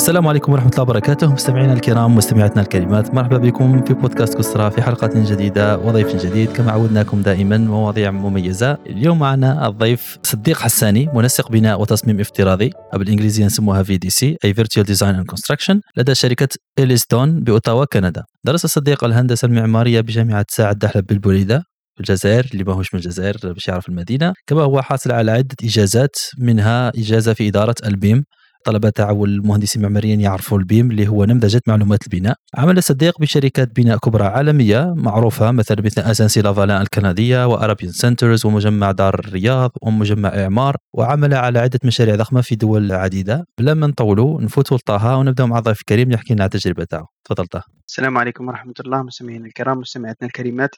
السلام عليكم ورحمة الله وبركاته. مستمعينا الكرام مستمعاتنا الكريمات مرحبا بكم في بودكاست كسرى في حلقة جديدة وضيف جديد كما عودناكم دائما مواضيع مميزة. اليوم معنا الضيف صديق حساني منسق بناء وتصميم افتراضي بالإنجليزية نسموها VDC أي Virtual Design and Construction لدى شركة إليستون بأوتاوا كندا. درس الصديق الهندسة المعمارية بجامعة سعد دحلب بالبليدة الجزائر اللي ماهوش من الجزائر باش يعرف المدينة. كما هو حاصل على عدة إجازات منها إجازة في إدارة ال BIM. الطلبه تاعو المهندسين المعماريين يعرفوا ال BIM اللي هو نمذجة معلومات البناء. عمل صديق بشركات بناء كبرى عالمية معروفة مثل مثل SNC-Lavalin الكندية و Arabian Centres ومجمع دار الرياض ومجمع إعمار وعمل على عدة مشاريع ضخمة في دول عديدة. بلا ما نطولوا نفوتوا لطه ونبدأ مع الضيف الكريم يحكي لنا على التجربة تاعو تفضل طه. السلام عليكم ورحمة الله مستمعينا الكرام مستمعاتنا الكريمات.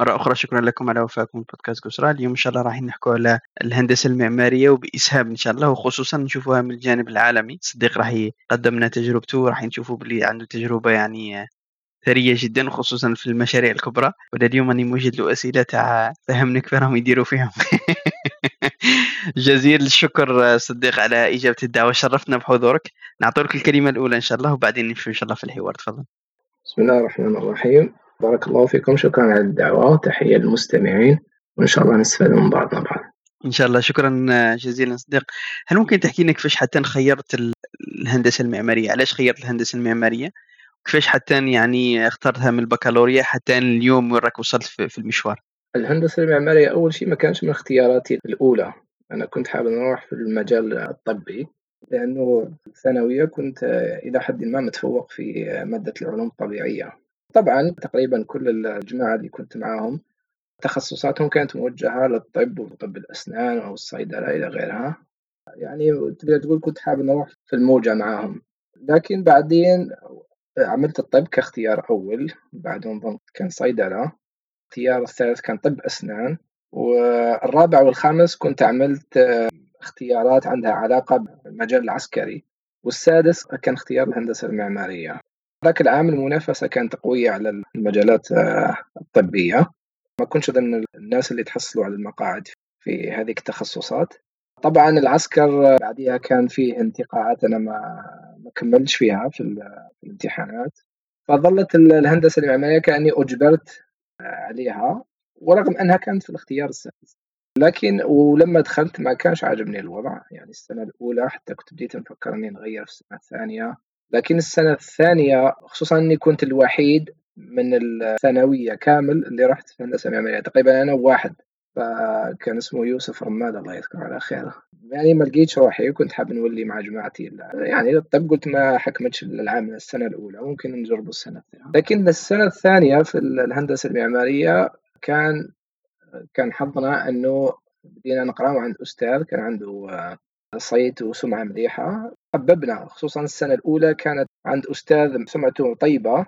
مرة أخرى. شكرا لكم على وفاكم ل بودكاست كسرى اليوم إن شاء الله راح نحكوا على الهندسة المعمارية وبإسهاب إن شاء الله وخصوصا نشوفوها من الجانب العالمي. صديق راح يقدم لنا تجربته راح نشوفوا باللي عنده تجربة يعني ثرية جدا وخصوصا في المشاريع الكبرى. ولا اليوم راني موجد له أسئلة تاع فهمني كيف راهم يديروا فيهم. جزيل الشكر صديق على إجابة الدعوة. شرفتنا بحضورك. نعطيك الكلمة الأولى إن شاء الله وبعدين نمشي إن شاء الله في الحوار. تفضل. بسم الله الرحمن الرحيم. بارك الله فيكم. شكرا على الدعوة. تحية للمستمعين. وإن شاء الله نستفاد من بعضنا بعض. إن شاء الله. شكرا جزيلا صديق. هل ممكن تحكي لنا كيفاش حتى خيرت ال- الهندسة المعمارية؟ علاش خيرت الهندسة المعمارية؟ وكيفاش حتى يعني اخترتها من البكالوريا حتى اليوم وين راك وصلت في المشوار؟ الهندسة المعمارية أول شيء ما كانش من اختياراتي الأولى. أنا كنت حابب أروح في المجال الطبي لأنه في الثانوية كنت إلى حد ما متفوق في مادة العلوم الطبيعية. طبعا تقريبا كل الجماعة اللي كنت معاهم تخصصاتهم كانت موجهة للطب وطب الأسنان أو الصيدلة إلى غيرها. يعني تقدر تقول كنت حابب أروح في الموجة معاهم. لكن بعدين عملت الطب كاختيار أول بعدهم كان صيدلة. الاختيار الثالث كان طب أسنان. والرابع والخامس كنت عملت اختيارات عندها علاقة بالمجال العسكري. والسادس كان اختيار الهندسة المعمارية. ذاك العام المنافسة كانت قوية على المجالات آه، الطبية. ما كنتش ضمن الناس اللي تحصلوا على المقاعد في هذه التخصصات. طبعا العسكر آه، بعدها كان فيه انتقاءات أنا ما ما كملتش فيها في ال- في الامتحانات. فظلت ال- الهندسة المعمارية كأني أجبرت عليها ورغم أنها كانت في الاختيار السادس. لكن ولما دخلت ما كانش عاجبني الوضع. يعني السنة الأولى حتى كنت بديت نفكر اني نغير في السنة الثانية. لكن السنة الثانية خصوصا إني كنت الوحيد من الثانوية كامل اللي رحت في هندسه معمارية. تقريبا أنا وواحد فكان اسمه يوسف رماد الله يذكره على خير. يعني ما لقيتش روحي وكنت حاب نولي مع جماعتي. يعني الطب قلت ما حكمتش العام من السنة الأولى ممكن نجرب السنة الثانية. لكن السنة الثانية في الهندسة المعمارية كان كان حظنا إنه بدينا نقرأ عند أستاذ كان عنده صيت وسمعة مليحة. حببنا خصوصا السنة الأولى كانت عند أستاذ سمعته طيبة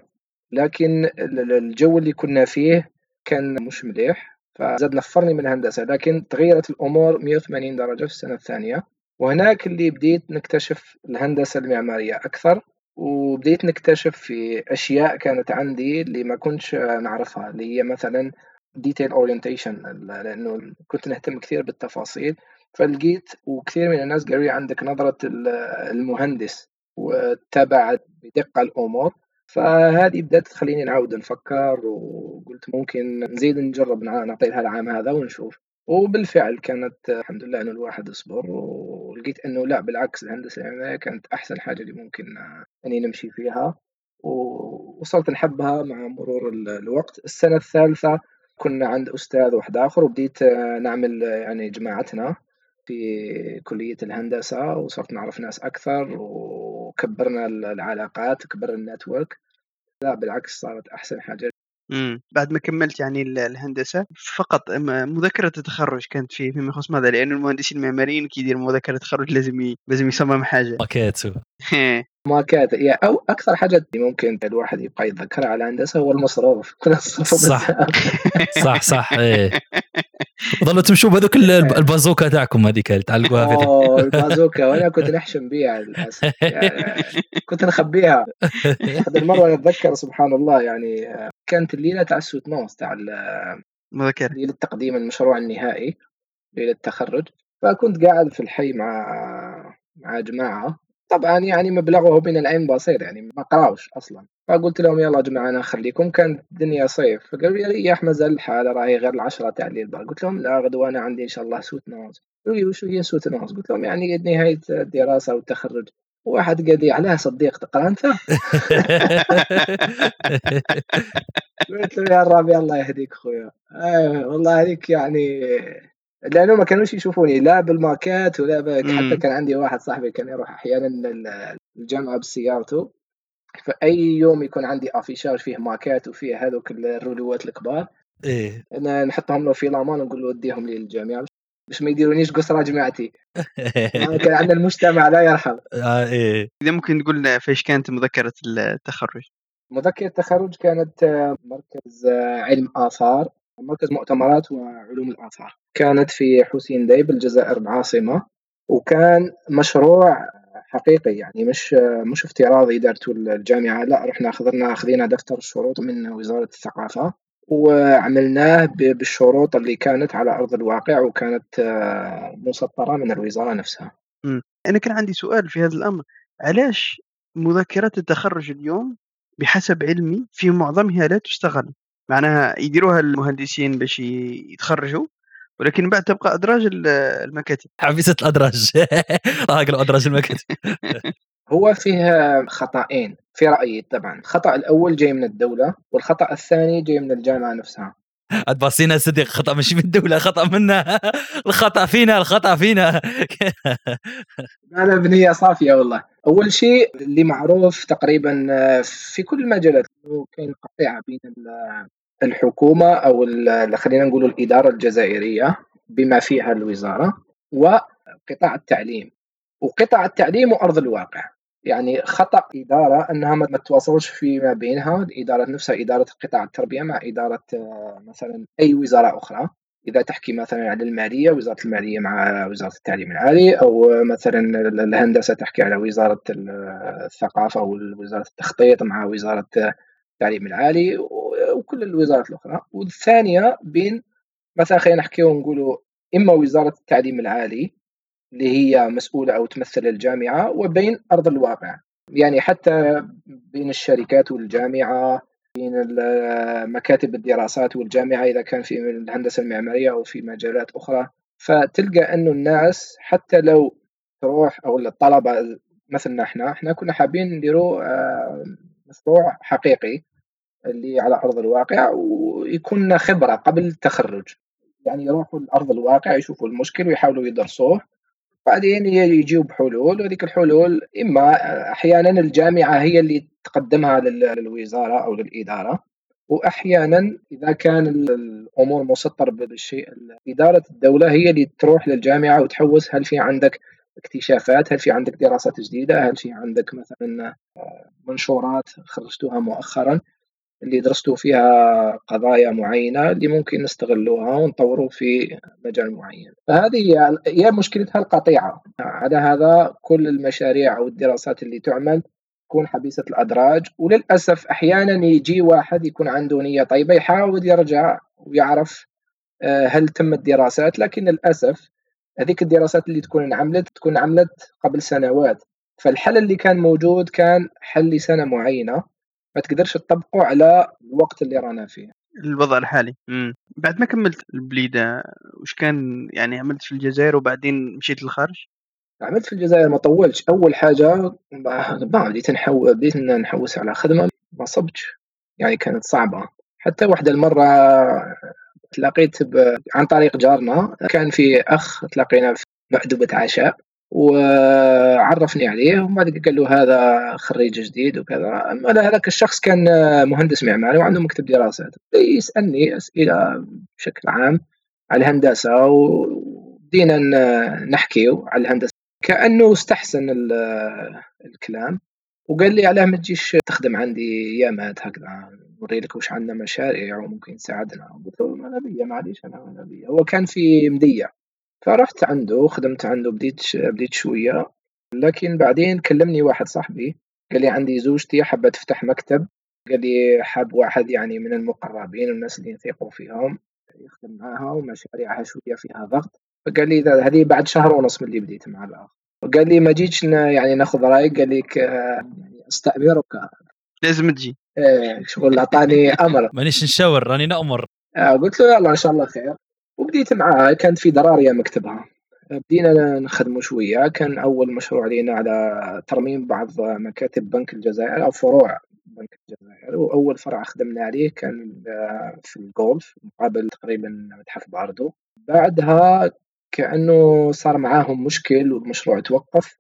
لكن ال- ال- الجو اللي كنا فيه كان مش مليح فزاد نفرني من الهندسة لكن تغيرت الأمور 180 درجة في السنة الثانية. وهناك اللي بديت نكتشف الهندسة المعمارية أكثر وبديت نكتشف في أشياء كانت عندي اللي ما كنتش نعرفها اللي هي مثلا detail orientation لأنه كنت نهتم كثير بالتفاصيل. فلقيت وكثير من الناس قالوا لي عندك نظرة ال- المهندس وتابعت بدقة الأمور. فهذه بدأت تخليني نعاود نفكر وقلت ممكن نزيد نجرب نع- نعطي لها العام هذا ونشوف. وبالفعل كانت الحمد لله إنه الواحد يصبر ولقيت إنه لا بالعكس الهندسة المعماريه كانت أحسن حاجة اللي ممكن إني نمشي فيها. ووصلت نحبها مع مرور ال- الوقت. السنة الثالثة كنا عند أستاذ واحد آخر وبديت نعمل يعني جماعتنا. في كلية الهندسة وصرت نعرف ناس أكثر وكبرنا ال- العلاقات كبرنا النتورك. لا بالعكس صارت أحسن حاجة. امم بعد ما كملت يعني ال- الهندسة فقط مذكرة التخرج كانت في فيما يخص ماذا؟ لأنه المهندسين المعماريين كي يدير مذكرة التخرج لازم ي... لازم يصمم حاجة. ماكيت ماركات يعني أو أكثر حاجة ممكن الواحد يبقى يتذكرها على الهندسة هو المصروف. صح. صح صح إيه. ظلوا تمشوا بهذوك ال- البازوكا تاعكم هذيك اللي تعلقوها في اوه البازوكا. وأنا كنت نحشم بيها للأسف. يعني كنت نخبيها. هذا المرة أتذكر سبحان الله يعني آه، كانت الليلة تاع ال soutenance تاع مذكرة ليلة تقديم المشروع النهائي ليلة التخرج. فكنت قاعد في الحي مع مع جماعة. طبعا يعني مبلغه من العين بسيط يعني ما قراوش أصلا. فقلت لهم يلا يا جماعة أنا أخليكم. كانت الدنيا صيف. فقالوا لي يا أحمد زال الحالة راهي غير العشرة تاع الليل. قلت لهم لا غدوة أنا عندي إن شاء الله soutenance قالوا لي وشو هي soutenance قلت لهم يعني نهاية الدراسة والتخرج. واحد قال لي علاه صديق تقرأ أنت؟ قلت له يا الربي الله يهديك خويا. آه والله هذيك يعني لأنه ما كانوش يشوفوني لا بال maquettes ولا ب... حتى كان عندي واحد صاحبي كان يروح أحيانا الجامعة بسيارته. فأي يوم يكون عندي affichage فيه maquettes وفيه هذوك ال rouleaux الكبار إيه. نحطهم له في لامان ونقول له وديهم لي الجامعة باش ما يديرونيش قصرى جماعتي. كان عندنا المجتمع لا يرحم. آه إيه. إذا ممكن تقول لنا فايش كانت مذكرة التخرج؟ مذكرة التخرج كانت مركز علم آثار مركز مؤتمرات وعلوم الآثار. كانت في حسين ديب الجزائر العاصمة وكان مشروع حقيقي يعني مش مش افتراضي دارته الجامعة لا رحنا أخذنا أخذنا دفتر الشروط من وزارة الثقافة وعملناه بالشروط اللي كانت على أرض الواقع وكانت مسطرة من الوزارة نفسها. م. أنا كان عندي سؤال في هذا الأمر. علاش مذكرات التخرج اليوم بحسب علمي في معظمها لا تستغل معناها يديروها المهندسين باش يتخرجوا ولكن بعد تبقى أدراج المكاتب. حبيسة الأدراج. آه قالوا أدراج المكاتب. هو فيه خطأين في رأيي طبعا. الخطأ الأول جاي من الدولة والخطأ الثاني جاي من الجامعة نفسها. باصينا صديق خطأ مش من الدولة خطأ منا. الخطأ فينا الخطأ فينا. أنا بنيه صافية والله. أول شيء اللي معروف تقريبا في كل المجالات كاين قطيعة بين الحكومة أو خلينا نقول الإدارة الجزائرية بما فيها الوزارة وقطاع التعليم. وقطاع التعليم وأرض الواقع. يعني خطأ إدارة أنها ما تواصلش فيما بينها. الإدارة نفسها إدارة قطاع التربية مع إدارة مثلا أي وزارة أخرى. إذا تحكي مثلا عن المالية وزارة المالية مع وزارة التعليم العالي أو مثلا الهندسة تحكي على وزارة الثقافة أو وزارة التخطيط مع وزارة التعليم العالي وكل الوزارات الأخرى. والثانية بين مثلا خلينا نحكي ونقولوا إما وزارة التعليم العالي اللي هي مسؤولة أو تمثل الجامعة وبين أرض الواقع. يعني حتى بين الشركات والجامعة بين مكاتب الدراسات والجامعة إذا كان في الهندسة المعمارية أو في مجالات أخرى. فتلقى أنه الناس حتى لو تروح أو الطلبة مثلنا إحنا إحنا كنا حابين نديروا مشروع حقيقي. اللي على أرض الواقع ويكون خبرة قبل التخرج. يعني يروحوا لأرض الواقع يشوفوا المشكل ويحاولوا يدرسوه. بعدين يجيوا بحلول وهذيك الحلول إما أحيانا الجامعة هي اللي تقدمها للوزارة أو للإدارة. وأحيانا إذا كان الأمور مسطر بالشيء إدارة الدولة هي اللي تروح للجامعة وتحوس هل في عندك اكتشافات هل في عندك دراسات جديدة هل في عندك مثلا منشورات خرجتوها مؤخرا. اللي درستوا فيها قضايا معينة اللي ممكن نستغلوها ونطوروا في مجال معين. فهذه هي مشكلتها القطيعة. على هذا كل المشاريع أو الدراسات اللي تعمل تكون حبيسة الأدراج وللأسف أحيانا يجي واحد يكون عنده نية طيبة يحاول يرجع ويعرف هل تمت دراسات لكن للأسف هذيك الدراسات اللي تكون انعملت تكون عملت قبل سنوات. فالحل اللي كان موجود كان حل لسنة معينة. ما تقدرش تطبقه على الوقت اللي رانا فيه. الوضع الحالي. مم. بعد ما كملت البليدة وش كان يعني عملت في الجزائر وبعدين مشيت للخارج؟ عملت في الجزائر ما طولتش. أول حاجة بديت نحو بديت نحوس على خدمة ما صبتش. يعني كانت صعبة. حتى واحدة المرة تلاقيت ب... عن طريق جارنا كان في أخ تلاقينا في مأدبة عشاء. وعرفني عليه وبعد قال له هذا خريج جديد وكذا. أنا هذاك الشخص كان مهندس معماري وعنده مكتب دراسات يسألني أسئلة بشكل عام على الهندسة وبدينا نحكي على الهندسة. كأنه استحسن الكلام وقال لي علاه ما تجيش تخدم عندي ايامات هكذا نوري لك وش عندنا مشاريع وممكن تساعدنا. قلت له ما نبي معليش أنا نبي هو كان في مدية. فرحت عنده خدمت عنده بديت بديت شوية لكن بعدين كلمني واحد صاحبي قال لي عندي زوجتي حابة تفتح مكتب قال لي حاب واحد يعني من المقربين الناس اللي يثيقوا فيهم يخدم معاها ومشاريعها شوية فيها ضغط فقال لي هذه بعد شهر ونص من اللي بديت مع الأخ. وقال لي ما جيتش ن- يعني ناخذ رأيك قال لي ك- يعني أستأمرك. لازم تجي. إيه، شغل أعطاني أمر. مانيش نشاور راني نأمر. آه، قلت له يلا إن شاء الله خير. وبديت معاه كانت في دراريا مكتبها. بدينا نخدمه شوية. كان أول مشروع لينا على ترميم بعض مكاتب بنك الجزائر أو فروع بنك الجزائر. وأول فرع خدمنا عليه كان في الجولف مقابل تقريبا متحف باردو. بعدها كأنه صار معاهم مشكل والمشروع توقف.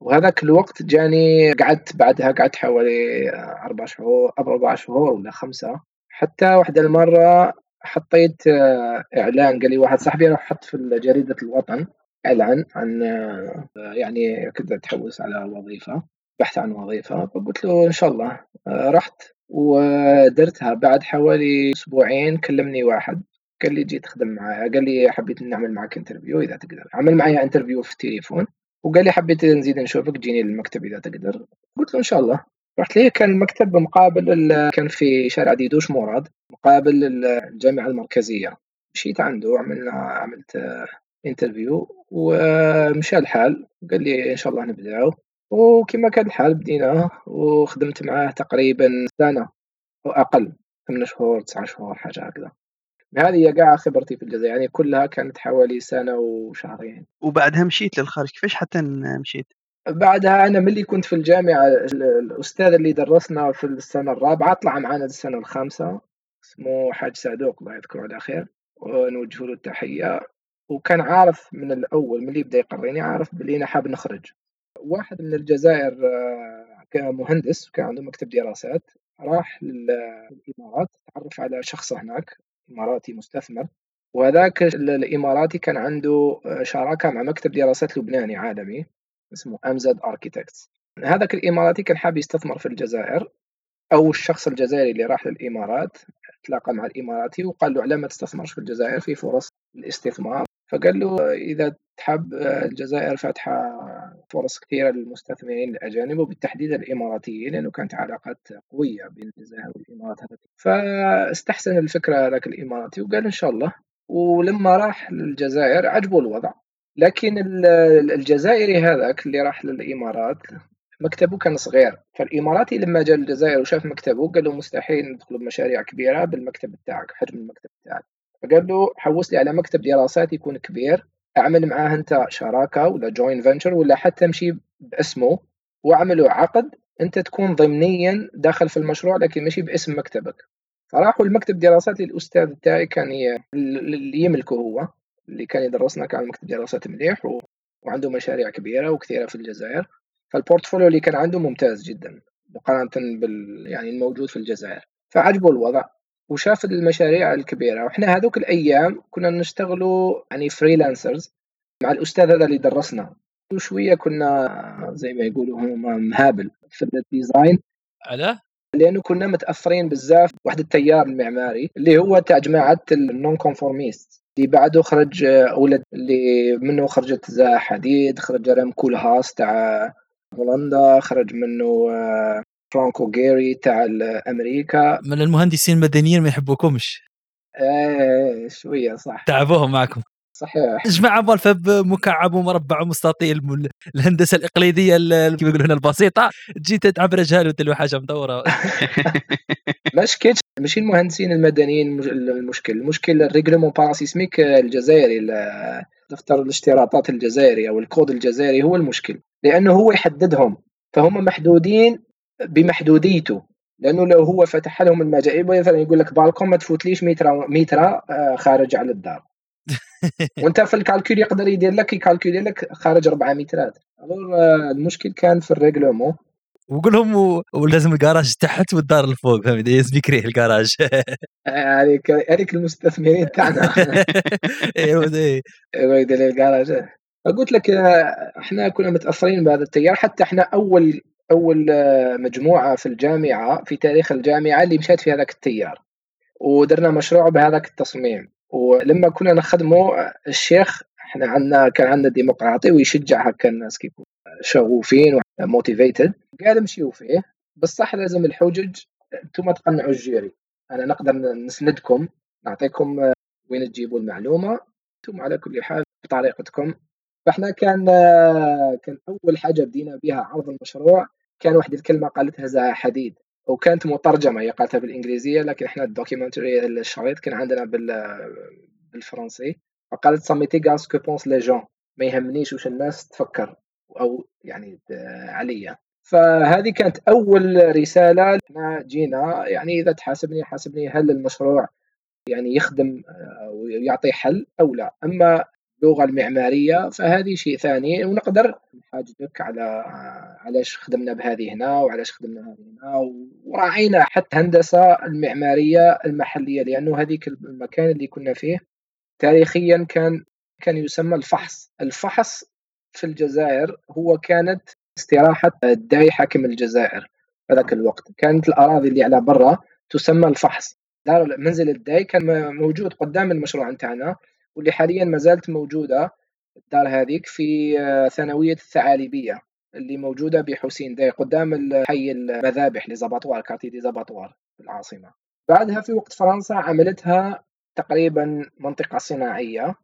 وهذاك الوقت جاني قعدت بعدها قعدت حوالي أربع شهور أربع شهور ولا خمسة. حتى واحدة المرة حطيت آه، إعلان. قال لي واحد صاحبي راح حط في جريدة الوطن إعلان عن آه، يعني كنت أتحوس على وظيفة بحث عن وظيفة. فقلت له إن شاء الله آه، رحت ودرتها. بعد حوالي أسبوعين كلمني واحد قال لي جيت تخدم معايا. قال لي حبيت نعمل معك interview إذا تقدر. عمل معي interview في التليفون وقال لي حبيت نزيد نشوفك جيني للمكتب إذا تقدر. قلت له إن شاء الله. رحت ليه كان المكتب مقابل كان في شارع ديدوش مراد مقابل ال- الجامعة المركزية. مشيت عنده عملنا عملت interview ومشى الحال. قال لي إن شاء الله نبداو وكما كان الحال بدينا وخدمت معاه تقريبا سنة أو أقل 8 شهور 9 شهور حاجة هكذا. هذه هي قاع خبرتي في الجزائر يعني كلها كانت حوالي سنة وشهرين. وبعدها مشيت للخارج كيفاش حتى مشيت؟ بعدها أنا ملي كنت في الجامعة ال- الأستاذ اللي درسنا في السنة الرابعة طلع معنا السنة الخامسة اسمه حاج صادوق الله يذكره على خير ونوجه له التحية. وكان عارف من الأول ملي بدا يقريني عارف بلي أنا حاب نخرج. واحد من الجزائر آه، كان مهندس وكان عنده مكتب دراسات راح لل- للإمارات تعرف على شخص هناك إماراتي مستثمر. وهذاك ال- الإماراتي كان عنده آه، شراكة مع مكتب دراسات لبناني عالمي. اسمه امزد اركيتكتس هذاك الإماراتي كان حاب يستثمر في الجزائر أو الشخص الجزائري اللي راح للإمارات تلاقى مع الإماراتي وقال له على ما تستثمرش في الجزائر في فرص الاستثمار فقال له إذا تحب آه، الجزائر فاتحة فرص كثيرة للمستثمرين الأجانب وبالتحديد الإماراتيين لأنه كانت علاقات قوية بين الجزائر والإمارات فاستحسن الفكرة هذاك الإماراتي وقال إن شاء الله. ولما راح للجزائر عجبه الوضع. لكن ال- الجزائري هذاك اللي راح للإمارات مكتبه كان صغير. فالإماراتي لما جاء الجزائر وشاف مكتبه قال له مستحيل ندخل بمشاريع كبيرة بالمكتب بتاعك حجم المكتب بتاعك. فقال له حوس لي على مكتب دراسات يكون كبير أعمل معاه أنت شراكة ولا joint venture ولا حتى أمشي باسمه واعملوا عقد أنت تكون ضمنيا داخل في المشروع لكن ماشي باسم مكتبك. فراحوا المكتب دراسات للاستاذ تاعي كان اللي يملكه هو. اللي كان يدرسنا كان مكتب دراسات مليح و... وعنده مشاريع كبيرة وكثيرة في الجزائر. فال portfolio اللي كان عنده ممتاز جدا مقارنة بال يعني الموجود في الجزائر. فعجبه الوضع وشاف المشاريع الكبيرة. وإحنا هذوك الأيام كنا نشتغلوا يعني freelancers مع الأستاذ هذا اللي درسنا. وشوية كنا زي ما يقولوا هم مهابل في ال design على لأنه كنا متأثرين بزاف. واحد التيار المعماري اللي هو تاع جماعة ال non-conformistes اللي بعده خرج آه، ولد اللي منه خرجت زها حديد خرج ريم كولهاس تاع هولندا خرج منه آه، فرانكو جيري تاع أمريكا. من المهندسين المدنيين ما يحبوكمش. إيه شوية صح. تعبوهم معكم. صحيح. جماعة مالفة بمكعب ومربع ومستطيل من الهندسة الإقليدية ال- كيف يقولوا هنا البسيطة تجي تتعب رجال وتلو حاجة مدورة ما شكيتش ماشي المهندسين المدنيين المش- المشكل. المشكل ال règlement parasismique الجزائري ال- دفتر الاشتراطات الجزائري أو الكود الجزائري هو المشكل. لأنه هو يحددهم. فهم محدودين بمحدوديته. لأنه لو هو فتح لهم المجال مثلا يقول لك بالكم ما تفوتليش متر متر آه، خارج على الدار. وانت في ال calcul يقدر يدير لك يكالكولي لك خارج 4 مترات. alors، آه، المشكل كان في ال règlement وقول لهم ولازم الجراج تحت والدار الفوق فهمت؟ يزبي كريه الجراج هذيك هذيك المستثمرين تاعنا أيوه إيه. يريد الجراج فقلت لك آه، إحنا كنا متاثرين بهذا التيار. حتى إحنا أول أول آه، مجموعة في الجامعة في تاريخ الجامعة اللي مشات في هذاك التيار. ودرنا مشروع بهذاك التصميم. ولما كنا نخدمه آه، الشيخ إحنا عندنا كان عندنا ديمقراطي ويشجع هكا الناس كي شغوفين و motivated قال امشيوا فيه. بصح لازم الحجج أنتم تقنعوا ال jury. أنا نقدر نسندكم نعطيكم وين تجيبوا المعلومة أنتم على كل حال بطريقتكم. فإحنا كان كان أول حاجة بدينا بها عرض المشروع كان واحد الكلمة قالتها زها حديد وكانت مترجمة هي قالتها بالإنجليزية لكن إحنا ال documentary الشريط كان عندنا بال بالفرنسي. فقالت ça m'est égal ce que pensent les gens ما يهمنيش واش الناس تفكر أو يعني عليا. فهذه كانت أول رسالة إحنا جينا. يعني إذا تحاسبني حاسبني هل المشروع يعني يخدم ويعطي حل أو لا. أما اللغة المعمارية فهذه شيء ثاني. ونقدر نحاججك على علاش خدمنا بهذه هنا وعلاش خدمنا هذه هنا. وراعينا حتى الهندسة المعمارية المحلية لأنه هذيك المكان اللي كنا فيه تاريخيا كان كان يسمى الفحص. الفحص في الجزائر هو كانت استراحة الداي حاكم الجزائر في ذاك الوقت. كانت الأراضي اللي على برا تسمى الفحص. دار منزل الداي كان موجود قدام المشروع نتاعنا. واللي حاليا ما زالت موجودة الدار هذيك في ثانوية الثعالبية اللي موجودة بحسين داي قدام حي المذابح les abattoirs quartier des في العاصمة. بعدها في وقت فرنسا عملتها تقريبا منطقة صناعية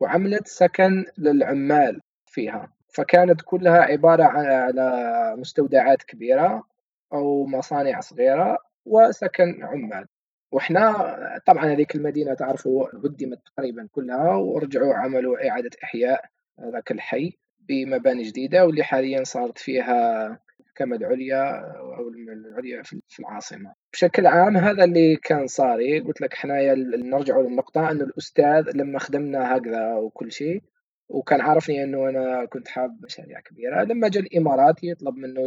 وعملت سكن للعمال فيها. فكانت كلها عبارة على مستودعات كبيرة أو مصانع صغيرة وسكن عمال. وإحنا طبعا هذيك المدينة تعرفوا هدمت تقريبا كلها ورجعوا عملوا إعادة إحياء ذاك الحي بمباني جديدة واللي حاليا صارت فيها المحكمة العليا أو العليا في العاصمة. بشكل عام هذا اللي كان صاري. قلت لك حنايا نرجع للنقطة أن الأستاذ لما خدمنا هكذا وكل شيء وكان عارفني أنه أنا كنت حاب مشاريع كبيرة لما جاء الإمارات يطلب منه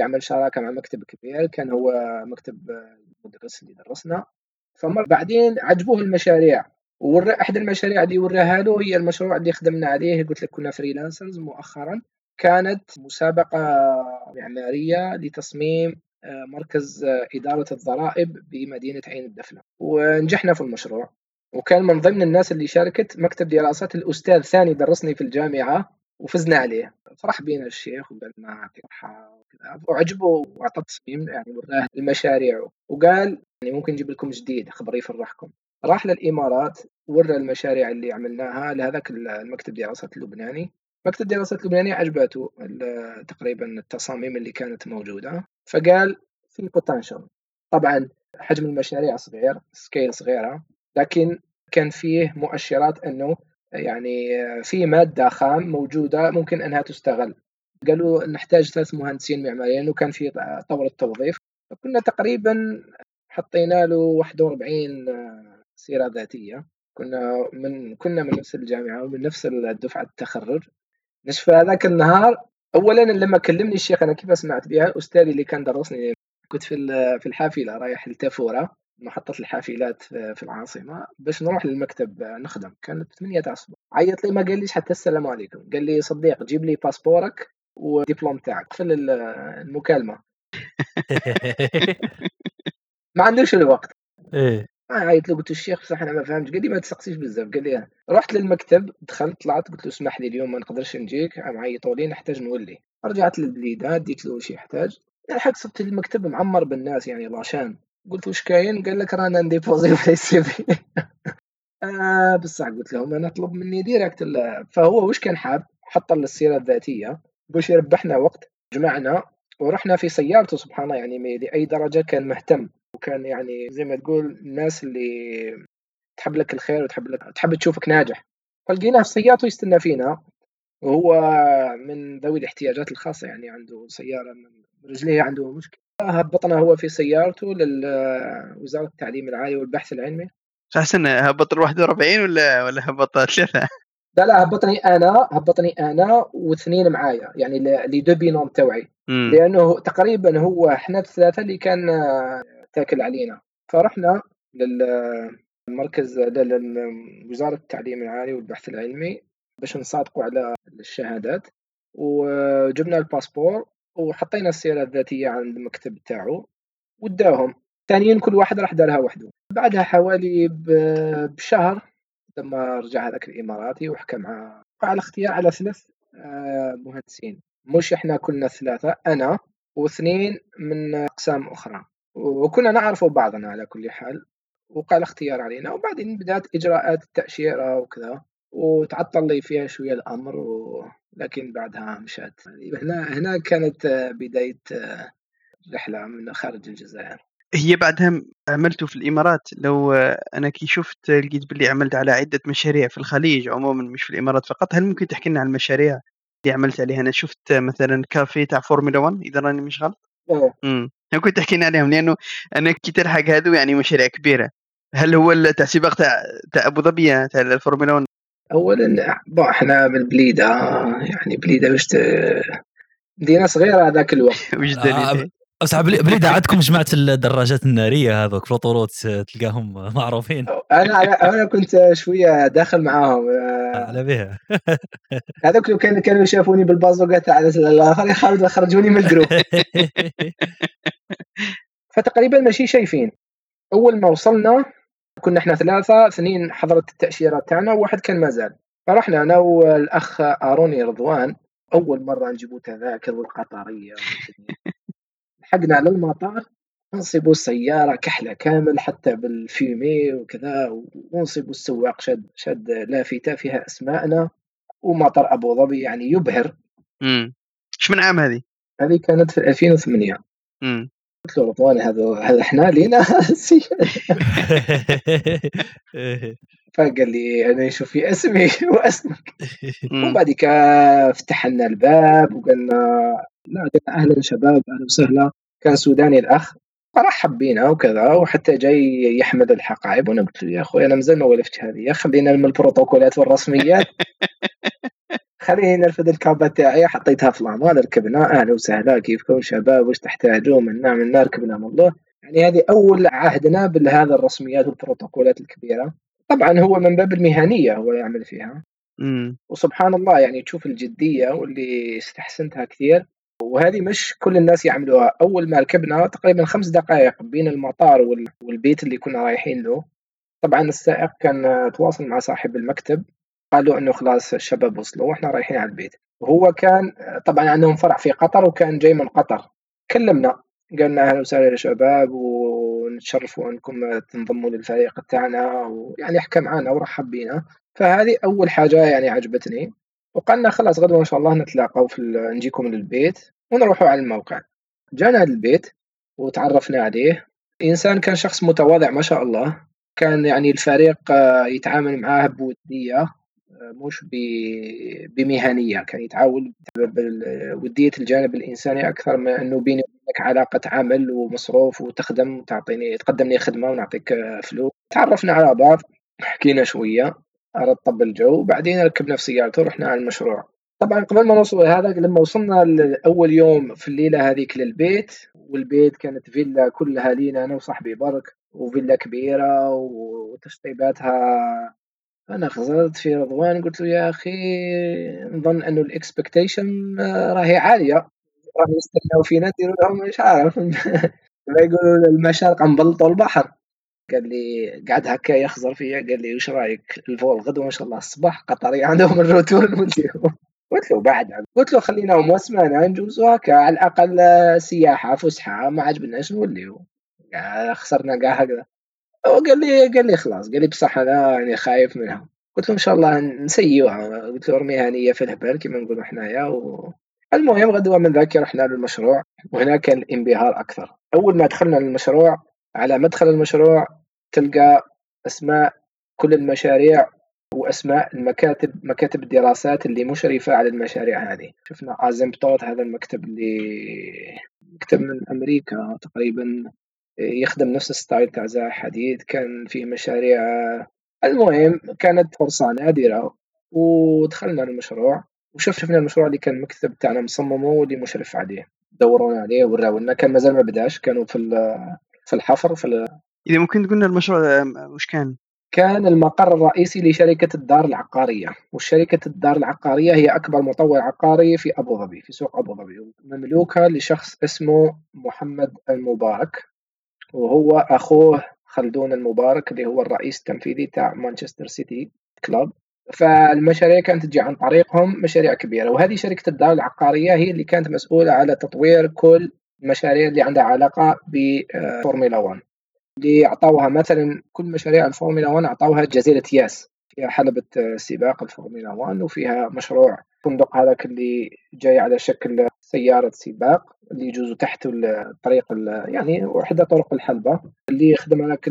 يعمل شراكة مع مكتب كبير كان هو مكتب المدرس اللي درسنا. فمر بعدين عجبوه المشاريع. وورى أحد المشاريع اللي وراها له هي المشروع اللي خدمنا عليه قلت لك كنا فريلانسرز مؤخرا. كانت مسابقة معمارية لتصميم آه، مركز آه، إدارة الضرائب بمدينة عين الدفنة. ونجحنا في المشروع. وكان من ضمن الناس اللي شاركت مكتب دراسات الأستاذ ثاني درسني في الجامعة. وفزنا عليه. فرح بينا الشيخ وقال لنا الصحة وعجبه وأعطى تصميم يعني وراه المشاريع وقال يعني ممكن نجيب لكم جديد خبر يفرحكم راح للإمارات ورى المشاريع اللي عملناها لهذاك المكتب دراسات اللبناني. مكتب دراسات اللبناني عجبته تقريبا التصاميم اللي كانت موجودة. فقال في بوتنشل طبعا حجم المشاريع صغير سكيل صغيرة لكن كان فيه مؤشرات إنه يعني في مادة خام موجودة ممكن أنها تستغل. قالوا نحتاج ثلاث مهندسين معماريين وكان في طور التوظيف. كنا تقريبا حطينا له 41 سيره ذاتية. كنا من كنا من نفس الجامعة ومن نفس الدفعة التخرج. نشوف هذاك النهار. اولا لما كلمني الشيخ أنا كيف سمعت بها؟ أستاذي اللي كان درسني كنت في في الحافلة رايح لتافورة. محطة الحافلات في العاصمة. باش نروح للمكتب نخدم. كانت 8 تاع الصباح. عيط لي ما قاليش حتى السلام عليكم. قال لي صديق جيب لي باسبورك والدبلوم تاعك. قفل المكالمة. ما عندوش الوقت. إيه. عيط له قلت له الشيخ صح أنا ما فهمتش. قال لي ما تسقسيش بزاف. قال لي رحت للمكتب دخلت طلعت قلت له اسمح لي اليوم ما نقدرش نجيك. معيطوا لي نحتاج نولي. رجعت للبليدة ديت له شي يحتاج. لحقت صبت المكتب معمر بالناس يعني la chaîne قلت وش كاين؟ قال لك رانا نديبوزي في ال CV آه بصح قلت لهم أنا أطلب مني direct فهو وش كان حاب؟ حط السيرة الذاتية. باش يربحنا وقت جمعنا ورحنا في سيارته سبحان الله يعني لاي درجة كان مهتم. وكان يعني زي ما تقول الناس اللي تحب لك الخير وتحب لك تحب تشوفك ناجح. فلقيناه في سيارته يستنى فينا. وهو من ذوي الاحتياجات الخاصة يعني عنده سيارة رجليه عنده مشكلة. هبطنا هو في سيارته لوزاره التعليم العالي والبحث العلمي. احسن هبط ال 41 ولا ولا هبط ثلاثة؟ لا لا هبطني أنا هبطني أنا واثنين معايا يعني لي دو بينوم توعي. لأنه تقريبا هو إحنا الثلاثة اللي كان تاكل علينا. فرحنا للمركز لوزاره التعليم العالي والبحث العلمي باش نصادقوا على الشهادات. وجبنا الباسبور وحطينا السيرة الذاتية عند المكتب تاعو وداهم. ثانيين كل واحد راح دارها وحده. بعدها حوالي بشهر لما رجع هذاك الاماراتي وحكى مع على اختيار على ثلاث آه، مهندسين. مش إحنا كلنا ثلاثة أنا واثنين من أقسام أخرى. وكنا نعرف بعضنا على كل حال. وقال اختيار علينا. وبعدين بدأت إجراءات التأشيرة وكذا. وتعطل لي فيها شوية الأمر و... لكن بعدها مشات. هنا هنا كانت بداية رحلة من خارج الجزائر. هي بعدها عملتوا في الإمارات. لو أنا كي شفت لقيت باللي عملت على عدة مشاريع في الخليج عموما مش في الإمارات فقط. هل ممكن تحكي لنا عن المشاريع اللي عملت عليها؟ أنا شفت مثلا كافي تاع فورمولا 1 إذا راني مش غلط. امم ممكن تحكي لنا عليهم؟ لأنه أنا كي تلحق هذو يعني مشاريع كبيرة. هل هو تاع سباق تاع تاع أبو ظبي تاع الفورمولا 1 اولا إحنا بالبليدة يعني بليدة واش مدينة صغيرة هذاك الوقت. وش دليل؟ بس بليدة عندكم جماعة الدراجات النارية هذوك في ال autoroute تلقاهم معروفين. أنا أنا كنت شوية داخل معاهم على بها هذوك لو كانوا كانوا يشافوني بالبازوكا تاع الآخر يخرجوني من الجروب. فتقريبا ماشي شايفين. أول ما وصلنا كنا إحنا ثلاثة اثنين حضرت التاشيره تاعنا وواحد كان مازال فرحنا أنا والأخ أروني رضوان أول مرة نجيبوا تذاكر والقطرية لحقنا على المطار نصيبوا السيارة كحلة كامل حتى بالفيمي وكذا ونصيبوا السواق شد شد لافتة فيها أسماءنا ومطار أبو ظبي يعني يبهر. امم إيش من عام هذه؟ هذه كانت في 2008 امم قلت له رضوان هذا هذا إحنا لينا؟ فقال لي أنا شوف في اسمي واسمك. وبعد كده فتح لنا الباب وقلنا لا قلنا أهلا شباب أهلا وسهلا. كان سوداني الأخ فرحب بينا وكذا وحتى جاي يحمد الحقائب. وأنا قلت له يا أخوي أنا مازال ما ولفت هذه خلينا من البروتوكولات والرسميات. خليني نرفد الكابة تاعي حطيتها في الأعمال ركبنا أهلا وسهلا كيفكم شباب؟ وش تحتاجون؟ منا منا ركبنا والله يعني هذه أول عهدنا بهذا الرسميات والبروتوكولات الكبيرة. طبعا هو من باب المهنية هو يعمل فيها. امم وسبحان الله يعني تشوف الجدية واللي استحسنتها كثير. وهذه مش كل الناس يعملوها. أول ما ركبنا تقريبا خمس دقائق بين المطار والبيت اللي كنا رايحين له. طبعا السائق كان تواصل مع صاحب المكتب. قالوا إنه خلاص الشباب وصلوا وإحنا رايحين على البيت. وهو كان طبعا عندهم فرع في قطر وكان جاي من قطر. كلمنا قالنا أهلا وسهلا يا شباب ونتشرفوا انكم تنضموا للفريق تاعنا ويعني حكى معنا ورحب بينا. فهذه أول حاجة يعني عجبتني. وقالنا خلاص غدوة إن شاء الله نتلاقوا في نجيكم للبيت ونروحوا على الموقع. جانا للبيت وتعرفنا عليه. إنسان كان شخص متواضع ما شاء الله. كان يعني الفريق يتعامل معاه بودية. مش بمهنية كان يتعاون بوديه الجانب الإنساني أكثر من أنه بيني وبينك علاقة عمل ومصروف وتخدم وتعطيني تقدم لي خدمة ونعطيك فلوس. تعرفنا على بعض حكينا شوية رطب الجو بعدين ركبنا في سيارته ورحنا على المشروع. طبعا قبل ما نوصل هذا لما وصلنا اول يوم في الليلة هذيك للبيت والبيت كانت فيلا كلها لينا أنا وصاحبي برك وفيلا كبيرة وتشطيباتها أنا خزرت في رضوان قلت له يا أخي نظن انه الإكسبكتيشن راهي عالية. راح يستناو فينا نديروا لهم مش عارف. ما يقولوا المشارق نبلطوا البحر. قال لي قعد هكا يخزر فيا قال لي وش رأيك؟ ال vol غدوه ان شاء الله الصباح قطري عندهم ال retour قلت له. بعد قلت له خلينا موسمنا نجوزوا هكا على الأقل سياحة فسحة ما عجبناش نوليو. خسرنا كاع هكذا. قال لي قال لي خلاص قال لي بصح أنا يعني خايف منها. قلت له إن شاء الله نسيوها قلت له ارميها هنيه في الهبال كما نقولوا حنايا و... المهم غدوة من ذاك رحنا للمشروع وهنا كان الانبهار أكثر. أول ما دخلنا للمشروع على مدخل المشروع تلقى أسماء كل المشاريع وأسماء المكاتب مكاتب الدراسات اللي مشرفه على المشاريع هذه. شفنا ازمبتوت هذا المكتب اللي مكتب من أمريكا تقريبا. يخدم نفس الستايل تاع زاع حديد كان فيه مشاريع. المهم كانت فرصة نادرة ودخلنا المشروع وشفنا المشروع اللي كان المكتب تاعنا مصممه واللي مشرف عليه. دورونا عليه وراونا كان مازال ما بداش كانوا في في الحفر في إذا ممكن تقولنا المشروع وش كان؟ كان المقر الرئيسي لشركة الدار العقارية. والشركة الدار العقارية هي أكبر مطور عقاري في أبو ظبي في سوق أبو ظبي. مملوكة لشخص اسمه محمد المبارك. وهو أخوه خلدون المبارك اللي هو الرئيس التنفيذي تاع مانشستر سيتي club. فالمشاريع كانت تجي عن طريقهم مشاريع كبيرة وهذه شركة الدار العقارية هي اللي كانت مسؤولة على تطوير كل المشاريع اللي عندها علاقة بفورمولا 1 اللي أعطوها مثلا كل مشاريع الفورمولا 1 أعطوها جزيرة ياس. فيها حلبة سباق الفورمولا 1 وفيها مشروع فندق هذاك اللي جاي على شكل سيارة سباق اللي يجوز تحت الطريق يعني وحدة طرق الحلبة اللي يخدم هذاك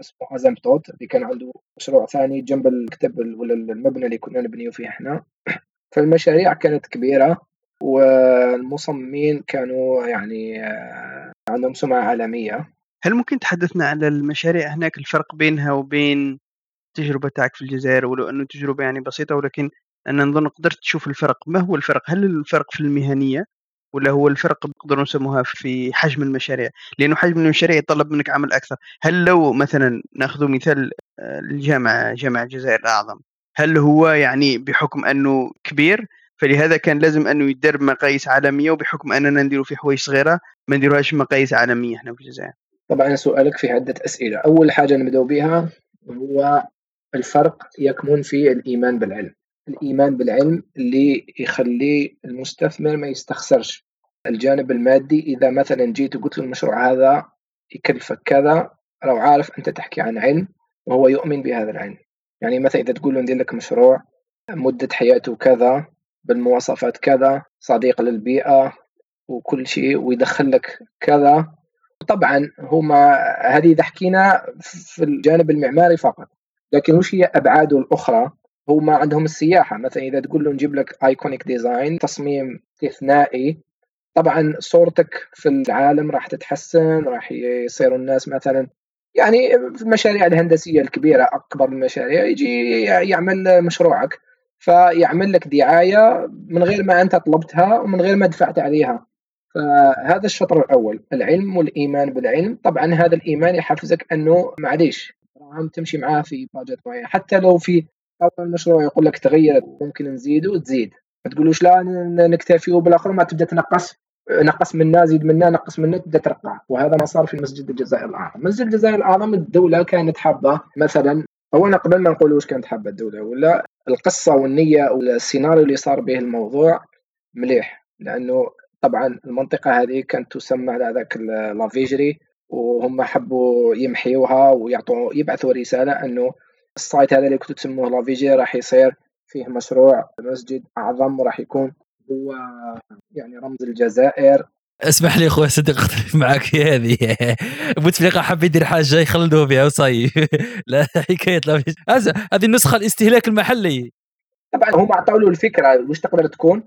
اسمه ازمتوت اللي كان عنده مشروع ثاني جنب المكتب ولا المبنى اللي كنا نبنيه فيه إحنا. فالمشاريع كانت كبيرة والمصممين كانوا يعني آه، عندهم سمعة عالمية. هل ممكن تحدثنا على المشاريع هناك الفرق بينها وبين التجربة تاعك في الجزائر؟ ولو أنه تجربة يعني بسيطة ولكن أنا نظن قدرت تشوف الفرق. ما هو الفرق؟ هل الفرق في المهنية ولا هو الفرق نقدر نسموها في حجم المشاريع؟ لأنه حجم المشاريع يتطلب منك عمل أكثر. هل لو مثلا نأخذ مثال آه، الجامعة جامعة الجزائر الأعظم هل هو يعني بحكم أنه كبير؟ فلهذا كان لازم أنه يدار بمقاييس عالمية وبحكم أننا نديروا في حوايج صغيرة ما نديروهاش بمقاييس عالمية إحنا في الجزائر. طبعا سؤالك في عدة أسئلة، أول حاجة نبداو بها هو الفرق يكمن في الإيمان بالعلم. الإيمان بالعلم اللي يخلي المستثمر ما يستخسرش. الجانب المادي إذا مثلا جيت وقلت له المشروع هذا يكلفك كذا لو عارف أنت تحكي عن علم وهو يؤمن بهذا العلم. يعني مثلا إذا تقول له ندير لك مشروع مدة حياته كذا بالمواصفات كذا صديق للبيئة وكل شيء ويدخل لك كذا طبعا هما هذه إذا حكينا في الجانب المعماري فقط. لكن وش هي أبعاده الأخرى؟ هما عندهم السياحة. مثلا إذا تقول له نجيب لك iconic design تصميم استثنائي طبعا صورتك في العالم راح تتحسن راح يصيروا الناس مثلا يعني في المشاريع الهندسية الكبيرة أكبر المشاريع يجي يعمل مشروعك. فيعمل لك دعاية من غير ما أنت طلبتها ومن غير ما دفعت عليها. فهذا الشطر الأول العلم والإيمان بالعلم. طبعا هذا الإيمان يحفزك أنه معليش تمشي معاه في بروجكت معين. حتى لو في اول المشروع يقول لك تغير ممكن نزيده تزيد ما تقولوش لا نكتفي وبالآخر ما تبدا تنقص. نقص منا زيد منا نقص منا تبدا ترقع وهذا ما صار في مسجد الجزائر الأعظم. مسجد الجزائر الأعظم الدولة كانت حابة مثلا اولا قبل ما نقول وش كانت حابة الدولة ولا القصة والنية والسيناريو اللي صار به الموضوع مليح. لأنه طبعا المنطقة هذه كانت تسمى على ذاك لافيجري وهم حبوا يمحيوها ويعطوا يبعثوا رسالة أنه ال site هذا اللي كنتوا تسموه لافيجري راح يصير فيه مشروع مسجد أعظم وراح يكون هو يعني رمز الجزائر. اسمح لي أخوي صدق أختلف معك في هذه. بوتفليقه حب يدير حاجة يخلدوه بها وصاي لا حكاية لا هذه النسخة الاستهلاك المحلي. طبعا هم اعطوا له الفكرة وش تقدر تكون.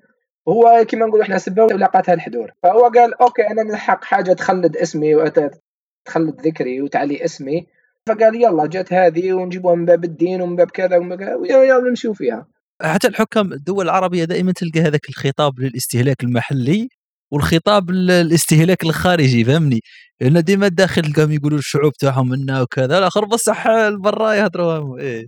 هو كما نقولوا إحنا سبه ولاقاتها الحضور. فهو قال أوكي أنا نلحق حاجة تخلد اسمي وتخلد ذكري وتعلي اسمي. فقال يلا جت هذه ونجيبها من باب الدين ومن باب كذا ومن باب يلا نمشيو فيها. حتى الحكام الدول العربية دائما تلقى هذاك الخطاب للاستهلاك المحلي والخطاب الاستهلاك الخارجي فهمني؟ لأن ديما الداخل تلقاهم يقولوا الشعوب تاعهم منا وكذا الآخر بصح برا يهضروا إيه.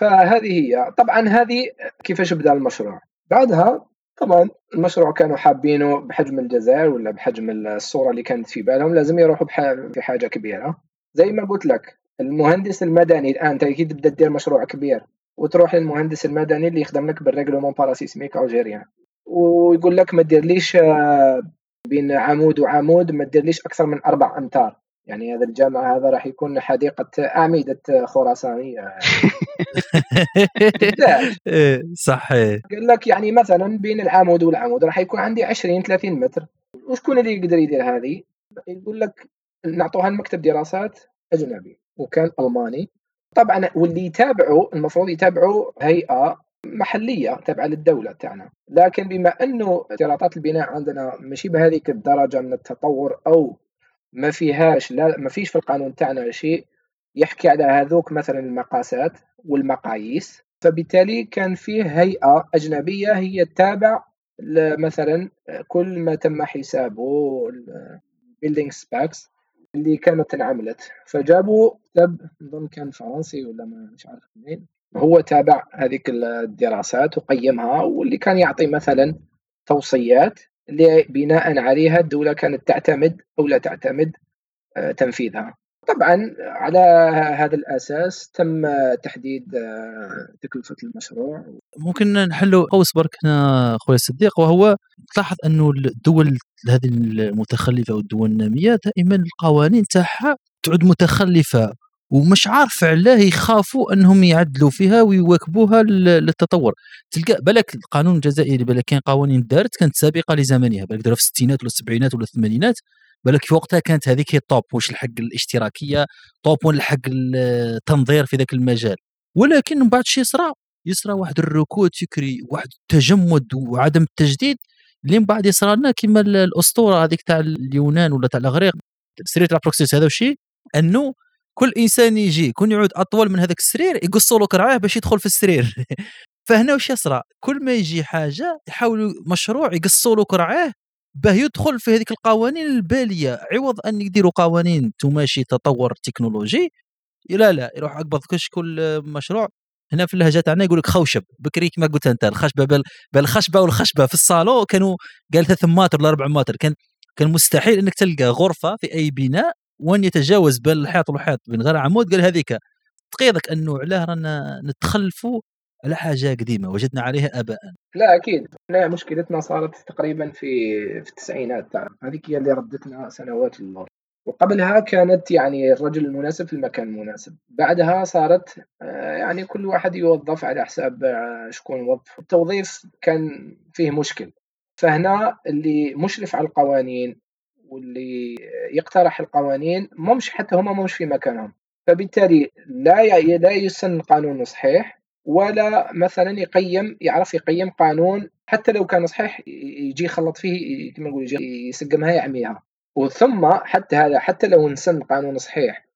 فهذه هي. طبعا هذه كيفاش بدأ المشروع؟ بعدها طبعا المشروع كانوا حابينه بحجم الجزائر ولا بحجم الصورة اللي كانت في بالهم لازم يروحوا في حاجة كبيرة. زي ما قلت لك المهندس المدني الآن أنت أكيد تبدا دير مشروع كبير وتروح للمهندس المدني اللي يخدم لك بال règlement parasismique algérien. ويقول لك ما ديرليش آه، بين عمود وعمود ما ديرليش أكثر من أربع أمتار. يعني هذا الجامع هذا راح يكون حديقة أعمدة خراسانية. إيه، صحيح. قال لك يعني مثلا بين العمود والعمود راح يكون عندي 20 30 متر. وشكون اللي يقدر يدير هذه؟ يقول لك نعطوها لمكتب دراسات أجنبي وكان ألماني. طبعا واللي يتابعوا المفروض يتابعوا هيئة محلية تابعة للدولة تاعنا. لكن بما أنه اشتراطات البناء عندنا ماشي بهذيك الدرجة من التطور أو ما فيهاش لا ما فيش في القانون تاعنا شيء يحكي على هذوك مثلا المقاسات والمقاييس. فبالتالي كان فيه هيئة أجنبية هي تابع مثلا كل ما تم حسابه ال building specs اللي كانت انعملت فجابوا كتاب نظن كان فرنسي ولا ما مش عارف منين. هو تابع هذيك الدراسات وقيمها واللي كان يعطي مثلا توصيات اللي بناء عليها الدولة كانت تعتمد أو لا تعتمد آه، تنفيذها. طبعا على هذا الأساس تم تحديد آه، تكلفة المشروع. ممكن نحلوا قوس برك هنا خويا الصديق وهو تلاحظ أنه الدول هذه المتخلفة والدول النامية دائما القوانين تاعها تعود متخلفة ومش عارف علاه يخافوا أنهم يعدلوا فيها ويواكبوها للتطور. تلقى بالك القانون الجزائري بالك كاين قوانين دارت كانت سابقة لزمنها بالك في الستينات ولا السبعينات ولا الثمانينات. بالك في وقتها كانت هذيك هي ال top واش الحق الاشتراكية top ولا حق التنظير في ذاك المجال. ولكن من بعد شي صرا يصرى واحد الركود فكري واحد التجمد وعدم التجديد اللي من بعد يصرى لنا كما الأسطورة هذيك تاع اليونان ولا تاع الأغريق. سرير البروكست هذا الشيء أنه كل إنسان يجي يكون يعود أطول من هذاك السرير يقصوا له كراعيه باش يدخل في السرير. فهنا واش يصرى كل ما يجي حاجة يحاولوا مشروع يقصوا له كراعيه باه يدخل في هذيك القوانين البالية. عوض أن يديروا قوانين تماشي تطور تكنولوجي. لا لا يروح عقب كل مشروع. هنا في اللهجة تاعنا يقول لك خوشب. بكري كما قلت أنت الخشبة بل بالخشبه والخشبة. في الصالون كانوا قال 3 متر ولا 4 متر. كان كان مستحيل إنك تلقى غرفة في أي بناء وأن يتجاوز بين الحيط والحيط. من غير عمود قال هذيك. تقيضك انه علاه رانا نتخلفوا على حاجة قديمة وجدنا عليها اباء. لا أكيد. لا مشكلتنا صارت تقريبا في في التسعينات هذيك هي اللي ردتنا سنوات للور وقبلها كانت يعني الرجل المناسب في المكان المناسب. بعدها صارت آه، يعني كل واحد يوظف على حساب آه، شكون وظف التوظيف كان فيه مشكل. فهنا اللي مشرف على القوانين واللي يقترح القوانين مش حتى هم مش في مكانهم. فبالتالي لا لا يسن قانون صحيح ولا مثلا يقيم يعرف يقيم قانون حتى لو كان صحيح يجي يخلط فيه كما نقول يسقمها يعميها وثم حتى هذا حتى لو نسن قانون صحيح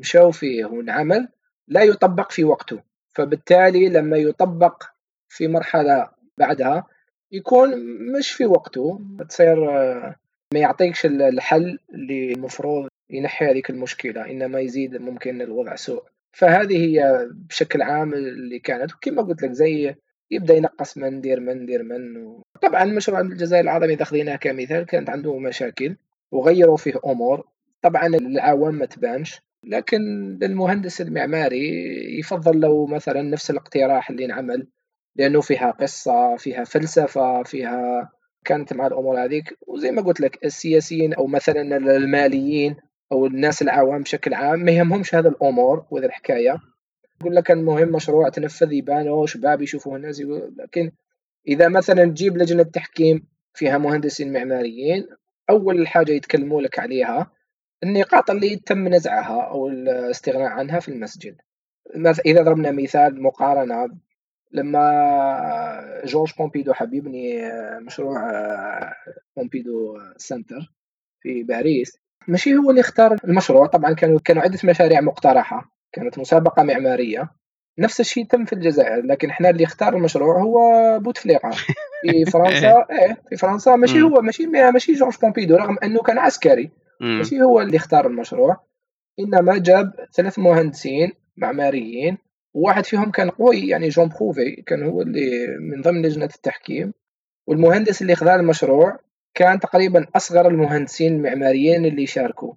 مشاو فيه ونعمل لا يطبق في وقته. فبالتالي لما يطبق في مرحلة بعدها يكون مش في وقته. تصير ما يعطيكش الحل اللي المفروض ينحي هذيك المشكلة إنما يزيد ممكن الوضع سوء. فهذه هي بشكل عام اللي كانت. وكما قلت لك زي يبدأ ينقص من دير من دير من. طبعا مشروع الجزائر العربي اذا خذيناه كمثال كانت عنده مشاكل وغيروا فيه أمور. طبعا العوام ما تبانش. لكن للمهندس المعماري يفضل لو مثلا نفس الاقتراح اللي انعمل لأنه فيها قصة فيها فلسفة فيها كانت مع الأمور هذيك. وزي ما قلت لك السياسيين أو مثلا الماليين أو الناس العوام بشكل عام ما يهمهمش هذا الأمور وهذه الحكاية. يقول لك المهم مشروع تنفذ يبانوا شباب يشوفوا الناس لكن إذا مثلا تجيب لجنة تحكيم فيها مهندسين معماريين أول حاجة يتكلموا لك عليها النقاط اللي تم نزعها أو الاستغناء عنها في المسجد. إذا ضربنا مثال مقارنة لما جورج بومبيدو حب يبني مشروع بومبيدو center في باريس ماشي هو اللي اختار المشروع. طبعا كانوا كانوا عدة مشاريع مقترحة. كانت مسابقة معمارية. نفس الشيء تم في الجزائر لكن إحنا اللي اختار المشروع هو بوتفليقة. في فرنسا إيه في فرنسا ماشي هو ماشي ماشي جورج بومبيدو رغم إنه كان عسكري. ماشي هو اللي اختار المشروع. إنما جاب ثلاث مهندسين معماريين. وواحد فيهم كان قوي يعني جون بروفي كان هو اللي من ضمن لجنة التحكيم. والمهندس اللي خذا المشروع كان تقريبا أصغر المهندسين المعماريين اللي شاركوا.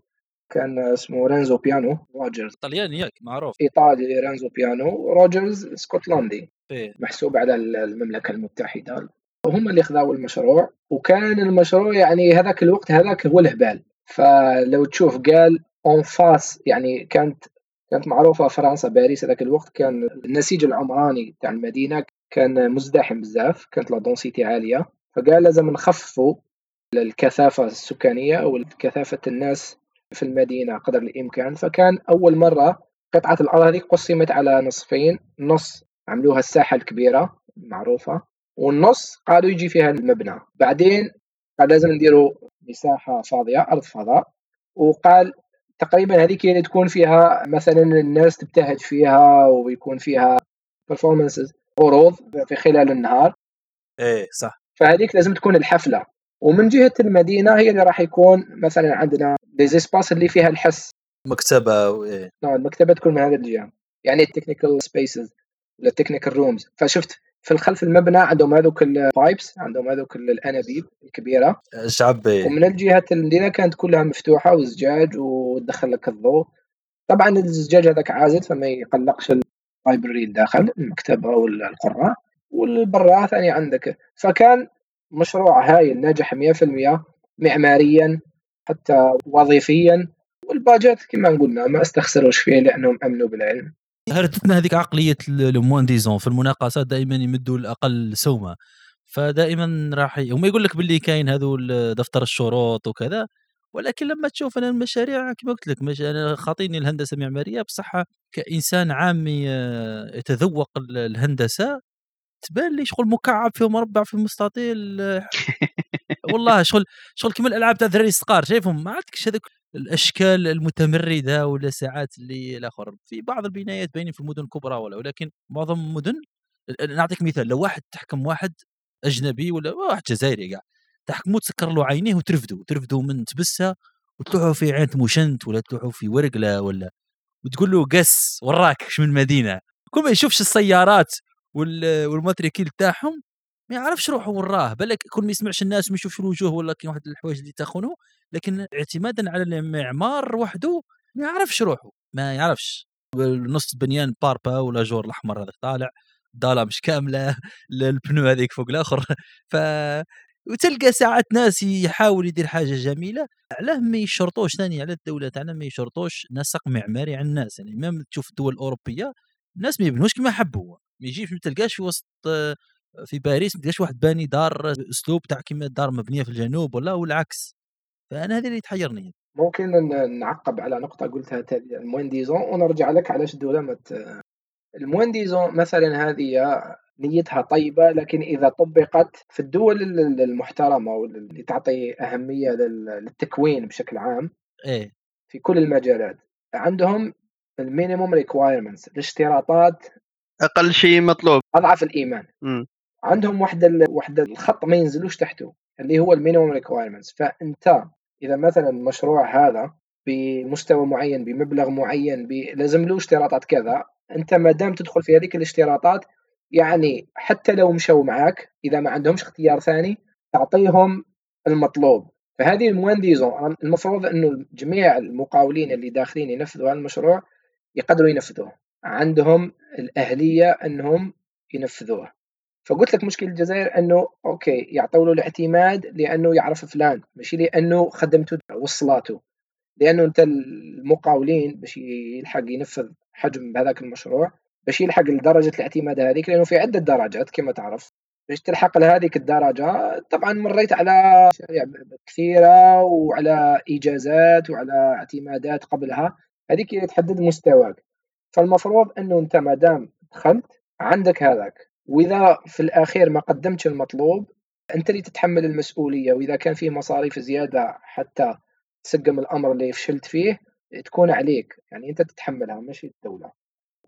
كان اسمه رينزو بيانو روجرز. طلياني ياك معروف. إيطالي رينزو بيانو روجرز اسكتلندي إيه؟ محسوب على المملكة المتحدة. هم اللي خذاوا المشروع. وكان المشروع يعني هذاك الوقت هذاك هو الهبال. فلو تشوف قال en face يعني كانت كانت معروفة فرنسا باريس هذاك الوقت كان النسيج العمراني تاع المدينة كان مزدحم بزاف كانت la densité عالية. فقال لازم نخففوا الكثافة السكانية أو كثافة الناس في المدينة قدر الإمكان. فكان أول مرة قطعة الأرض هذه قسمت على نصفين. نص عملوها الساحة الكبيرة المعروفة والنص قالوا يجي فيها المبنى. بعدين قال لازم نديروا مساحة فاضية أرض فضاء وقال تقريبا هذيك اللي تكون فيها مثلا الناس تبتهج فيها ويكون فيها performances عروض في خلال النهار. إيه صح. فهذيك لازم تكون الحفلة. ومن جهة المدينة هي اللي راح يكون مثلا عندنا des espaces اللي فيها الحس. مكتبة وايه نعم المكتبة تكون من هذا الجهة. يعني ال technical spaces ولا ال technical rooms فشفت في الخلف المبنى عندهم هذوك ال pipes عندهم هذوك الأنابيب الكبيرة. شعبي. ومن الجهة المدينة كانت كلها مفتوحة وزجاج وتدخل لك الضوء. طبعا الزجاج هذاك عازل فما يقلقش ال library الداخل المكتبة والقراء. والبرا ثاني عندك. فكان مشروع هايل ناجح 100% معماريا حتى وظيفيا وال budget كما قلنا ما استخسروش فيه لانهم أمنوا بالعلم. هرتتنا هذيك عقلية ال moins-disant في المناقصات دائما يمدوا الأقل سومة فدائما راح هما يقول لك باللي كاين هذو دفتر الشروط وكذا ولكن لما تشوف أنا المشاريع كما قلت لك مش أنا خاطيني الهندسة المعماريه بصح كإنسان عامي يتذوق الهندسة تبان لي شغل مكعب في مربع في مستطيل والله شغل شغل كيما الألعاب تاع الدراري الصغار شايفهم؟ ما عندكش هذوك الأشكال المتمردة ولا ساعات اللي الآخر. في بعض البنايات باينين في المدن الكبرى ولا ولكن معظم المدن نعطيك مثال لو واحد تحكم واحد أجنبي ولا واحد جزائري كاع تحكموا تسكر له عينيه وترفدوا ترفدوا من تبسة وتلوحوا في عين مشنت ولا تلوحوا في ورقلة ولا وتقول له قس وراك من مدينة؟ كل ما يشوفش السيارات والماتريكيل تاعهم ما يعرفش روحه وراه بالك كل ما يسمعش الناس وما يشوفش الوجوه ولا كاين واحد الحوايج اللي تخونه لكن اعتمادا على المعمار وحده ما يعرفش روحه. ما يعرفش. نص بنيان باربا ولا جور الأحمر هذاك طالع الضاله مش كاملة البنو هذيك فوق الآخر. ف وتلقى ساعات ناس يحاول يدير حاجة جميلة علاه ما يشرطوش ثاني على الدولة تاعنا ما يشرطوش نسق معماري على الناس. يعني ما تشوف الدول الأوروبية الناس ما يبنوش كما حبوا ما يجيش ما تلقاش في وسط في باريس ما تلقاش واحد باني دار أسلوب تاع كيما الدار مبنية في الجنوب ولا والعكس. فأنا هذا اللي تحيرني. ممكن نعقب على نقطة قلتها ال moins-disant ونرجع لك علاش الدولة ما ال moins-disant مثلا هذه نيتها طيبة لكن إذا طبقت في الدول المحترمة واللي تعطي أهمية للتكوين بشكل عام إيه. في كل المجالات عندهم ال minimum requirements الاشتراطات أقل شيء مطلوب. أضعف الإيمان. م. عندهم وحده وحده الخط ما ينزلوش تحته اللي هو ال minimum requirements فأنت إذا مثلا المشروع هذا بمستوى معين بمبلغ معين لازم له اشتراطات كذا أنت ما دام تدخل في هذيك الاشتراطات يعني حتى لو مشوا معك إذا ما عندهمش اختيار ثاني تعطيهم المطلوب. فهذه ال moins-disant المفروض إنه جميع المقاولين اللي داخلين ينفذوا هذا المشروع يقدروا ينفذوه. عندهم الأهلية إنهم ينفذوه فقلت لك مشكلة الجزائر إنه أوكي يعطوا له الاعتماد لأنه يعرف فلان ماشي؟ لأنه خدمته وصلاته. لأنه أنت المقاولين باش يلحق ينفذ حجم بهذاك المشروع باش يلحق لدرجة الاعتماد هذيك لأنه في عدة درجات كما تعرف. باش تلحق لهذيك الدرجة طبعا مريت على مشاريع كثيرة وعلى اجازات وعلى اعتمادات قبلها. هذيك تحدد مستواك. فالمفروض إنه أنت ما دام دخلت عندك هذاك. وإذا في الأخير ما قدمتش المطلوب أنت اللي تتحمل المسؤولية. وإذا كان فيه مصاريف زيادة حتى تسقم الأمر اللي فشلت فيه تكون عليك. يعني أنت تتحملها مش الدولة.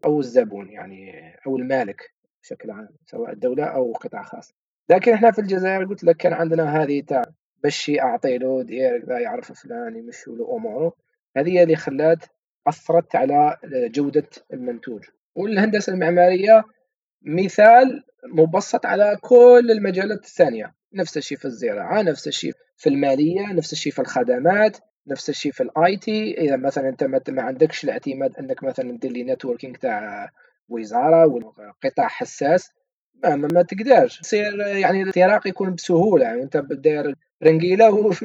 أو الزبون يعني أو المالك بشكل عام سواء الدولة أو قطاع خاص. لكن إحنا في الجزائر قلت لك كان عندنا هذه تاع بشي أعطي له دير ذا يعرف فلان يمشي له أموره. هذه اللي خلات أثرت على جودة المنتوج. والهندسة المعمارية مثال مبسط على كل المجالات الثانية. نفس الشيء في الزراعة نفس الشيء في المالية نفس الشيء في الخدمات نفس الشيء في ال IT. إذا مثلا أنت ما عندكش الاعتماد أنك مثلا دير لي networking تاع وزارة ولا قطاع حساس ما, ما, ما تقدرش. تصير يعني الاختراق يكون بسهولة. يعني أنت داير رنجيلة و...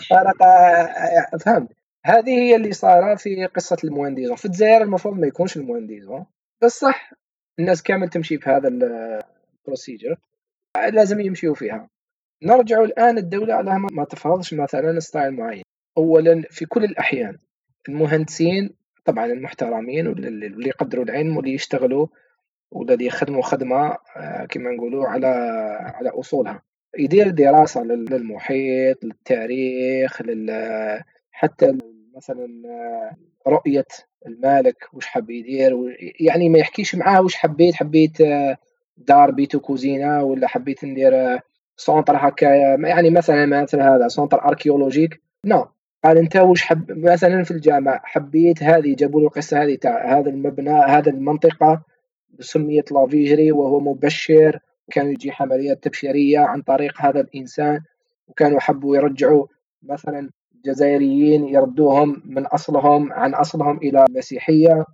فهمت. هذه هي اللي صار في قصة ال moins-disant في الجزائر المفروض ما يكونش ال moins-disant بس صح الناس كامل تمشي في هذا ال procedure لازم يمشيوا فيها. نرجع الآن الدولة على ما تفرضش مثلا style معين. أولا في كل الأحيان المهندسين طبعا المحترمين واللي يقدروا العلم واللي يشتغلوا واللي يخدموا خدمة آه، كما نقولوا على على أصولها. يدير دراسة للمحيط للتاريخ لل حتى مثلا آه، رؤية المالك وش حب يدير يعني ما يحكيش معاه وش حبيت حبيت آه، دار بيتو كوزينة ولا حبيت ندير centre هكا يعني مثلا مثلا هذا centre archéologique نو قال أنت وش حب مثلا في الجامعة حبيت هذه جابوا له القصة هذه تاع هذا المبنى هذا المنطقة سميت لافيجري وهو مبشر وكان يجي حمليات تبشيرية عن طريق هذا الإنسان وكانوا حبوا يرجعوا مثلا جزائريين يردوهم من أصلهم عن أصلهم إلى المسيحية.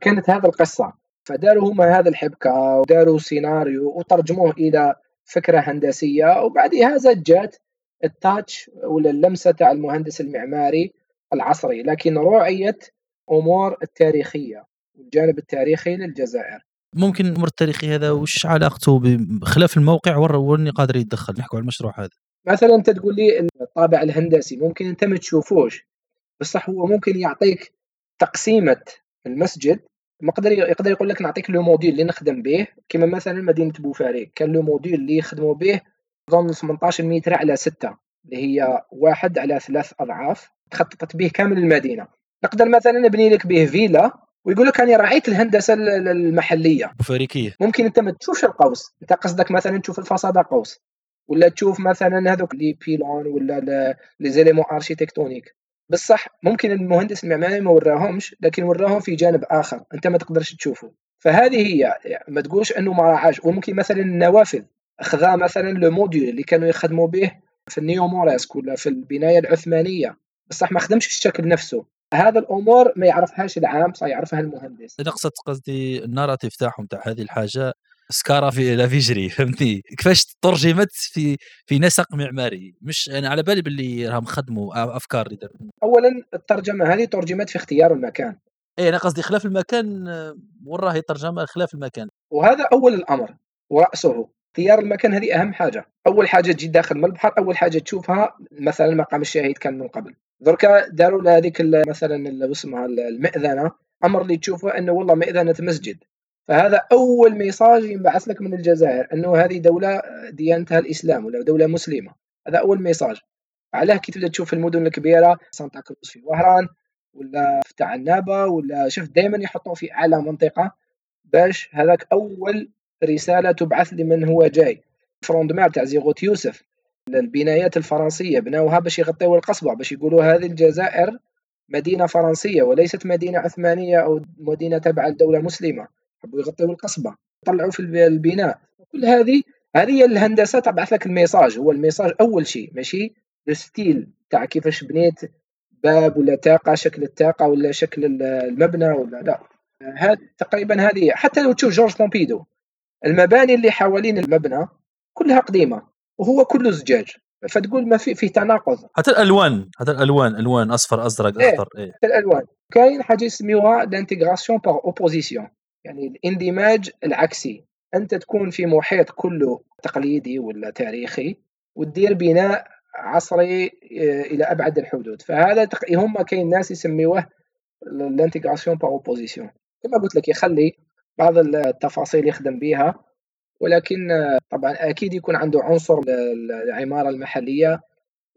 كانت هذا القصة. فداروا هم هذا الحبكة وداروا سيناريو وترجموه إلى فكرة هندسية. وبعدها جات التاتش ولا اللمسة تاع المهندس المعماري العصري. لكن رعية أمور التاريخية والجانب التاريخي للجزائر. ممكن الأمر التاريخي هذا وش علاقته بخلاف الموقع؟ وين قادر يتدخل نحكوا على المشروع هذا. مثلا انت تقول لي الطابع الهندسي ممكن أنت ما تشوفوش بصح هو ممكن يعطيك تقسيمة المسجد مقدر يقدر يقول لك نعطيك لو موديل اللي نخدم به كما مثلا مدينة بوفاري كان لو موديل اللي يخدموا به ظن 18 متر على 6 اللي هي واحد على ثلاث أضعاف تخططت به كامل المدينة. نقدر مثلا نبني لك به فيلا ويقول لك أنا راعيت الهندسة المحلية. بوفاريكيه ممكن أنت ما تشوفش القوس أنت قصدك مثلا تشوف ال façade قوس. ولا تشوف مثلا هذوك les pylônes ولا les éléments architectoniques بصح ممكن المهندس المعماري ما وراهمش لكن وراهم في جانب آخر أنت ما تقدرش تشوفه. فهذه هي ما تقولش إنه ما راعاش وممكن مثلا النوافذ خذا مثلا le module اللي كانوا يخدموا به في ال néo-mauresque ولا في البناية العثمانية. بصح ما خدمش الشكل نفسه. هذا الأمور ما يعرفهاش العام صح يعرفها المهندس. أنا قصدت قصدي ال narratif تاعهم تاع هذه الحاجة. سكارا في لا فيجري فهمتني؟ كيفاش ترجمت في في نسق معماري؟ مش أنا على بالي باللي راهم خدموا أفكار اولا الترجمة هذه ترجمت في اختيار المكان. اي أنا قصدي خلاف المكان وراه ترجمه خلاف المكان. وهذا أول الأمر ورأسه. اختيار المكان هذه أهم حاجة. أول حاجة تجي داخل من البحر أول حاجة تشوفها مثلا مقام الشهيد كان من قبل. دركا داروا هذيك مثلا اسمها المئذنة. أمر اللي تشوفه إنه والله مئذنة مسجد. فهذا أول message ينبعث لك من الجزائر أنه هذه دولة ديانتها الإسلام ولا دولة مسلمة. هذا أول message. علاه كي تبدأ تشوف المدن الكبيرة؟ سانتا كروز في وهران ولا في تاع عنابة ولا شفت دائما يحطوا في أعلى منطقة. باش هذاك أول رسالة تبعث لمن هو جاي. front de mer تاع زيغوت يوسف البنايات الفرنسية بناوها باش يغطيوا القصبة باش يقولوا هذه الجزائر مدينة فرنسية وليست مدينة عثمانية أو مدينة تبع الدولة مسلمة. حبوا يغطيوا القصبة طلعوا في البناء. كل هذه هذه الهندسة تبعث لك ال message. هو الميساج أول شيء ماشي؟ ال style تاع كيفاش بنيت باب ولا تاقة شكل التاقة ولا شكل المبنى ولا لا. هذا تقريبا هذه حتى لو تشوف جورج بومبيدو المباني اللي حوالين المبنى كلها قديمة وهو كله زجاج. فتقول ما في في تناقض. حتى الألوان حتى الألوان ألوان أصفر أزرق إيه، أخضر إيه. حتى الألوان. كاين حاجة يسميوها l'intégration par opposition يعني الاندماج العكسي. أنت تكون في محيط كله تقليدي ولا تاريخي وتدير بناء عصري آه، إلى أبعد الحدود. فهذا هم كاين ناس يسميوه l'intégration par opposition كما قلت لك يخلي بعض التفاصيل يخدم بها ولكن آه، طبعا أكيد يكون عنده عنصر العماره المحلية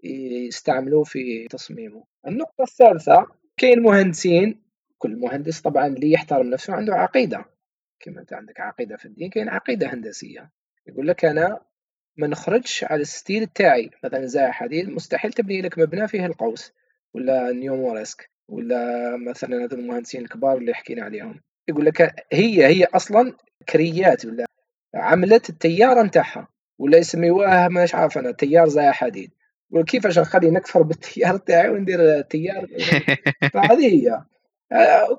يستعملوه في تصميمه. النقطة الثالثة كاين مهندسين كل مهندس طبعا اللي يحترم نفسه عنده عقيدة كما أنت عندك عقيدة في الدين كاين عقيدة هندسية. يقول لك أنا ما نخرجش على ال style تاعي مثلا زها حديد مستحيل تبني لك مبنى فيه القوس ولا néo-mauresque ولا مثلا هذول المهندسين الكبار اللي حكينا عليهم. يقول لك هي هي أصلا créat ولا عملت التيار نتاعها ولا يسميوها مش عارف أنا تيار زها حديد. وكيفاش نخلي نكفر بالتيار تاعي وندير تيار؟ فهذه هي.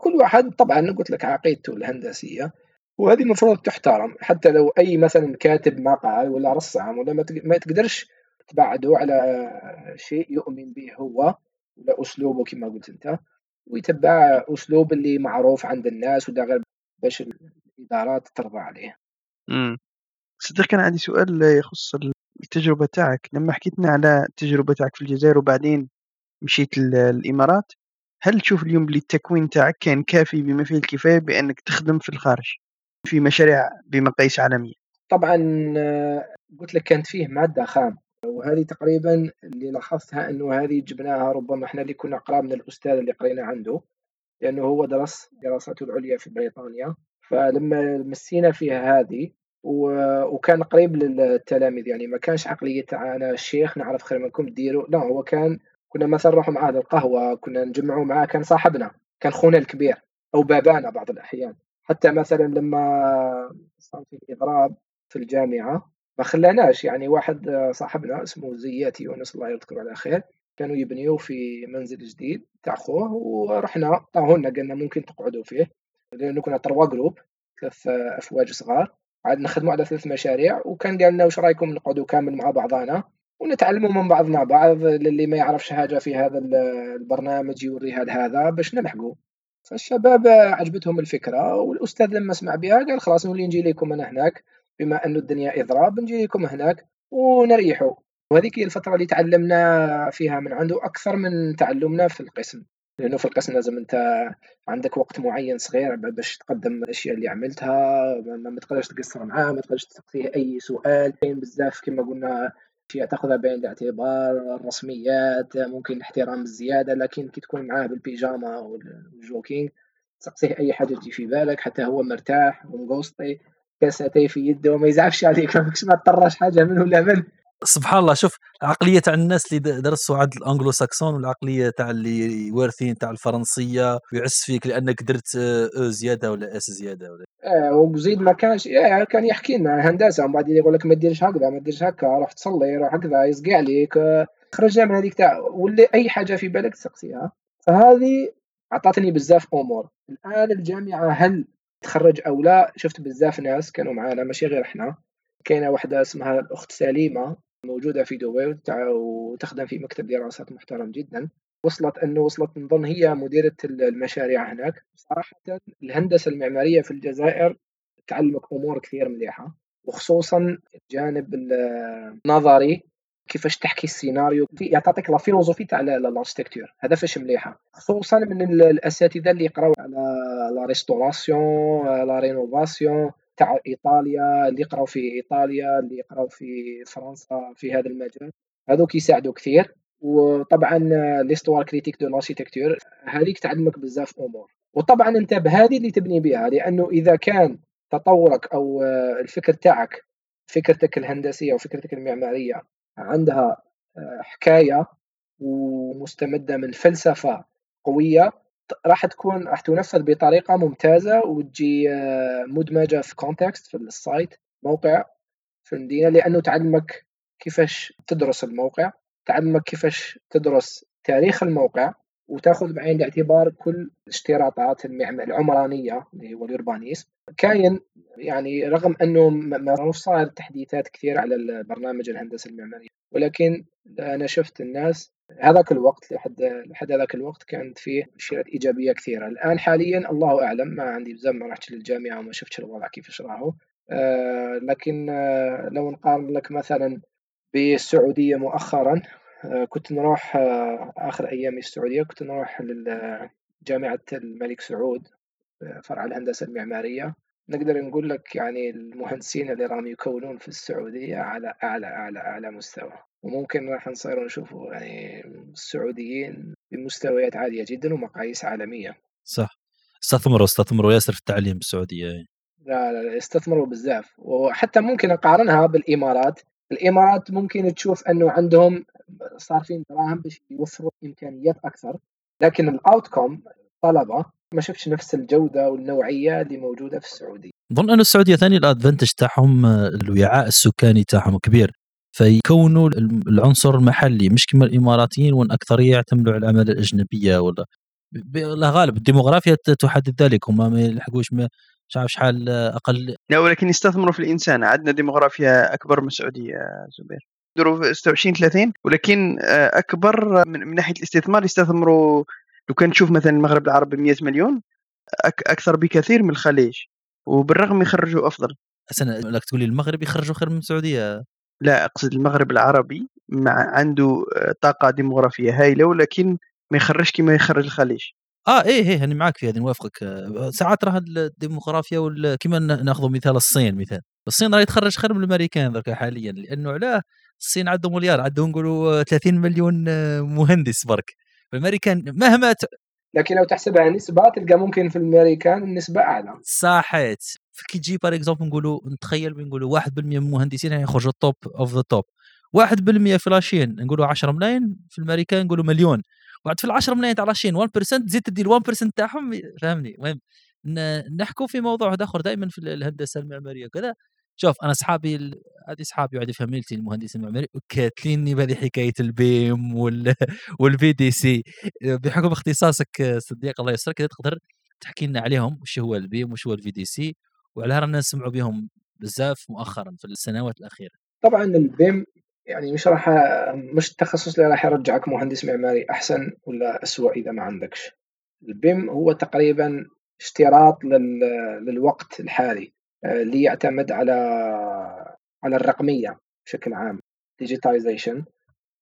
كل واحد طبعا قلت لك عقيدته الهندسية وهذه المفروض تحترم حتى لو أي مثلا كاتب مقال ولا رسام ولا ما تقدرش تبعده على شيء يؤمن به هو ولا أسلوبه كما قلت أنت ويتبع أسلوب اللي معروف عند الناس ولا غير باش الإدارات ترضى عليه. امم صديق كان عندي سؤال يخص التجربة تاعك. لما حكيتنا على التجربة تاعك في الجزائر وبعدين مشيت الإمارات هل تشوف اليوم بلي التكوين تاعك كان كافي بما فيه الكفاية بأنك تخدم في الخارج في مشاريع بمقاييس عالمية طبعا قلت لك كانت فيه مادة خام وهذه تقريبا اللي لاحظتها إنه هذه جبناها ربما إحنا اللي كنا قراب من الأستاذ اللي قرينا عنده لأنه هو درس دراساته العليا في بريطانيا فلما مسينا فيها هذه وكان قريب للتلاميذ يعني ما كانش عقلية أنا الشيخ نعرف خير منكم ديروا. لا هو كان كنا مثلا نروح معاه للقهوة كنا نجمعوا معاه كان صاحبنا كان خونا الكبير أو بابانا بعض الأحيان. حتى مثلا لما صار في إضراب في الجامعة ما خلاناش يعني واحد صاحبنا اسمه زياتي يونس الله يذكره على خير كانوا يبنيوا في منزل جديد تاع خوه ورحنا عطاهولنا قلنا ممكن تقعدوا فيه. لأنه كنا تروا جروب ثلاث أفواج صغار عاد نخدموا على ثلاث مشاريع وكان قال لنا وش رأيكم نقعدوا كامل مع بعضنا ونتعلموا من بعضنا بعض للي ما يعرفش حاجة في هذا البرنامج يوريها لهذا باش نلحقوا. فالشباب عجبتهم الفكرة والأستاذ لما سمع بها قال خلاص نولي نجي لكم أنا هناك بما أنه الدنيا إضراب نجي لكم هناك ونريحوا. وهذيك هي الفترة اللي تعلمنا فيها من عنده أكثر من تعلمنا في القسم. لأنه في القسم لازم أنت عندك وقت معين صغير باش تقدم الأشياء اللي عملتها ما, تقدرش تقصر معاه ما تقدرش تسقسيه أي سؤال. كاين بزاف كما قلنا أشياء تاخذها بعين الاعتبار الرسميات ممكن الاحترام الزيادة لكن كي تكون معاه بالبيجاما وال jogging تسقسيه أي حاجة تجي في بالك حتى هو مرتاح ومقوسطي كاساتي في يده وما يزعفش عليك ما تطرش حاجة منه ولا منه. سبحان الله شوف العقلية تاع الناس اللي درسوا عند الانجلو ساكسون والعقلية تاع اللي وارثين تاع الفرنسية ويعس فيك لأنك درت أو زيادة ولا اس زيادة ولا آه وزيد ما كانش آه كان يحكي لنا هندسة ومن بعد يقول لك ما ديرش هكذا ما ديرش هكا روح تصلي روح هكذا يصقي عليك آه خرجنا من هذيك تاع ولا أي حاجة في بالك تسقسيها. فهذه أعطتني بزاف أمور. الآن الجامعة هل تخرج أو لا؟ شفت بزاف ناس كانوا معنا ماشي غير إحنا. كاينة واحدة اسمها الأخت سليمة موجودة في دبي وتخدم في مكتب دراسات محترم جدا. وصلت أنه وصلت نظن هي مديرة المشاريع هناك. صراحة الهندسة المعمارية في الجزائر تعلمك أمور كثير مليحة وخصوصا الجانب النظري كيفاش تحكي السيناريو يعطيك la philosophie تاع الاركتيكتور. هذا فاش مليحة. خصوصا من الأساتذة اللي يقراو على la restauration la rénovation. تاع إيطاليا اللي يقراو في إيطاليا اللي يقراو في فرنسا في هذا المجال. هذوك يساعدوا كثير. وطبعا l'histoire critique de l'architecture هذيك تعلمك بزاف أمور. وطبعا أنت بهذه اللي تبني بها لأنه إذا كان تطورك أو الفكر تاعك فكرتك الهندسية وفكرتك المعمارية عندها حكاية ومستمدة من فلسفة قوية راح تكون راح تنفذ بطريقة ممتازة وتجي آه، مدمجة في contexte في ال site موقع في المدينة لأنه تعلمك كيفاش تدرس الموقع تعلمك كيفاش تدرس تاريخ الموقع وتاخذ بعين الاعتبار كل الاشتراطات العمرانية اللي هو ال urbanisme كاين يعني رغم أنه ما صار تحديثات كثير على البرنامج الهندسه المعماريه ولكن أنا شفت الناس هذاك الوقت لحد لحد هذاك الوقت كانت فيه مؤشرات إيجابية كثيرة. الآن حاليا الله أعلم ما عندي بزاف ما رحتش للجامعة وما شفتش الوضع كيفاش راهو آه لكن آه لو نقارن لك مثلا بالسعودية مؤخرا آه كنت نروح آه آخر ايامي السعودية كنت نروح لجامعه الملك سعود آه، فرع الهندسة المعمارية. نقدر نقول لك يعني المهندسين اللي راهم يكونون في السعودية على أعلى أعلى أعلى مستوى. وممكن راح نصير نشوفوا يعني السعوديين بمستويات عالية جدا ومقاييس عالمية. صح. استثمروا استثمروا ياسر في التعليم بالسعودية. لا لا استثمروا بزاف وحتى ممكن أقارنها بالإمارات. الإمارات ممكن تشوف أنه عندهم صارفين دراهم باش يوفروا إمكانيات أكثر لكن الأوتكم الطلبة ما شفتش نفس الجودة والنوعية اللي موجودة في السعودية. أظن أن السعودية ثاني ال advantage تاعهم الوعاء السكاني تاعهم كبير. فيكونوا العنصر المحلي مش كما الإماراتيين وإن اكثريه يعتمدوا على العماله الأجنبية ولا لا غالب الديموغرافيا تحدد ذلك. هم ما يلحقوش مش عارف شحال أقل. لا ولكن يستثمروا في الإنسان. عندنا ديموغرافيا أكبر من السعودية زبير. يديروا 26 30 ولكن آه، أكبر من, من ناحية الاستثمار يستثمروا لو كان تشوف مثلا المغرب العربي 100 مليون أكثر بكثير من الخليج. وبالرغم يخرجوا أفضل. حسنا لك تقول لي المغرب يخرجوا خير من السعودية. لا أقصد المغرب العربي مع عنده آه، طاقة ديموغرافية هائلة ولكن ما يخرجش كما يخرج الخليج. آه إيه إيه أنا معك في هذه نوافقك آه، ساعات راه الديموغرافيا كما ناخذ مثال الصين مثال. الصين راه يتخرج خير من الأمريكان ذاك حاليا لأنه علاه الصين عندهم مليار عندهم نقولوا 30 مليون آه، مهندس برك. الأمريكان مهما. لكن لو تحسبها نسبة تلقى ممكن في الأمريكان النسبة أعلى. صحيت. كي par exemple نقولوا نتخيل نقولوا 1% من المهندسين يخرجوا top of the top 1% في la Chine نقولوا 10 ملايين في الأمريكان نقولوا مليون. وعد في ال 10 ملايين تاع la Chine 1% تزيد تدي ال 1% تاعهم فهمني؟ المهم نحكوا في موضوع آخر دائما في الهندسة المعمارية وكذا. شوف أنا أصحابي هذه اصحابي واحد فاميلتي المهندس المعماري قاتليني بهذه حكاية ال BIM وال وال VDC بحكم اختصاصك صديق الله يسرك تقدر تحكي لنا عليهم وش هو ال BIM وش هو ال VDC وعلى رانا نسمعوا بهم بزاف مؤخرا في السنوات الأخيرة. طبعا ال BIM يعني مش راح مش التخصص اللي راح يرجعك مهندس معماري أحسن ولا اسوء إذا ما عندكش. ال BIM هو تقريبا اشتراط لل... للوقت الحالي اللي يعتمد على على الرقمية بشكل عام digitization.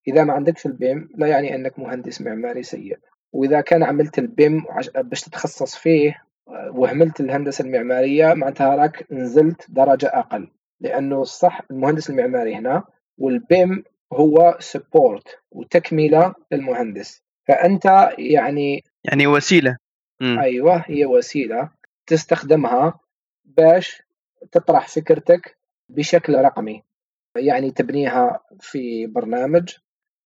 إذا ما عندكش ال BIM لا يعني أنك مهندس معماري سيء. وإذا كان عملت ال BIM باش تتخصص فيه وهملت الهندسة المعمارية معناتها راك نزلت درجة أقل. لأنه الصح المهندس المعماري هنا وال BIM هو support وتكملة للمهندس. فأنت يعني يعني وسيلة. م. أيوة هي وسيلة تستخدمها باش تطرح فكرتك بشكل رقمي. يعني تبنيها في برنامج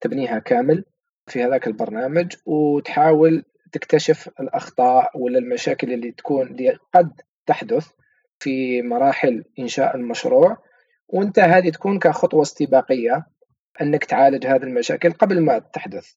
تبنيها كامل في هذاك البرنامج وتحاول تكتشف الأخطاء ولا المشاكل اللي تكون اللي قد تحدث في مراحل إنشاء المشروع. وأنت هذه تكون كخطوة استباقية أنك تعالج هذه المشاكل قبل ما تحدث.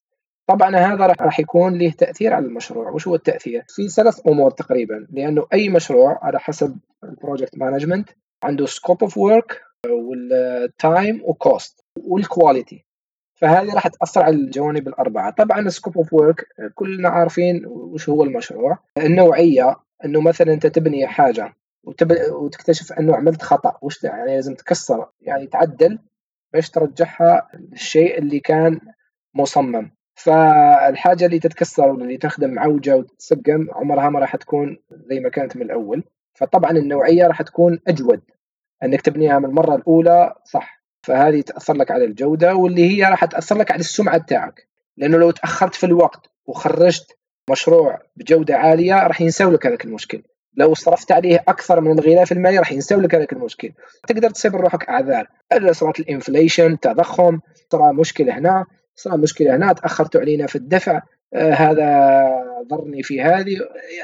طبعا هذا راح يكون له تأثير على المشروع. وش هو التأثير؟ في ثلاث أمور تقريبا لأنه أي مشروع على حسب ال project management عنده scope of work وال time و cost وال quality فهذه راح تأثر على الجوانب الأربعة. طبعا ال scope of work كلنا عارفين وش هو المشروع. النوعية إنه مثلا أنت تبني حاجة وتب... وتكتشف أنه عملت خطأ وش يعني لازم تكسر يعني تعدل باش ترجعها للشيء اللي كان مصمم. فالحاجة اللي تتكسر واللي تخدم معوجه وتسقم عمرها ما راح تكون زي ما كانت من الأول. فطبعا النوعية راح تكون أجود. أنك تبنيها من المرة الأولى صح. فهذه تأثر لك على الجودة واللي هي راح تأثر لك على السمعة تاعك لأنه لو تأخرت في الوقت وخرجت مشروع بجودة عالية راح ينسوا لك هذاك المشكل. لو صرفت عليه أكثر من الغلاف المالي راح ينسوا لك هذاك المشكل. تقدر تسيب روحك أعذار. صارت الإنفليشن تضخم صار مشكلة هنا صار مشكلة هنا تأخرتوا علينا في الدفع آه هذا ضرني في هذه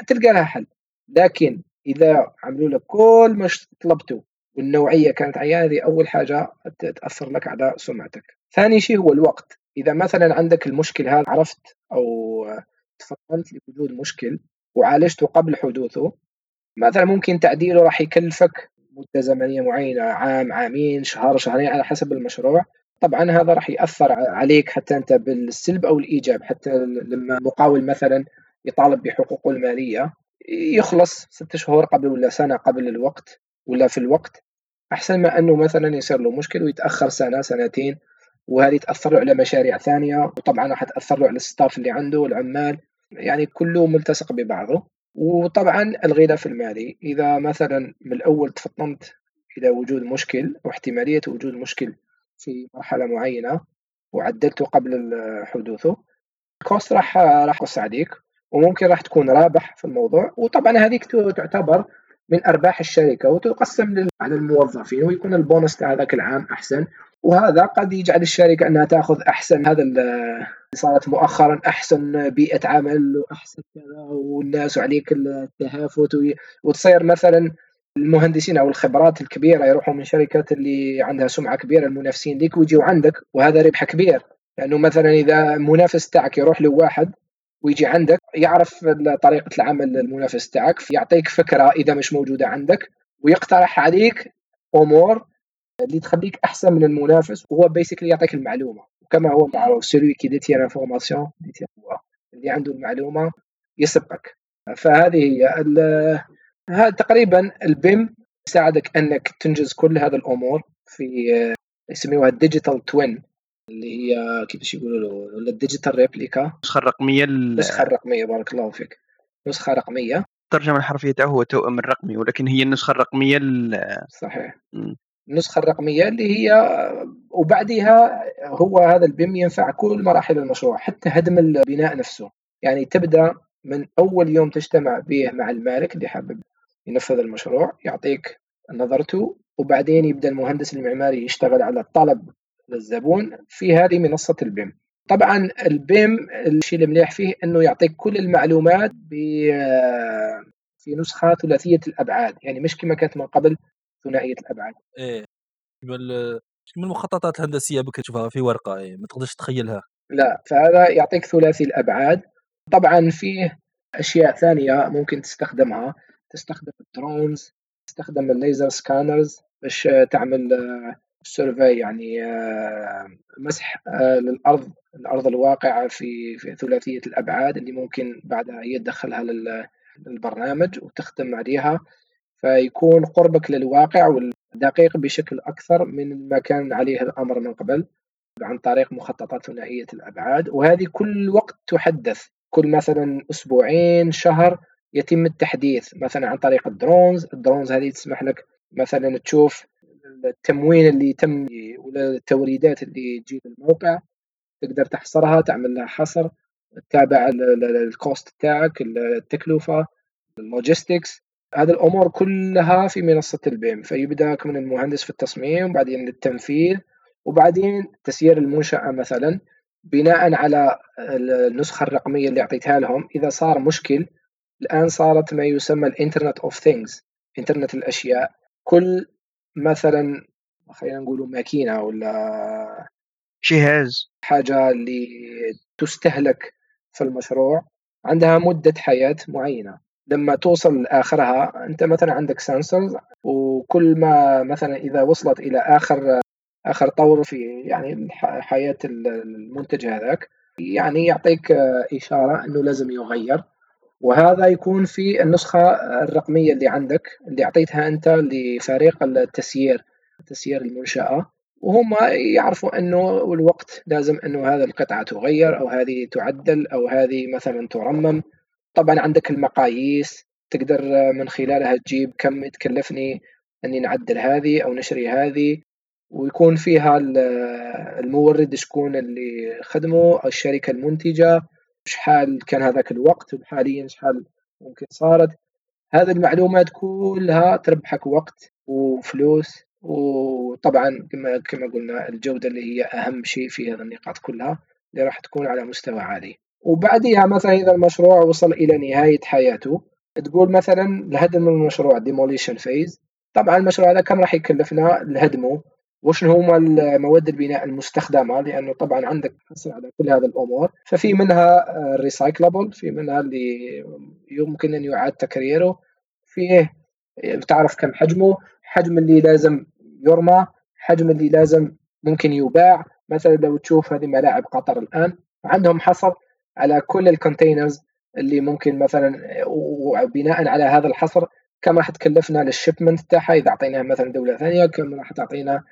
تلقى لها حل. لكن إذا عملوا لك كل ما طلبته والنوعية كانت عيانه هذه أول حاجة تأثر لك على سمعتك. ثاني شيء هو الوقت. إذا مثلا عندك المشكل هذا عرفت أو تفضلت لوجود مشكل وعالجته قبل حدوثه مثلا ممكن تعديله راح يكلفك مدة زمنية معينة عام عامين شهر شهرين على حسب المشروع. طبعا هذا راح يأثر عليك حتى أنت بالسلب أو الإيجاب. حتى لما مقاول مثلا يطالب بحقوقه المالية يخلص ست شهور قبل ولا سنة قبل الوقت ولا في الوقت أحسن ما أنه مثلا يصير له مشكل ويتأخر سنة سنتين وهذه تأثر له على مشاريع ثانية وطبعا راح تأثر له على الستاف اللي عنده والعمال يعني كله ملتصق ببعضه. وطبعا الغلاف المالي إذا مثلا من الأول تفطنت إلى وجود مشكل أو احتمالية وجود مشكل في مرحلة معينة وعدلته قبل حدوثه الكوست راح راح يقص عليك. وممكن راح تكون رابح في الموضوع. وطبعا هذيك تعتبر من أرباح الشركة وتقسم على الموظفين ويكون البونص تاع ذاك العام أحسن. وهذا قد يجعل الشركة أنها تأخذ أحسن هذا اللي صارت مؤخرا أحسن بيئة عمل وأحسن كذا والناس عليك التهافت وتصير مثلا المهندسين أو الخبرات الكبيرة يروحوا من شركات اللي عندها سمعة كبيرة المنافسين ليك ويجوا عندك وهذا ربح كبير. لأنه يعني مثلا إذا منافس تاعك يروح لواحد ويجي عندك يعرف طريقة العمل المنافس تاعك يعطيك فكرة إذا مش موجودة عندك ويقترح عليك أمور اللي تخليك أحسن من المنافس وهو basically يعطيك المعلومة. وكما هو معروف celui qui détient l'information اللي عنده المعلومة يسبقك. فهذه هي هذا تقريبا ال BIM يساعدك أنك تنجز كل هذه الأمور في يسميوها ال digital twin اللي هي كيفاش يقولوا له ولا ال digital replica النسخه الرقميه النسخه الرقميه بارك الله فيك. نسخة رقمية. الترجمه الحرفية تاعه هو توأم الرقمي ولكن هي النسخة الرقمية صحيح. م. النسخة الرقمية اللي هي وبعدها هو هذا ال BIM ينفع كل مراحل المشروع حتى هدم البناء نفسه. يعني تبدأ من أول يوم تجتمع به مع المالك اللي حابب ينفذ المشروع يعطيك نظرته وبعدين يبدأ المهندس المعماري يشتغل على الطلب للزبون في هذه منصة ال BIM. طبعا ال BIM الشيء المليح فيه إنه يعطيك كل المعلومات في نسخة ثلاثية الأبعاد. يعني مش كما كانت من قبل ثنائية الأبعاد. إيه. من المخططات الهندسية بك تشوفها في ورقة؟ إيه. ما تقدرش تتخيلها لا فهذا يعطيك ثلاثي الأبعاد. طبعا فيه أشياء ثانية ممكن تستخدمها. تستخدم ال drones تستخدم ال laser scanners باش تعمل survey يعني مسح للأرض الأرض الواقعة في في ثلاثية الأبعاد اللي ممكن بعدها هي تدخلها للبرنامج وتخدم عليها. فيكون قربك للواقع والدقيق بشكل أكثر من ما كان عليه الأمر من قبل عن طريق مخططات ثنائيه الأبعاد. وهذه كل وقت تحدث كل مثلا أسبوعين شهر يتم التحديث مثلا عن طريق ال drones. ال drones هذه تسمح لك مثلا تشوف التموين اللي تم ولا التوريدات اللي تجي للموقع تقدر تحصرها تعمل لها حصر تتابع ال cost تاعك التكلفة ال logistics هذه الأمور كلها في منصة ال BIM. فيبدأ من المهندس في التصميم وبعدين التنفيذ وبعدين تسيير المنشأة مثلا بناء على النسخة الرقمية اللي أعطيتها لهم. إذا صار مشكل الآن صارت ما يسمى ال internet of things إنترنت الأشياء. كل مثلا خلينا نقول ماكينة ولا جهاز. حاجة اللي تستهلك في المشروع عندها مدة حياة معينة. لما توصل لآخرها أنت مثلا عندك سنسورز وكل ما مثلا إذا وصلت إلى آخر آخر طور في يعني حياة المنتج هذاك يعني يعطيك إشارة أنه لازم يغير. وهذا يكون في النسخة الرقمية اللي عندك اللي أعطيتها أنت لفريق التسيير تسيير المنشأة. وهم يعرفوا أنه الوقت لازم أنه هذا القطعة تغير أو هذه تعدل أو هذه مثلا ترمم. طبعا عندك المقاييس تقدر من خلالها تجيب كم تكلفني أني نعدل هذه أو نشري هذه. ويكون فيها المورد شكون اللي خدمه أو الشركة المنتجة. شحال كان هذاك الوقت وحاليا شحال ممكن صارت. هذه المعلومات كلها تربحك وقت وفلوس وطبعا كما كما قلنا الجودة اللي هي أهم شيء في هذه النقاط كلها اللي راح تكون على مستوى عالي. وبعدها مثلا إذا المشروع وصل إلى نهاية حياته تقول مثلا الهدم المشروع demolition phase. طبعا المشروع هذا كم راح يكلفنا؟ لهدمه. وشنو هما مواد البناء المستخدمة؟ لأنه طبعا عندك حصر على كل هذه الأمور. ففي منها recyclable في منها اللي يمكن أن يعاد تكريره. فيه بتعرف كم حجمه؟ حجم اللي لازم يرمى حجم اللي لازم ممكن يباع. مثلا لو تشوف هذه ملاعب قطر الآن عندهم حصر على كل ال containers اللي ممكن مثلا وبناء على هذا الحصر كم راح تكلفنا لل shipment تاعها؟ إذا أعطيناها مثلا دولة ثانية كم راح تعطينا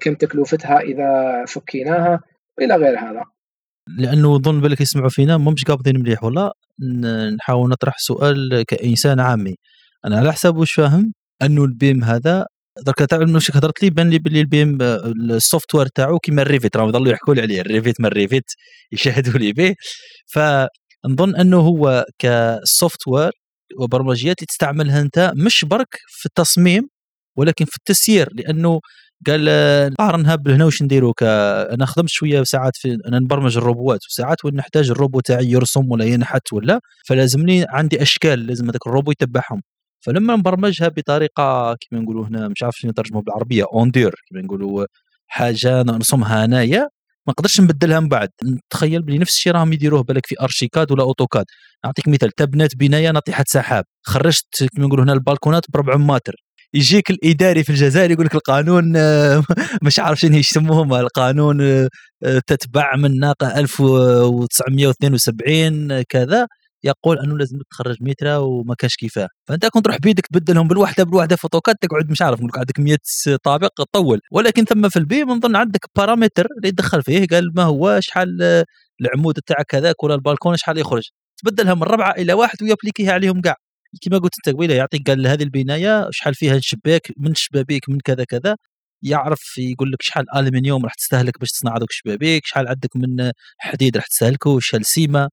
كم تكلفتها إذا فكيناها والى غير هذا. لأنه ظن بالك يسمعوا فينا مش قابضين مليح ولا نحاول نطرح سؤال كإنسان عامي. أنا على حسب واش فاهم؟ أنه ال BIM هذا درك تعرف واش هضرت لي؟ بان لي باللي ال BIM ال software تاعو كيما ال Revit. راهم يضلوا يحكوا لي عليه. ال Revit ما ال Revit يشاهدوا لي به. فنظن أنه هو ك software وبرمجيات اللي تستعملها أنت مش برك في التصميم ولكن في التسيير. لأنه قاع قارنها بهنا واش نديرو أنا خدمت شوية ساعات في أنا نبرمج الروبوات وساعات وين نحتاج الروبو تاعي يرسم ولا ينحت ولا فلازمني عندي أشكال لازم هذاك الروبو يتبعهم. فلما نبرمجها بطريقة كما نقولوا هنا مش عارف شنو نترجمه بالعربية اوندير كما نقولوا حاجة نرسمها انايا ما نقدرش نبدلها من بعد. نتخيل بلي نفس الشيء راهم يديروه بالك في ArchiCAD ولا AutoCAD. نعطيك مثال تبنات بناية ناطحه سحاب خرجت كما نقولوا هنا البالكونات بربع متر. يجيك الإداري في الجزائر يقول لك القانون آه، مش عارف شنو يسموهم القانون آه، تتبع من ناقة 1972 كذا يقول أنه لازم تخرج متر وما كاش كيفاه فأنت كنت تروح بيدك تبدلهم بالوحدة بالوحدة فوتوكاد تقعد مش عارف نقول عندك 100 طابق طول. ولكن ثم في البي نظن عندك بارامتر اللي يدخل فيه قال ما هو شحال العمود تاعك هذاك ولا البالكون شحال يخرج. تبدلها من ربعة إلى واحد ويابليكيها عليهم كاع كما قلت أنت قبيلة يعطيك قال هذه البناية شحال فيها شباك من شبابيك من كذا كذا يعرف يقول لك شحال الومنيوم راح تستهلك باش تصنع هذوك الشبابيك شحال عندك من حديد راح تستهلكه شحال سيما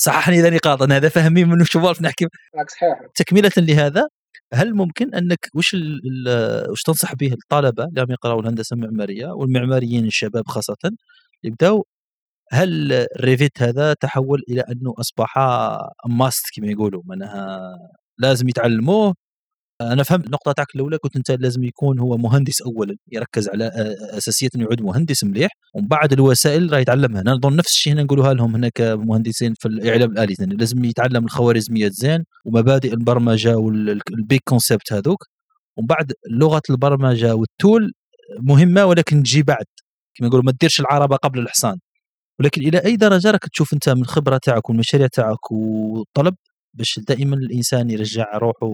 صححني إذا نقاط أنا هذا فاهمين منه شو نحكي صحيح. تكملة لهذا هل ممكن أنك وش وش تنصح به الطلبة؟ اللي عم يقرأوا الهندسة المعمارية والمعماريين الشباب خاصة يبداو هل الريفيت هذا تحول إلى أنه أصبح must كما يقولوا؟ معناها لازم يتعلموه. أنا فهمت النقطه تاعك الأولى كنت أنت لازم يكون هو مهندس اولا يركز على أساسية إنه يعود مهندس مليح ومن بعد الوسائل راه يتعلمها. أنا نظن نفس الشيء هنا نقولوها لهم هنا كمهندسين في الإعلام الآلي يعني لازم يتعلم الخوارزميات زين ومبادئ البرمجة وال big concepts هذوك. ومن بعد لغة البرمجة وال tool مهمة ولكن تجي بعد. كما نقولوا ما ديرش العربة قبل الحصان. ولكن إلى أي درجة راك تشوف أنت من الخبرة تاعك والمشاريع تاعك والطلب باش دائما الإنسان يرجع روحه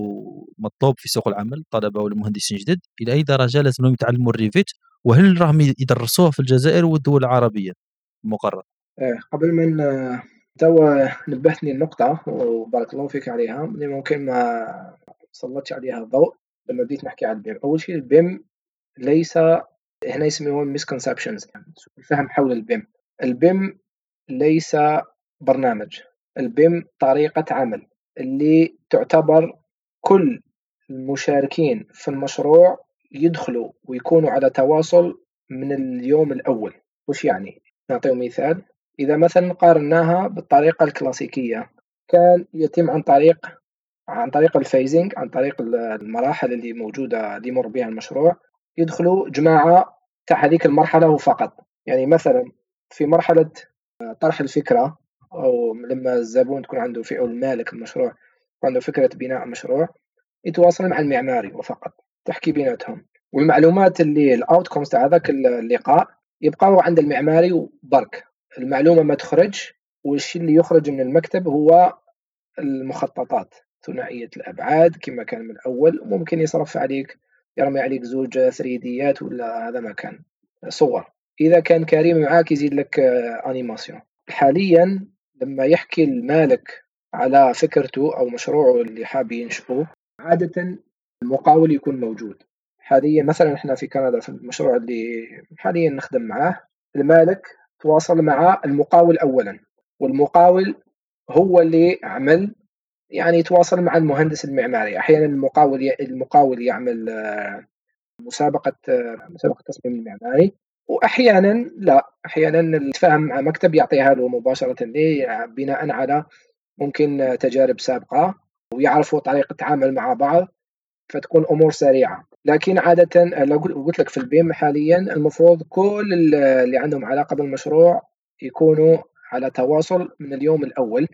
مطلوب في سوق العمل الطلبه والمهندسين جدد؟ إلى أي درجة لازم لهم يتعلموا ال Revit؟ وهل راهم يدرسوها في الجزائر والدول العربية المقرر إيه قبل من توا نبهتني النقطة وبارك الله فيك عليها. اللي ممكن ما سلطتش عليها الضوء لما بديت نحكي عن ال BIM. أول شيء ال BIM ليس هنا يسموه misconceptions يعني الفهم حول ال BIM. ال BIM ليس برنامج. ال BIM طريقة عمل اللي تعتبر كل المشاركين في المشروع يدخلوا ويكونوا على تواصل من اليوم الأول. وش يعني؟ نعطيه مثال. إذا مثلا قارناها بالطريقة الكلاسيكية كان يتم عن طريق عن طريق ال phasing عن طريق المراحل اللي موجودة اللي يمر بها المشروع يدخلوا جماعة تاع هذيك المرحلة فقط يعني مثلا في مرحلة طرح الفكرة أو لما الزبون تكون عنده في المالك المشروع عنده فكرة بناء مشروع يتواصل مع المعماري وفقط تحكي بيناتهم. والمعلومات اللي ال outcomes تاع هذاك اللقاء يبقاو عند المعماري وبرك. المعلومة ما تخرج والشيء اللي يخرج من المكتب هو المخططات ثنائية الأبعاد كما كان من الأول وممكن يصرف عليك يرمي عليك زوج 3 ديات ولا هذا ما كان. صور. إذا كان كريم معاك يزيد لك انيماسيون حاليا لما يحكي المالك على فكرته أو مشروعه اللي حاب ينشئه عادة المقاول يكون موجود. حاليا مثلا إحنا في كندا في المشروع اللي حاليا نخدم معاه المالك تواصل مع المقاول اولا والمقاول هو اللي عمل يعني يتواصل مع المهندس المعماري. أحيانا المقاول المقاول يعمل آه، مسابقة آه، مسابقة تصميم المعماري. واحيانا لا أحيانا يتفاهم مع مكتب يعطيها له مباشرة ليه بناء على ممكن تجارب سابقة ويعرفوا طريقة التعامل مع بعض فتكون أمور سريعة. لكن عادة قلت لك في البيم حاليا المفروض كل اللي عندهم علاقة بالمشروع يكونوا على تواصل من اليوم الأول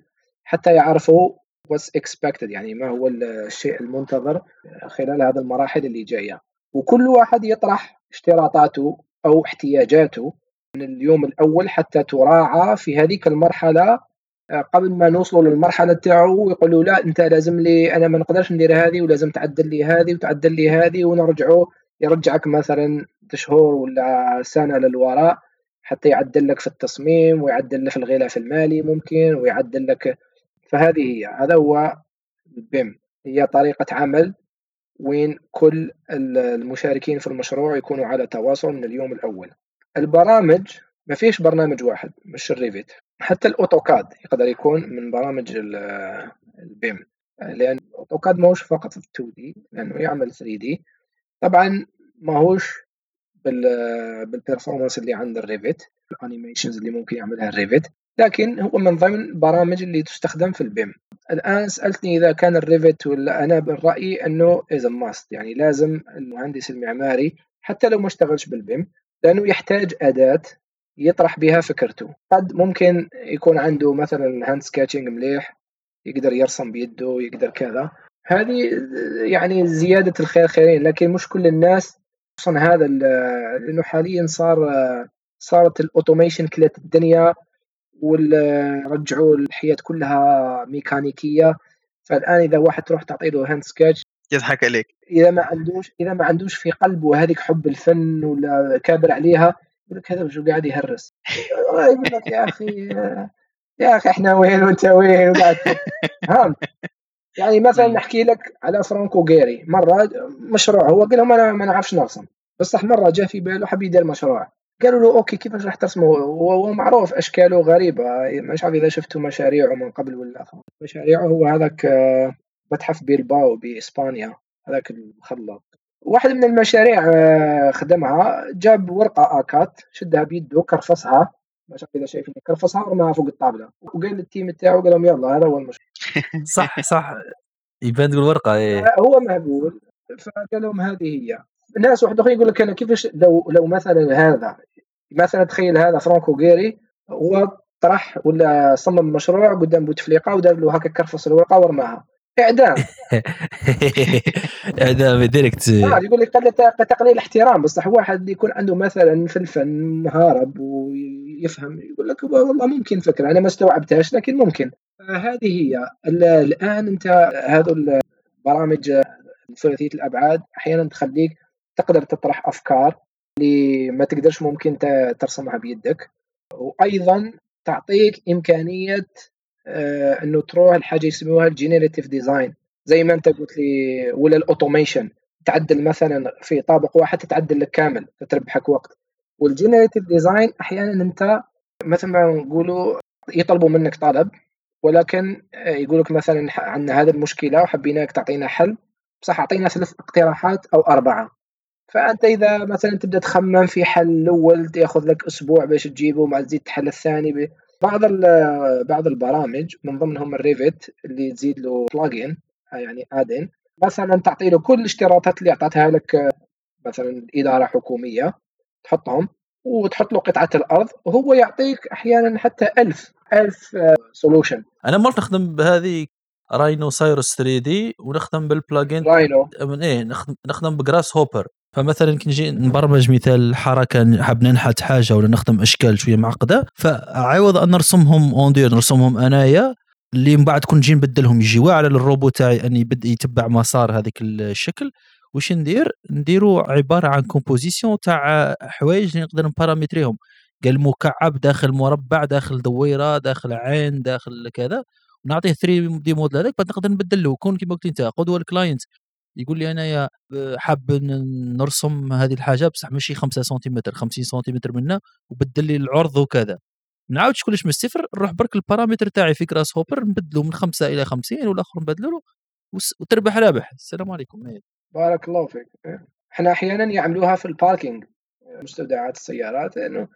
حتى يعرفوا what's expected يعني ما هو الشيء المنتظر خلال هذه المراحل اللي جاية. وكل واحد يطرح اشتراطاته أو احتياجاته من اليوم الأول حتى تراعى في هذه المرحلة آه، قبل ما نوصلوا للمرحلة تاعو ويقولوا لا أنت لازم لي أنا ما نقدرش ندير هذه ولازم تعدل لي هذه وتعدل لي هذه ونرجعوا يرجعك مثلا شهور ولا سنة للوراء حتى يعدل لك في التصميم ويعدل لك الغلاف المالي ممكن ويعدل لك فهذه هي هذا هو ال BIM هي طريقة عمل وين كل المشاركين في المشروع يكونوا على تواصل من اليوم الأول. البرامج ما فيش برنامج واحد مش ال Revit حتى ال AutoCAD يقدر يكون من برامج ال BIM. لأن ال AutoCAD ماهوش فقط في 2D لأنه يعمل 3D طبعا ماهوش بال performance اللي عند ال Revit ال animations اللي ممكن يعملها ال Revit لكن هو من ضمن البرامج اللي تستخدم في ال BIM. الآن سألتني إذا كان ال Revit ولا أنا بالرأي أنه as must يعني لازم المهندس المعماري حتى لو ما اشتغلش بال BIM لأنه يحتاج أداة يطرح بها فكرته. قد ممكن يكون عنده مثلا hand sketching مليح يقدر يرسم بيده يقدر كذا. هذه يعني زيادة الخير خيرين لكن مش كل الناس خصوصا هذا لأنه حاليا صار صارت ال automation كلت الدنيا ورجعوا الحياة كلها ميكانيكية. فالآن إذا واحد تروح تعطي له hand sketch يضحك عليك. إذا ما عندوش إذا ما عندوش في قلبه هذيك حب الفن ولا كابر عليها يقول لك هذا وشو قاعد يهرس؟ يقول لك يا أخي يا أخي إحنا وين وأنت وين وقاعد فهمت؟ يعني مثلا نحكي لك على فرانك جيري مرة مشروع هو قال لهم أنا ما نعرفش نرسم. بس مرة جاء في باله حب يدير مشروع. قالوا له okay كيفاش راح ترسمه؟ هو معروف أشكاله غريبة. مش عارف إذا شفتوا مشاريعه من قبل ولا مشاريعه هو هذاك آه، متحف بيلباو بإسبانيا هذاك المخلط. واحد من المشاريع آه، خدمها جاب ورقة هكا شدها بيده كرفصها. ماش إذا شايفين كرفصها ورماها فوق الطاوله وقال لل team تاعو قال لهم يلا هذا هو المشروع. صح صح. يبان تقول ورقة إيه. آه، هو مهبول. فقال لهم هذه هي. الناس واحد اخر يقول لك أنا كيفاش لو لو مثلا هذا مثلا تخيل هذا فرانك جيري هو طرح ولا صمم مشروع قدام بوتفليقه ودار له هكا كرفص الورقة ورماها. إعدام. إعدام direct آه يقول لك تقليل احترام بصح واحد يكون عنده مثلا في الفن مهارب ويفهم يقول لك والله ممكن فكرة أنا ما استوعبتهاش لكن ممكن. هذه هي. الآن أنت هذو البرامج ثلاثيه الأبعاد أحيانا تخليك تقدر تطرح أفكار اللي ما تقدرش ممكن ترسمها بيدك. وأيضا تعطيك إمكانية آه، إنه تروح لحاجة يسموها ال generative design زي ما أنت قلت لي ولا ال automation. تعدل مثلا في طابق واحد تتعدل لك كامل فتربحك وقت. وال generative design أحيانا أنت مثل ما نقولوا يطلبوا منك طلب ولكن آه، يقول لك مثلا عندنا هذه المشكلة وحبيناك تعطينا حل. بصح أعطينا ثلاث اقتراحات أو أربعة. فأنت إذا مثلا تبدأ تخمم في حل الأول ياخذ لك أسبوع باش تجيبه مع تزيد الحل الثاني بعض بعض البرامج من ضمنهم ال Revit اللي تزيد له plugin يعني add-in مثلا تعطي له كل الاشتراطات اللي أعطتها لك مثلا إدارة حكومية تحطهم وتحط له قطعة الأرض وهو يعطيك أحيانا حتى ألف ألف solution أنا مرات نخدم بهذه Rhinoceros 3D ونخدم بال plugin Rhino من إيه نخدم ب Grasshopper فمثلا كي نجي نبرمج مثال حركة حاب ننحت حاجة ولا نخدم أشكال شوية معقدة فعوض أن نرسمهم en dur نرسمهم أنايا اللي من بعد كون نجي نبدلهم يجي واعر للروبو تاعي أني يبدأ يتبع مسار هذاك الشكل. واش ندير؟ نديرو عبارة عن composition تاع حوايج اللي نقدر نبارامتريهم. قال مكعب داخل مربع داخل دويرة داخل عين داخل كذا. ونعطيه 3D mode هذاك بعد نقدر نبدل له كون كيما قلت أنت غدوة ال client يقول لي أنايا حاب نرسم هذه الحاجة بصح ماشي 5 سنتيمتر 50 سنتيمتر منها وبدل لي العرض وكذا. نعاود كلش من الصفر نروح برك البارامتر تاعي في Grasshopper نبدلو من 5 إلى 50 والآخر نبدلو له وتربح رابح. السلام عليكم. إيه. بارك الله فيك. إيه. إحنا أحيانا يعملوها في ال parking مستودعات السيارات لأنه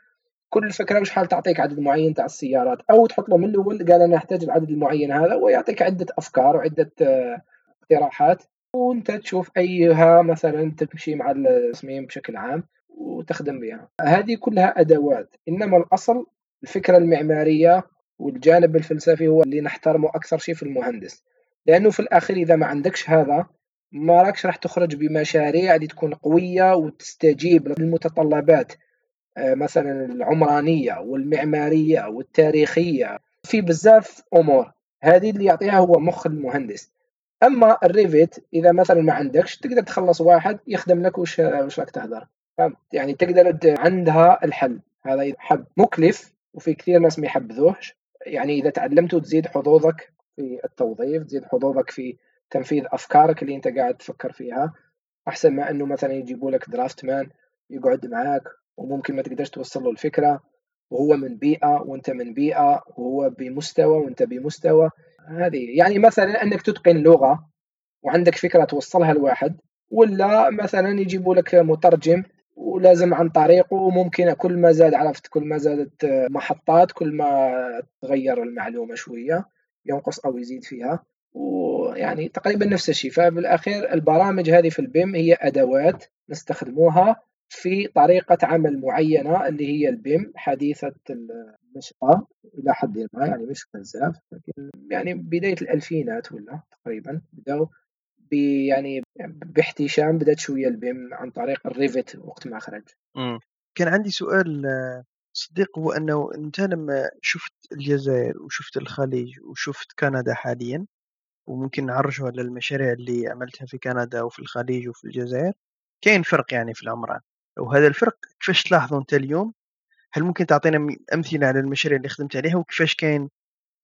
كل الفكرة وش حال تعطيك عدد معين تاع السيارات؟ أو تحط له من الأول قال أنا أحتاج العدد المعين هذا ويعطيك عدة أفكار وعدة آه، اقتراحات. وانت تشوف ايها مثلا تمشي مع التصميم بشكل عام وتخدم بها. هذه كلها أدوات إنما الأصل الفكرة المعمارية والجانب الفلسفي هو اللي نحترمه أكثر شيء في المهندس. لأنه في الاخير إذا ما عندكش هذا ما راكش راح تخرج بمشاريع اللي تكون قوية وتستجيب للمتطلبات آه، مثلا العمرانية والمعمارية والتاريخية. في بزاف أمور هذه اللي يعطيها هو مخ المهندس. أما الريفيت إذا مثلا ما عندكش تقدر تخلص واحد يخدم لك وش وش راك تهدر يعني تقدر عندها الحل. هذا حب مكلف وفي كثير ناس ما يحبذوهش. يعني إذا تعلمته تزيد حظوظك في التوظيف تزيد حظوظك في تنفيذ أفكارك اللي أنت قاعد تفكر فيها أحسن ما إنه مثلا يجيبوا لك درافت مان يقعد معاك وممكن ما تقدرش توصل له الفكرة وهو من بيئة وأنت من بيئة وهو بمستوى وأنت بمستوى. هذه. يعني مثلا أنك تتقن لغة وعندك فكرة توصلها لواحد ولا مثلا يجيبوا لك مترجم ولازم عن طريقه وممكن كل ما زاد عرفت كل ما زادت محطات كل ما تغير المعلومة شوية ينقص أو يزيد فيها. ويعني تقريبا نفس الشيء. فبالأخير البرامج هذه في ال BIM هي أدوات نستخدموها في طريقة عمل معينة اللي هي ال BIM حديثة النشأة إلى حد ما يعني مش بزاف لكن يعني بداية الألفينات ولا تقريبا بدأوا يعني باحتشام بدأت شوية ال BIM عن طريق ال Revit وقت ما خرج. كان عندي سؤال صديق هو أنه أنت لما شفت الجزائر وشفت الخليج وشفت كندا حاليا وممكن نعرجوا على المشاريع اللي عملتها في كندا وفي الخليج وفي الجزائر كاين فرق يعني في العمران وهذا الفرق كيفاش تلاحظوا انت اليوم؟ هل ممكن تعطينا أمثلة على المشاريع اللي خدمت عليها؟ وكيفاش كاين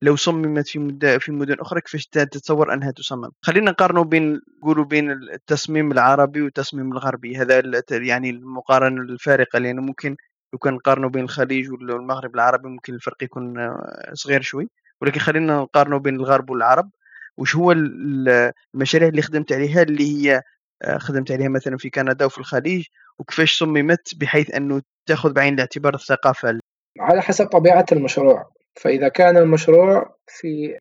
لو صممت في في مدن أخرى كيفاش تتصور أنها تصمم؟ خلينا نقارنوا بين نقولوا بين التصميم العربي والتصميم الغربي. هذا يعني المقارنة الفارقة لأنه ممكن لو كان نقارنوا بين الخليج والمغرب العربي ممكن الفرق يكون صغير شوي. ولكن خلينا نقارنوا بين الغرب والعرب. وش هو المشاريع اللي خدمت عليها اللي هي آه، خدمت عليها مثلا في كندا وفي الخليج؟ وكيفاش صممت بحيث أنه تاخذ بعين الاعتبار الثقافة على حسب طبيعة المشروع. فإذا كان المشروع في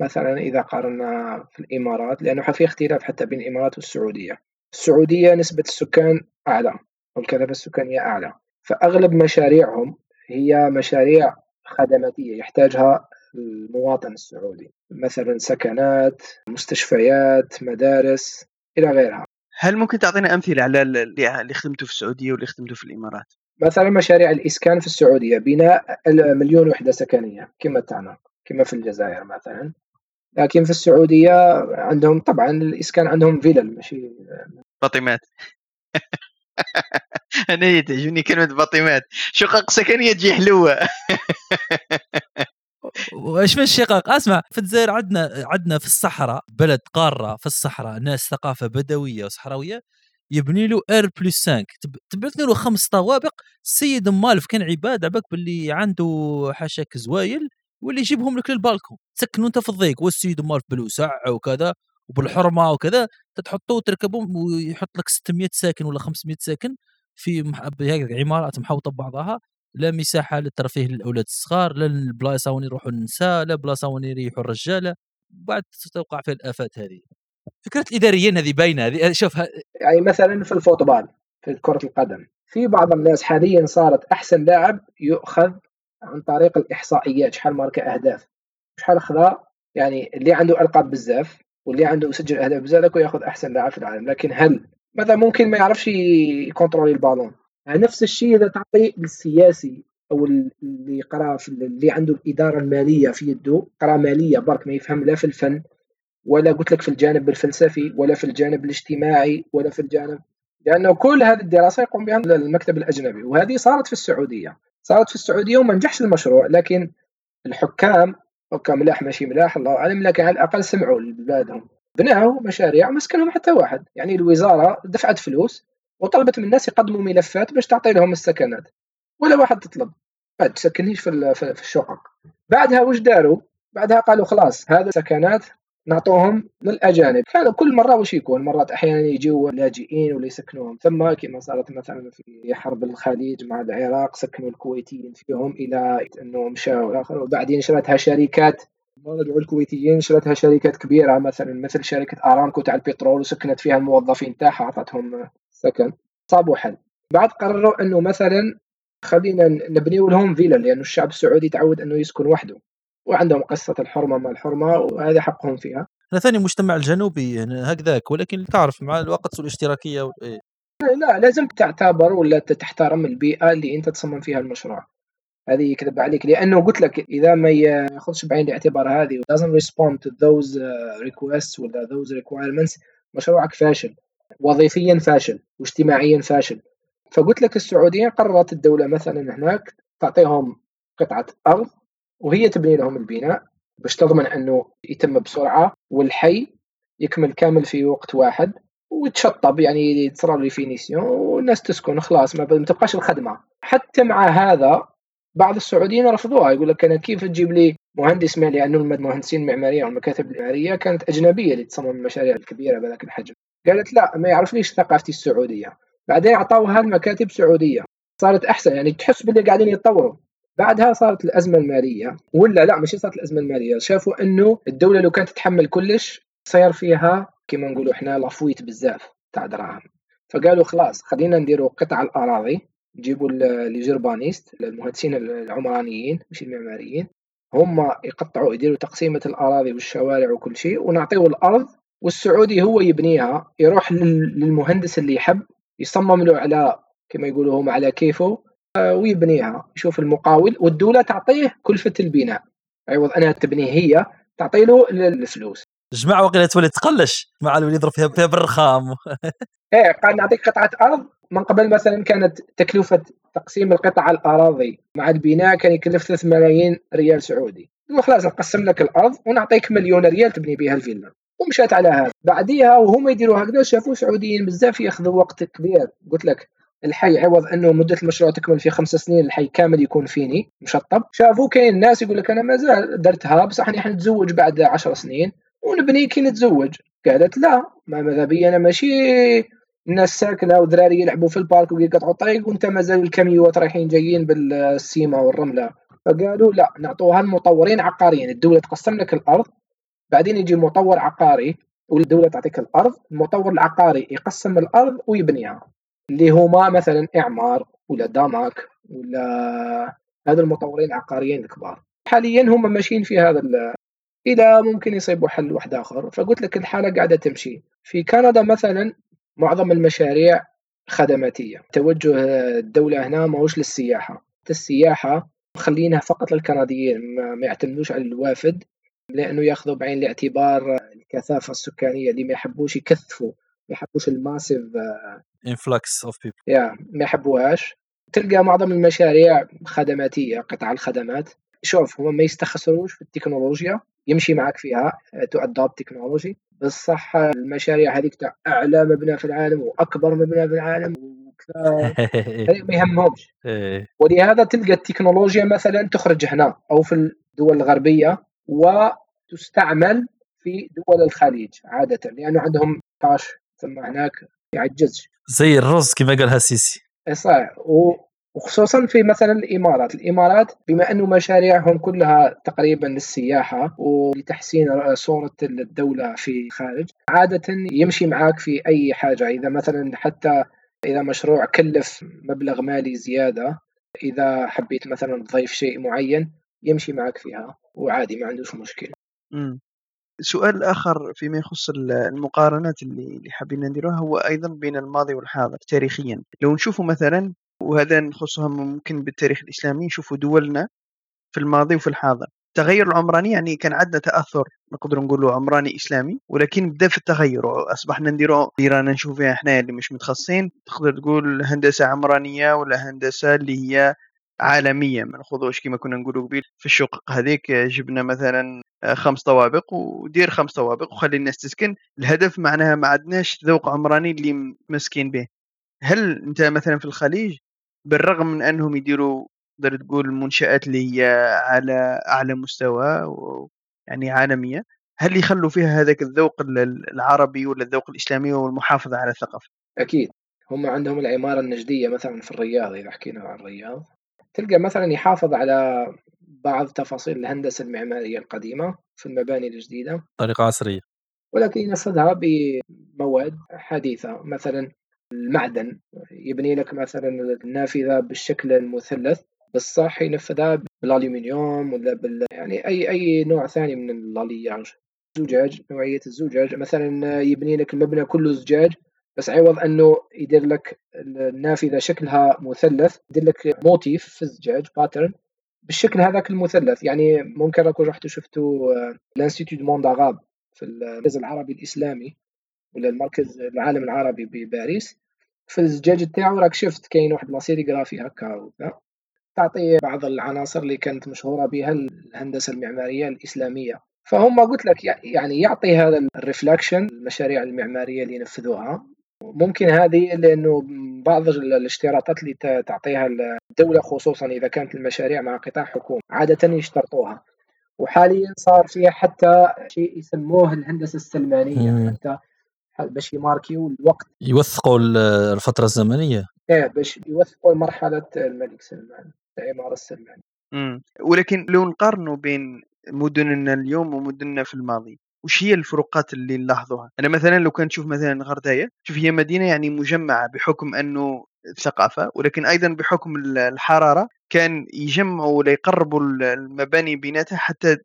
مثلا إذا قارنا في الإمارات لأنه في اختلاف حتى بين الإمارات والسعودية. السعودية نسبة السكان أعلى والكثافة السكانيه أعلى. فأغلب مشاريعهم هي مشاريع خدماتية يحتاجها المواطن السعودي. مثلا سكنات مستشفيات مدارس إلى غيرها. هل ممكن تعطينا أمثلة على اللي خدمته في السعودية واللي خدمته في الإمارات؟ مثلا مشاريع الإسكان في السعودية بناء مليون وحدة سكنية كما تعنا كما في الجزائر مثلا. لكن في السعودية عندهم طبعا الإسكان عندهم فيلل ماشي. فاطمات أنا تعجبني كلمة فاطمات شقق سكنية تجي حلوة. وإيش من الشقق؟ أسمع في الجزائر عندنا عندنا في الصحراء بلد قارة في الصحراء ناس ثقافة بدوية وصحراوية يبني له R plus 5 تبني له خمس طوابق السيد مالف كان عباد علابالك باللي عنده حاشاك زوايل واللي يجيبهم لك للبالكون. تسكنوا انت في الضيق والسيد مالف بالوسع وكذا وبالحرمة وكذا تحطوه وتركبهم ويحط لك 600 ساكن ولا 500 ساكن في عمارات محوطة ببعضها. لا مساحة للترفيه للاولاد الصغار لا البلاصه وين يروحوا النساء لا بلاصه وين يريحوا الرجالة. بعد توقع في الآفات هذه؟ فكرة الإداريين هذه باينة هذه شوف ها... يعني مثلا في الفوتبال في كرة القدم في بعض الناس حاليا صارت أحسن لاعب يؤخذ عن طريق الإحصائيات شحال ماركة أهداف شحال خذا يعني اللي عنده ألقاب بزاف واللي عنده سجل أهداف بزاف يأخذ أحسن لاعب في العالم. لكن هل مثلا ممكن ما يعرفش يكونترولي البالون؟ نفس الشيء إذا تعطي للسياسي أو اللي قرأ اللي عنده الإدارة المالية في يده قرأ مالية برك ما يفهم لا في الفن ولا قلت لك في الجانب الفلسفي ولا في الجانب الاجتماعي ولا في الجانب لأنه كل هذه الدراسة يقوم بها المكتب الأجنبي وهذه صارت في السعودية. صارت في السعودية وما نجحش المشروع لكن الحكام حكام ملاح ماشي ملاح الله أعلم لكن على الأقل سمعوا لبلادهم بناوا مشاريع ما سكنهم حتى واحد. يعني الوزارة دفعت فلوس وطلبت من الناس يقدموا ملفات باش تعطي لهم السكنات. ولا واحد تطلب. ما تسكنيش في في الشقق. بعدها وش داروا؟ بعدها قالوا خلاص هذا سكنات نعطوهم للأجانب. كانوا كل مرة وش يكون؟ مرات أحيانا يجوا لاجئين ولا يسكنوهم. ثم كما صارت مثلا في حرب الخليج مع العراق سكنوا الكويتيين فيهم إلى انه مشاوا الآخر. وبعدين شرتها شركات رجعوا الكويتيين شرتها شركات كبيرة مثلا مثل شركة ارامكو تاع البترول وسكنت فيها الموظفين تاعها اعطتهم سكن صابوا حل بعد قرروا إنه مثلا خلينا نبني لهم فيلا لأنه الشعب السعودي تعود إنه يسكن وحده وعندهم قصة الحرمة ما الحرمة وهذا حقهم فيها. ثاني المجتمع الجنوبي يعني هكذاك ولكن تعرف مع الوقت والاشتراكية و... إيه. لا لازم تعتبر ولا تحترم البيئة اللي أنت تصمم فيها المشروع. هذه يكذب عليك لأنه قلت لك إذا ما يأخذش بعين الاعتبار هذه doesn't respond to those uh, requests ولا those requirements مشروعك فاشل. وظيفيا فاشل واجتماعيا فاشل. فقلت لك السعوديين قررت الدولة مثلا هناك تعطيهم قطعة أرض وهي تبني لهم البناء باش تضمن أنه يتم بسرعة والحي يكمل كامل في وقت واحد وتشطب يعني تصير لي فينيسيون والناس تسكن خلاص ما تبقاش الخدمة. حتى مع هذا بعض السعوديين رفضوها يقول لك أنا كيف تجيب لي مهندس معي لأنه المهندسين المعمارية والمكاتب المعمارية كانت أجنبية اللي تصمم المشاريع الكبيرة بهذاك الحجم. قالت لا ما يعرف ليش ثقافتي السعودية. بعدين أعطوها المكاتب سعودية. صارت أحسن يعني تحس باللي قاعدين يتطوروا. بعدها صارت الأزمة المالية. ولا لا مش صارت الأزمة المالية. شافوا إنه الدولة لو كانت تتحمل كلش صير فيها كما نقولوا إحنا لافويت بزاف تاع دراهم. فقالوا خلاص خلينا نديروا قطع الأراضي. نجيبوا الجربانيست المهندسين العمرانيين مش المعماريين. هم يقطعوا يديروا تقسيمة الأراضي والشوارع وكل شيء ونعطيه الأرض والسعودي هو يبنيها يروح للمهندس اللي يحب يصمم له على كما يقولوا هم على كيفه آه، ويبنيها يشوف المقاول والدولة تعطيه كلفة البناء. عوض أنها تبنيه هي تعطي له الفلوس. جماعة وقيلة تولي تقلش مع اللي يضرب فيها فيها بالرخام. إيه قال نعطيك قطعة أرض. من قبل مثلا كانت تكلفة تقسيم القطع الأراضي مع البناء كان يكلف 3 ملايين ريال سعودي. خلاص نقسم لك الأرض ونعطيك مليون ريال تبني بها الفيلا. ومشات على هذا. بعديها وهم يديروا هكذا شافوا سعوديين بزاف ياخذوا وقت كبير. قلت لك الحي عوض أنه مدة المشروع تكمل في خمس سنين الحي كامل يكون فيني مشطب. شافوا كاين ناس يقول لك أنا مازال درتها بصح إحنا نتزوج بعد عشر سنين ونبني كي نتزوج. قالت لا ما ماذا بي أنا ماشي الناس ساكنة ودراري يلعبوا في البارك ويقطعوا الطريق وأنت مازال الكاميوات رايحين جايين بالسيما والرملة. فقالوا لا نعطوها المطورين عقاريين الدولة تقسم لك الأرض بعدين يجي مطور عقاري والدولة تعطيك الأرض المطور العقاري يقسم الأرض ويبنيها اللي هما مثلا إعمار ولا داماك ولا هذا المطورين العقاريين الكبار. حاليا هم ماشيين في هذا إلى ممكن يصيبوا حل واحد آخر. فقلت لك الحالة قاعدة تمشي. في كندا مثلا معظم المشاريع خدماتية. توجه الدولة هنا ماهوش للسياحة. السياحة مخلينها فقط للكنديين ما يعتمدوش على الوافد. لأنه يأخذوا بعين الاعتبار الكثافه السكانية اللي ما يحبوش يكثفوا ما يحبوش ال massive influx of people يا ما يحبوهاش. تلقى معظم المشاريع خدماتية قطاع الخدمات. شوف هم ما يستخسروش في التكنولوجيا يمشي معك فيها to adopt technology بصح المشاريع هذيك تاع أعلى مبنى في العالم وأكبر مبنى في العالم ما يهمهمش. إيه. ولهذا تلقى التكنولوجيا مثلا تخرج هنا أو في الدول الغربية. وتستعمل في دول الخليج عادة لأنه عندهم كاش ثم هناك يعجزش زي الرز كما قالها السيسي صحيح. وخصوصا في مثلا الإمارات، الإمارات بما أنه مشاريعهم كلها تقريبا للسياحة ولتحسين صورة الدولة في الخارج، عادة يمشي معك في أي حاجة. إذا مثلا حتى إذا مشروع كلف مبلغ مالي زيادة إذا حبيت مثلا تضيف شيء معين يمشي معك فيها وعادي ما عندوش مشكله. امم سؤال آخر فيما يخص المقارنات اللي اللي حابين نديروها هو أيضا بين الماضي والحاضر تاريخيا. لو نشوفوا مثلا وهذا نخصها ممكن بالتاريخ الإسلامي نشوفوا دولنا في الماضي وفي الحاضر. التغير العمراني يعني كان عندنا تأثر نقدر نقولوا عمراني إسلامي ولكن بدأ في التغير وأصبحنا نديروا ديرانا نشوف فيها إحنا اللي مش متخصصين. تقدر تقول هندسة عمرانية ولا هندسة اللي هي عالميه ما ناخذوش كما كنا نقولوا قبيل. في الشقق هذيك جبنا مثلا خمس طوابق ودير خمس طوابق وخلي الناس تسكن. الهدف معناها ما عندناش ذوق عمراني اللي مسكين به. هل أنت مثلا في الخليج بالرغم من أنهم يديروا تقدر تقول المنشآت اللي هي على أعلى مستوى يعني عالمية هل يخلوا فيها هذاك الذوق العربي ولا الذوق الإسلامي والمحافظة على الثقافة؟ أكيد. هم عندهم العمارة النجدية مثلا في الرياض إذا حكينا عن الرياض. تلقى مثلا يحافظ على بعض تفاصيل الهندسة المعمارية القديمة في المباني الجديدة. طريقة عصرية. ولكن ينفذها بمواد حديثة مثلا المعدن. يبني لك مثلا النافذة بالشكل المثلث بالصح ينفذها بالألومنيوم ولا بال يعني أي أي نوع ثاني من الألياج. زجاج نوعية الزجاج. مثلا يبني لك المبنى كله زجاج. بس عوض أنه يدير لك النافذة شكلها مثلث يدير لك motif في الزجاج pattern بالشكل هذاك المثلث. يعني ممكن راكم رحتوا شفتوا ال Institut monde arabe في المركز العربي الإسلامي ولا المركز العالم العربي بباريس. في الزجاج تاعو راك شفت كاين واحد la sérigraphie هكا تعطي بعض العناصر اللي كانت مشهورة بها الهندسة المعمارية الإسلامية. فهم قلت لك يعني يعطي هذا ال reflection المشاريع المعمارية اللي ينفذوها. ممكن هذه لأنه بعض الاشتراطات اللي تعطيها الدولة خصوصا إذا كانت المشاريع مع قطاع حكومي عادة يشترطوها. وحاليا صار فيها حتى شيء يسموه الهندسة السلمانية حتى باش يماركيو الوقت يوثقوا الفترة الزمنية. إيه باش يوثقوا مرحلة الملك سلمان العمارة السلمانية. ولكن لو نقارنوا بين مدننا اليوم ومدننا في الماضي وش هي الفروقات اللي نلاحظوها؟ أنا مثلا لو كنت تشوف مثلا غردايه شوف هي مدينة يعني مجمعة بحكم أنه الثقافه ولكن أيضا بحكم الحرارة كان يجمعوا ولا يقربوا المباني بيناتها حتى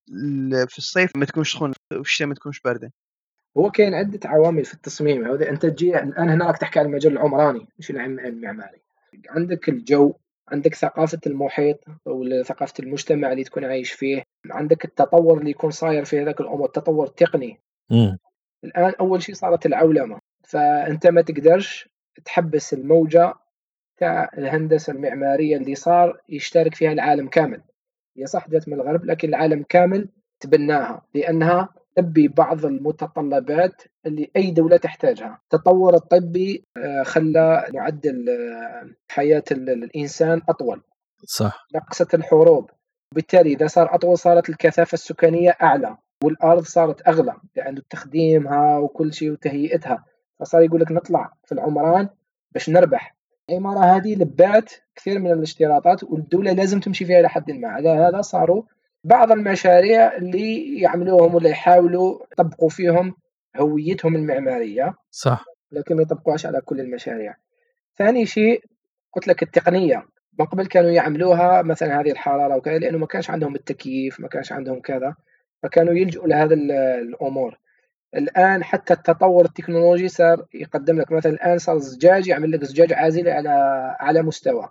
في الصيف ما تكونش سخونة وفي الشتاء ما تكونش باردة. هو كاين عدة عوامل في التصميم. أنت تجي الان هنا راك تحكي عن المجال العمراني مش المعماري عندك الجو عندك ثقافة المحيط أو ثقافة المجتمع اللي تكون عايش فيه. عندك التطور اللي يكون صاير في هذاك الأمور التطور التقني. م. الآن أول شيء صارت العولمة. فأنت ما تقدرش تحبس الموجة تاع الهندسة المعمارية اللي صار يشترك فيها العالم كامل. هي صح جات من الغرب لكن العالم كامل تبناها لأنها تلبي بعض المتطلبات اللي أي دولة تحتاجها. التطور الطبي آه، خلى معدل آه، حياة الإنسان أطول. صح. نقصت الحروب. وبالتالي إذا صار أطول صارت الكثافة السكانية أعلى والأرض صارت أغلى لأنه تخديمها وكل شيء وتهيئتها. فصار يقول لك نطلع في العمران باش نربح. العمارة هذه لبات كثير من الاشتراطات والدولة لازم تمشي فيها لحد ما. على هذا صاروا بعض المشاريع اللي يعملوهم ولا يحاولوا يطبقوا فيهم هويتهم المعمارية صح. لكن ما يطبقوهاش على كل المشاريع. ثاني شيء قلت لك التقنية. من قبل كانوا يعملوها مثلا هذه الحرارة وكذا لأنه ما كانش عندهم التكييف ما كانش عندهم كذا فكانوا يلجؤوا لهذا الأمور. الآن حتى التطور التكنولوجي صار يقدم لك مثلا الآن صار الزجاج يعمل لك زجاج عازل على على مستوى.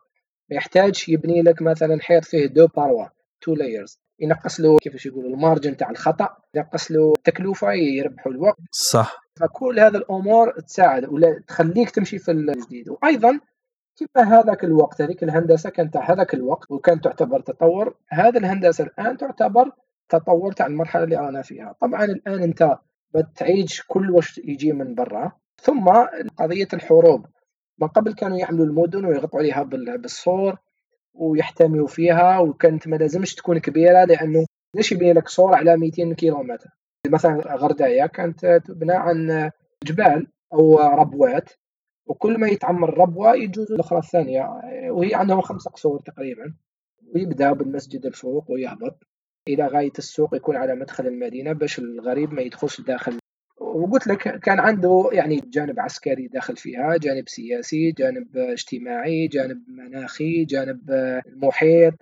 ما يحتاج يبني لك مثلا حيط فيه deux parois two layers ينقص له كيفاش يقولوا ال margin تاع الخطأ ينقص له التكلفة يربحوا الوقت. صح. فكل هذه الأمور تساعد ولا تخليك تمشي في الجديد. وأيضا كما هذاك الوقت؟ هذيك الهندسة كانت هذاك الوقت وكانت تعتبر تطور. هذا الهندسة الآن تعتبر تطور تاع المرحلة اللي رانا فيها. طبعا الآن أنت بتعيش كل واش يجي من برا. ثم قضية الحروب. من قبل كانوا يعملوا المدن ويغطوا عليها بالصور. ويحتموا فيها وكانت ما لازمش تكون كبيرة لأنه ليش يبني لك صور على 200 كيلومتر. مثلا غرداية كانت تبنى عن جبال أو ربوات وكل ما يتعمر ربوة يجوز الأخرى الثانية. وهي عندهم خمس قصور تقريبا. ويبدأ بالمسجد الفوق ويهبط. إلى غاية السوق يكون على مدخل المدينة باش الغريب ما يدخلش داخل وقلت لك كان عنده يعني جانب عسكري داخل فيها جانب سياسي جانب اجتماعي جانب مناخي جانب المحيط.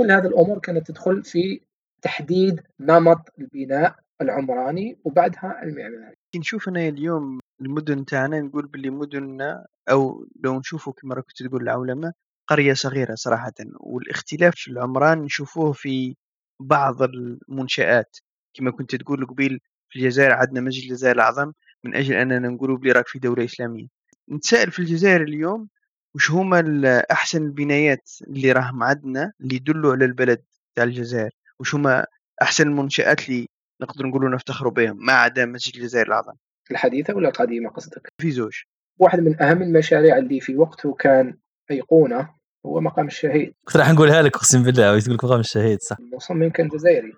كل هذه الأمور كانت تدخل في تحديد نمط البناء العمراني وبعدها المعماري. نشوف أنا اليوم المدن تاعنا نقول باللي مدننا أو لو نشوفوا كما كنت تقول العولمة قرية صغيرة صراحة. والاختلاف في العمران نشوفوه في بعض المنشآت. كما كنت تقول قبيل في الجزائر عندنا مسجد الجزائر الأعظم من أجل أننا نقولوا بلي راك في دولة إسلامية. نتسائل في الجزائر اليوم وش هما أحسن البنايات اللي راهم عندنا اللي يدلوا على البلد تاع الجزائر؟ وش هما أحسن المنشآت اللي نقدر نقولوا نفتخروا بهم ما عدا مسجد الجزائر الأعظم؟ الحديثة ولا القديمة قصدك؟ في زوج. واحد من أهم المشاريع اللي في وقته كان أيقونة هو مقام الشهيد. كنت راح نقولها لك أقسم بالله تقول لك مقام الشهيد صح. المصمم كان جزائري.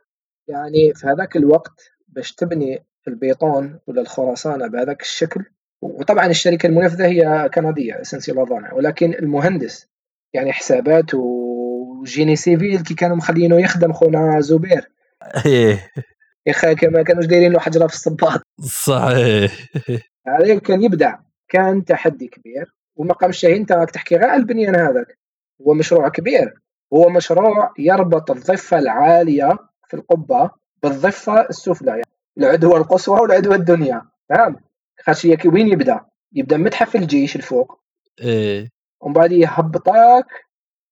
يعني في هذاك الوقت باش تبني البيطون ولا الخرسانة بهذاك الشكل. وطبعا الشركة المنفذة هي كندية اسنسي لافانا ولكن المهندس يعني حسابات و génie civil كي كانوا مخلينه يخدم خونا زبير. إيه. يا أخي كما كانوش دايرين له حجرة في الصباط. صحيح. هذا كان يبدع. كان تحدي كبير. ومقام الشهيد أنت راك تحكي غير البنيان هذاك. هو مشروع كبير. هو مشروع يربط الضفة العالية في القبة بالضفة السفلى يعني العدوى القصوى والعدوى الدنيا. فاهم خاصية وين يبدأ؟ يبدأ متحف الجيش الفوق. إيه. ومن بعد يهبطك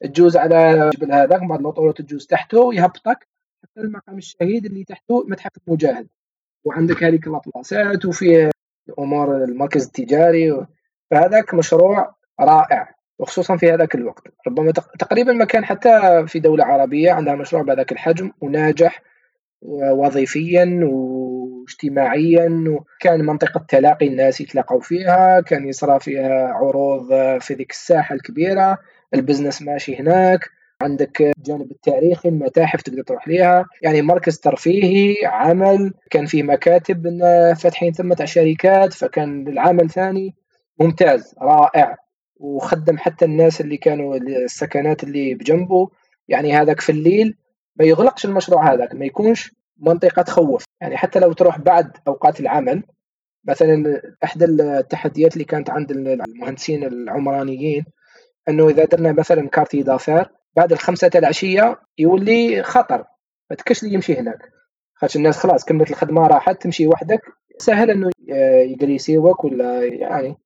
تجوز على الجبل هذاك بعد ما تجوز تحته يهبطك حتى المقام الشهيد اللي تحته متحف المجاهد. وعندك هذيك الاطلاسات وفيه امور المركز التجاري فهذاك مشروع رائع وخصوصا في هذاك الوقت. ربما تقريبا ما كان حتى في دولة عربية عندها مشروع بهذاك الحجم وناجح وظيفيا واجتماعيا. وكان منطقة تلاقي الناس يتلاقوا فيها كان يصرى فيها عروض في ذيك الساحة الكبيرة. البزنس ماشي هناك. عندك الجانب التاريخي المتاحف تقدر تروح ليها. يعني مركز ترفيهي عمل. كان فيه مكاتب فاتحين ثمة شركات فكان العمل ثاني. ممتاز رائع. وخدم حتى الناس اللي كانوا السكنات اللي بجنبه. يعني هذاك في الليل ما يغلقش المشروع هذاك ما يكونش منطقة تخوف. يعني حتى لو تروح بعد أوقات العمل مثلا إحدى التحديات اللي كانت عند المهندسين العمرانيين أنه إذا درنا مثلا quartier d'affaires بعد الخمسة العشية يولي خطر ما تكش لي يمشي هناك. خاطر الناس خلاص كملت الخدمة راحت تمشي وحدك سهل إنه يقدر يسيوك ولا يعني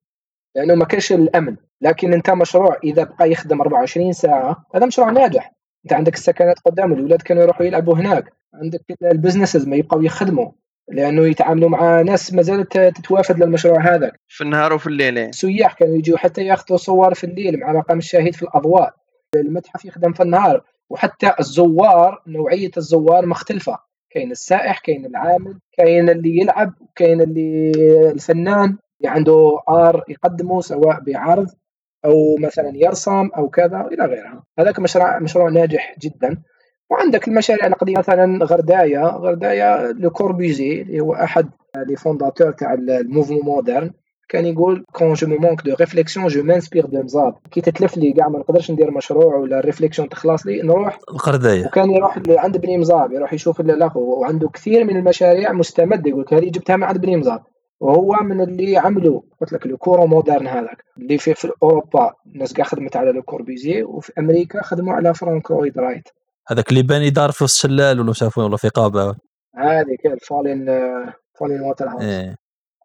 لأنه ما كاش الأمن. لكن أنت مشروع إذا بقى يخدم 24 ساعة هذا مشروع ناجح. انت عندك السكنات قدام الاولاد كانوا يروحوا يلعبوا هناك. عندك ال businesses ما يبقوا يخدموا لأنه يتعاملوا مع ناس ما زالت تتوافد للمشروع هذا في النهار وفي الليل السياح كانوا يجوا حتى ياخذوا صور في الليل مع مقام الشاهد في الأضواء. المتحف يخدم في النهار وحتى الزوار نوعية الزوار مختلفة. كاين السائح كاين العامل كاين اللي يلعب كاين اللي الفنان اللي عنده آر يقدمه سواء بعرض أو مثلا يرسم أو كذا إلى غيرها. هذاك مشروع مشروع ناجح جدا. وعندك المشاريع القديمه مثلا غردايه غردايه Le Corbusier اللي هو أحد les fondateurs تاع ال mouvement moderne كان يقول quand je me manque de réflexion je m'inspire du M'zab كي تتلف لي كاع ما نقدرش ندير مشروع ولا ال réflexion تخلص لي نروح. لغردايه وكان يروح عند بني مزاب يروح يشوف الاخو وعنده كثير من المشاريع مستمدة يقول هذه جبتها من عند بني مزاب وهو من اللي عملوا قلت لك ال courant moderne هذاك. اللي في في أوروبا الناس كاع خدمت على Le Corbusier وفي أمريكا خدموا على Frank Lloyd Wright. هذاك اللي بان يدار في الشلال ولا شافوه ولا في قابة. هذيك الفالين فالين ووتر هاوس. إيه.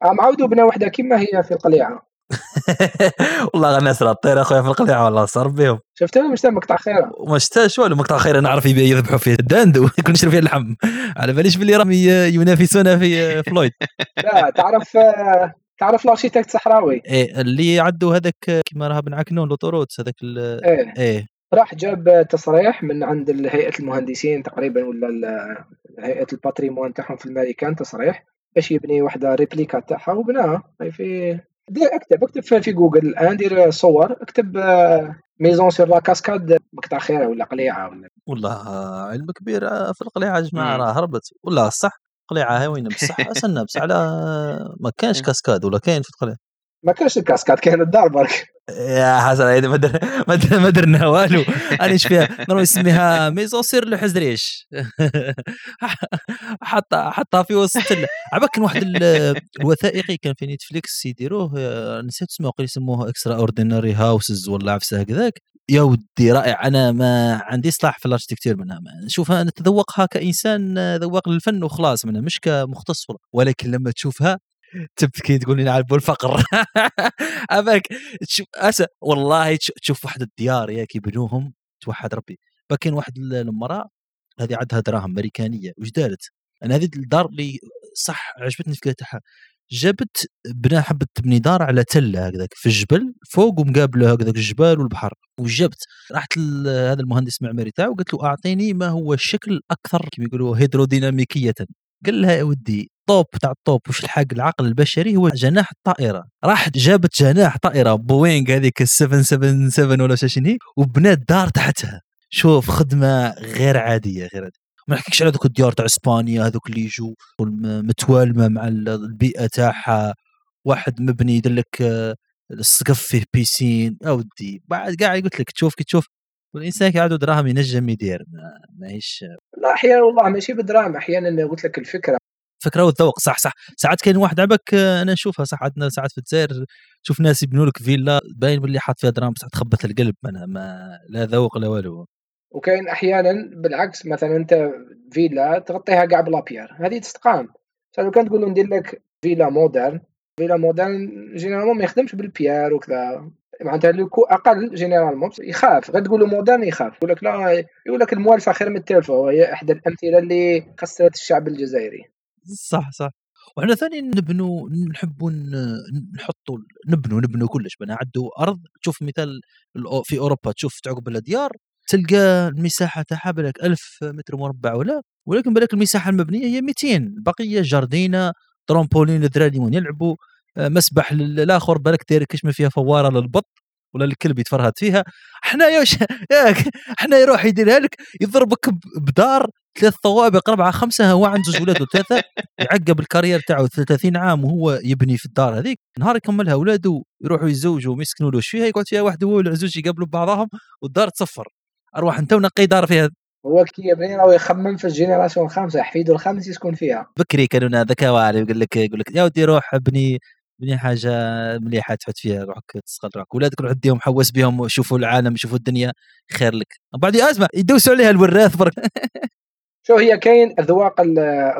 عاودوا بنا وحدة كيما هي في القليعة. والله غير ناس طير أخويا في القليعه والله صار بهم. شفتها مش مقطع خيرة؟ وما شتاش والو مقطع خير نعرف يبي- يذبحوا فيه. الداند ويكون يشرب فيه اللحم على باليش باللي راهم ي- ينافسونا في فلويد. لا تعرف تعرف الأرشيتكت صحراوي؟ إيه اللي عدوا هذاك كيما راه بن عكنون لوطوروت هذاك ال- إيه. إيه. راح جاب تصريح من عند هيئة المهندسين تقريبا ولا هيئة ال patrimoine تاعهم في الامريكان تصريح. باش يبني واحدة replica تاعها وبناها. في دير اكتب اكتب في جوجل الآن دير صور اكتب maison sur la cascade مقطع خيرة ولا قليعة ولا والله آه، علم كبير آه، في القليعة جماعة. راه هربت والله صح القليعه هاي وين بصح اسنا بس على ما كانش. cascade ولا كاين في القليعة ما كانش ال cascade كان الدار برك. يا حسن هيدي ما در- ما در- ما درنا والو. أنا إيش فيها؟ نروح نسميها maison sur le حزريش حطها حطها في وسط عباك كان واحد ال- الوثائقي كان في نتفليكس يديروه نسيت اسمه قال يسموه extraordinary houses ولا عفسة هكذاك. يا ودي رائع أنا ما عندي صلاح في ال architecture منها ما نشوفها نتذوقها كإنسان آه، ذواق للفن وخلاص منها مش كمختص ولكن لما تشوفها تبكي تقول لي نعرف الفقر أباك تشوف أسا والله تش- تشوف واحد الديار ياك يبنوهم توحد ربي. باكين واحد ال- المراه هذه عندها دراهم أمريكانية. وش دارت؟ أنا هذه الدار اللي صح عجبتني الفكرة تاعها جابت بنا حبت تبني دار على تلة هكذاك في الجبل فوق ومقابله هكذاك الجبال والبحر. وجبت راحت هذا المهندس المعماري تاعو قلت له أعطيني ما هو الشكل أكثر كما يقولوا هيدروديناميكية. قال لها يا ودي طوب تاع الطوب وش الحق العقل البشري هو جناح الطائرة. راحت جابت جناح طائرة بوينغ هذيك ال 777 ولا شنو هي وبنات دار تحتها. شوف خدمة غير عادية غير عادية. ما نحكيكش على ذوك الديار تاع إسبانيا هذوك اللي يجوا والم- متوالمه مع ال- البيئة تاعها. واحد مبني يدير لك آه، السقف فيه piscine. يا ودي بعد قاعد قلت لك تشوف كي تشوف. والإنسان كي عنده دراهم ينجم يدير. ما ماهيش لا أحيانا والله ماشي بدراهم. أحيانا قلت لك الفكرة. فكرة والذوق صح صح. ساعات كاين واحد عبك آه، أنا نشوفها صح عندنا ساعات في الجزائر تشوف ناس يبنوا لك فيلا باين باللي حاط فيها دراهم بصح تخبط القلب أنا ما لا ذوق لا والو. وكاين أحيانا بالعكس مثلا أنت فيلا تغطيها كاع ب la pierre هذه تستقام. بصح لو كان تقول له ندير لك فيلا moderne فيلا moderne généralement ما يخدمش بال pierre وكذا. معناتها يكون أقل généralement يخاف غير تقول له moderne يخاف يقول لك لا يقول لك الموالفة خير من التلفه وهي إحدى الأمثلة اللي خسرت الشعب الجزائري. صح صح. وحنا ثاني نبنوا نحبوا نحطوا نبنوا نبنوا كلش بنا عدوا أرض. تشوف مثال في أوروبا تشوف تعقب الديار تلقى المساحة تاعها بالك 1000 متر مربع ولا ولكن بالك المساحة المبنية هي 200 البقيه جاردينة ترامبولين الذراري وين يلعبوا آه، مسبح لل- الآخر بالك داير ما فيها فوارة للبط. ولا الكلب يتفرهد فيها إحنا ياك إحنا يروح يديرها لك يضربك بدار ثلاث طوابق أربعة خمسة هو عنده زوج ولاد ثلاثة يعقب ال carrière تاعو 30 عام وهو يبني في الدار هذيك نهار يكملها اولاده يروحوا يتزوجوا ويسكنوا له وش فيها يقعد فيها واحد هو والعزوز يقابلوا بعضهم والدار تصفر أروح أنت ونقي دار فيها. هو كي يبني راه يخمم في ال génération الخامسة حفيده الخامس يسكن فيها. بكري كانوا ذكاء يقول لك يقول لك يا ودي روح ابني ابني حاجة مليحه تحط فيها روحك تسخن روحك. ولادك روح اديهم حوس بهم وشوفوا العالم شوفوا الدنيا خير لك. بعد اسمع يدوسوا عليها الوراث برك. شو هي كاين أذواق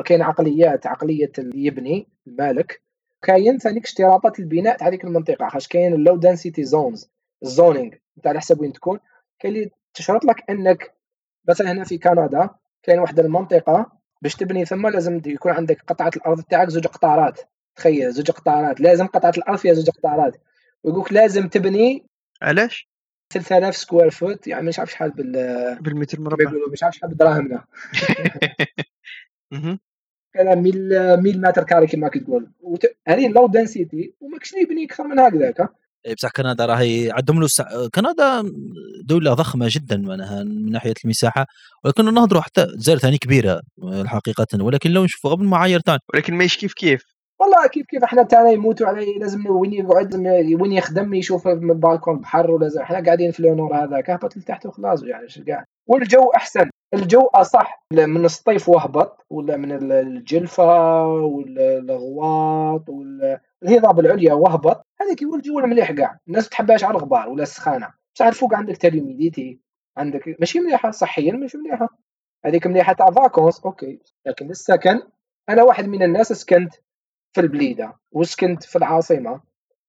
كاين عقليات عقلية اللي يبني المالك كاين ثاني اشتراطات البناء تاع هذيك المنطقة خاطر كاين ال low density zones ال zoning تاع على حسب وين تكون. كاين اللي تشرط لك إنك مثلا هنا في كندا كاين واحد المنطقة باش تبني ثم لازم يكون عندك قطعة الأرض تاعك زوج هكتارات. تخيل زوج هكتارات لازم قطعة الأرض فيها زوج هكتارات. ويقولك لازم تبني علاش؟ 3000 square foot يعني مش عارف شحال بال بالمتر مربع. يقولوا مش عارف شحال بدراهمنا مهم. كان 1000 1000 mètre carré كما كتقول وت- هذه low density وماكش اللي يبني أكثر من هكذاك. بصح كندا راهي عندهم له. كندا دولة ضخمة جدا معناها من ناحية المساحة. ولكن نهضروا حتى الجزائر ثاني كبيرة حقيقه. ولكن لو نشوفوا غير بالمعايير تاعنا. ولكن ماهيش كيف كيف؟ والله كيف كيف إحنا تانا يموتوا علي لازم وين يقعد وين يخدم يشوف من البالكون بحر ولازم إحنا قاعدين في لونور هذاك هبط لتحت وخلاص يعني قاعد؟ والجو أحسن. الجو أصح. من الصيف وهبط ولا من الجلفة والغواط والهضاب العليا وهبط. هذيك هو الجو المليح قاع الناس تحبهاش على الغبار ولا السخانه بصح الفوق عندك très humidité عندك ماشي مليحة صحيا ماشي مليحة. هذيك مليحة تاع vacances OK. لكن السكن أنا واحد من الناس سكنت في البليدة وسكنت في العاصمة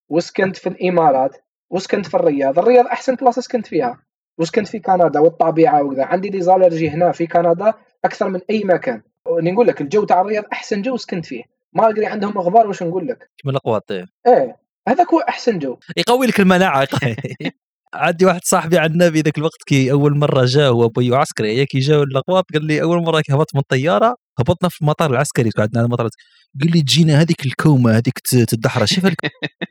وسكنت في الإمارات وسكنت في الرياض؟ الرياض أحسن بلاصه سكنت فيها. وسكنت في كندا والطبيعة وكذا. عندي des allergies هنا في كندا أكثر من أي مكان. نقول لك الجو تاع الرياض أحسن جو سكنت فيه؟ ما أدري عندهم غبار واش نقول لك. من الاغواط إيه هذاك هو أحسن جو. يقوي لك المناعه عندي واحد صاحبي عندنا في ذاك الوقت كي أول مرة جا هو بيو عسكري. كي جا الاغواط قال لي أول مرة كي هبطت من الطياره هبطنا في المطار العسكري عندنا المطار قال لي تجينا هذيك الكومة هذيك تدحرج. شوف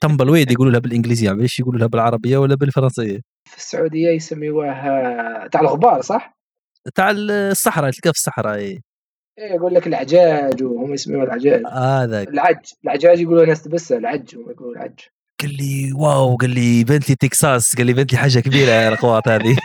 tumbleweed يقولوا لها بالإنجليزية معليش يقولوا لها بالعربية ولا بالفرنسية؟ في السعودية يسميوها تاع الغبار صح؟ تاع الصحراء تلقاها في الصحراء اي إيه يقول لك العجاج وهم يسموها العجاج. هذاك. آه العج العجاج يقولوا ناس تبسه العج هم يقولوا العج. قال لي واو قال لي بنت لي تكساس قال لي بنت لي حاجة كبيرة الأخوات هذه.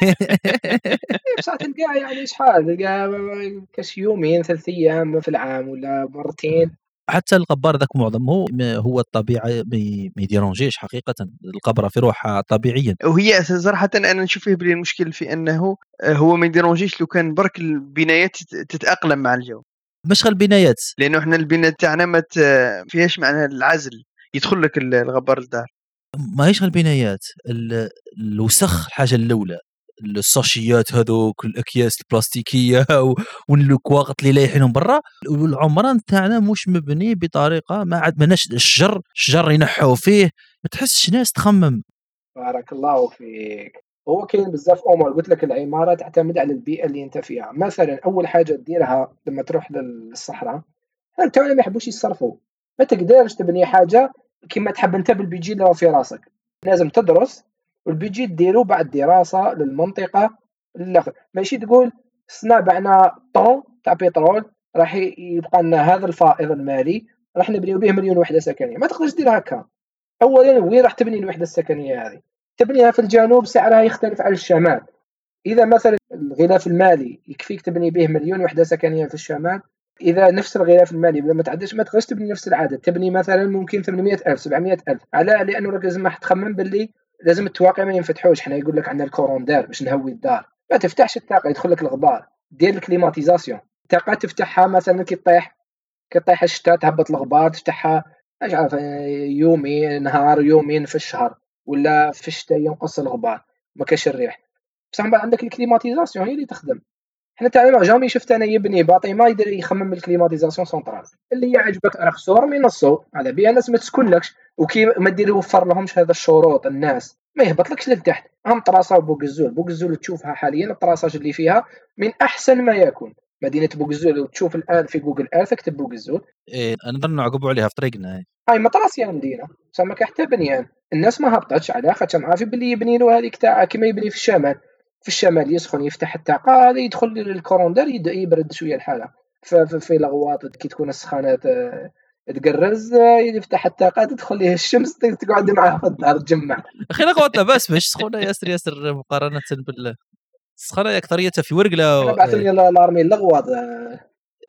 بصح تلقاه يعني شحال تلقاه كاش يومين ثلاث أيام في العام ولا مرتين. حتى القبار ذاك معظمه هو الطبيعة ما يديرونجيش حقيقة القبره في روحها طبيعيا. وهي صراحة أنا نشوف فيه بلي المشكل في أنه هو ما يديرونجيش لو كان برك البنايات تتأقلم مع الجو. مش البنايات. لأنه إحنا البنايات تاعنا ما فيهاش معناها العزل يدخل لك الغبار للدار. ما هيش البنايات. الوسخ الحاجة الأولى. الصاشيات هذوك الأكياس البلاستيكية والكواغط اللي لايحينهم برا. والعمران تاعنا مش مبني بطريقة ما عاد مناش الشجر الشجر ينحوا فيه. ما تحسش ناس تخمم. بارك الله فيك. هو كاين بزاف أمور. قلت لك العمارة تعتمد على البيئة اللي أنت فيها. مثلا أول حاجة تديرها لما تروح للصحراء تاعنا ما يحبوش يصرفوا ما تقدرش تبني حاجة كما تحب أنت بالبيجي اللي في راسك. لازم تدرس والبيجي ديرو بعد دراسة للمنطقة. الآخر ماشي تقول سنا بعنا طون تاع بترول راح يبقى لنا هذا الفائض المالي راح نبنيو به مليون وحدة سكنية. ما تقدرش دير هكا. اولا وين راح تبني الوحدة السكنية هذه؟ تبنيها في الجنوب سعرها يختلف عن الشمال. إذا مثلا الغلاف المالي يكفيك تبني به مليون وحدة سكنية في الشمال. إذا نفس الغلاف المالي ما تعدش ما تقدرش تبني نفس العدد. تبني مثلا ممكن 800000 700000 على لأنه راك لازم تخمم باللي لازم التواقع ما ينفتحوش. حنا يقول لك عندنا ال courant d'air باش نهوي الدار. ما تفتحش الطاقة يدخل لك الغبار. دير ال climatisation. الطاقه تفتحها مثلا كي طيح كي طيح الشتاء تهبط الغبار تفتحها اش عارف يومي نهار يومين في الشهر ولا في الشتاء ينقص الغبار ما كاش الريح. بصح من بعد عندك ال climatisation هي اللي تخدم. حنا تاع جامي شفت أنا يبني باطي ما يدير يخمم بالكليماتيزاسيون سونترال اللي يعجبك راك صور من الصو على بها الناس ما تسكنلكش وكي ما دير يوفر لهمش هذا الشروط الناس ما يهبطلكش لتحت هم طراسه بوكزول بوكزول تشوفها حاليا الطراساج اللي فيها من أحسن ما يكون. مدينة بوكزول وتشوف الآن في جوجل ايرث اكتب بوكزول إيه نظن عقبوا عليها في طريقنا هاي مطراسي يا مدينة. سما حتى بنيان. الناس ما هبطتش على خاطر عارفين باللي يبني له هذيك تاع كيما يبني في الشمال. في الشمال يسخن يفتح الطاقه هذا يدخل لل courant d'air يبرد شوية الحالة. في الاغواط كي تكون السخانات تقرز يفتح الطاقه تدخل ليه الشمس تقعد معاه في الدار تجمع. أخي الاغواط لاباس مش سخونة ياسر ياسر مقارنة بال السخانة اكثريتها في ورقلة أنا بعثوا لي l'armée الاغواط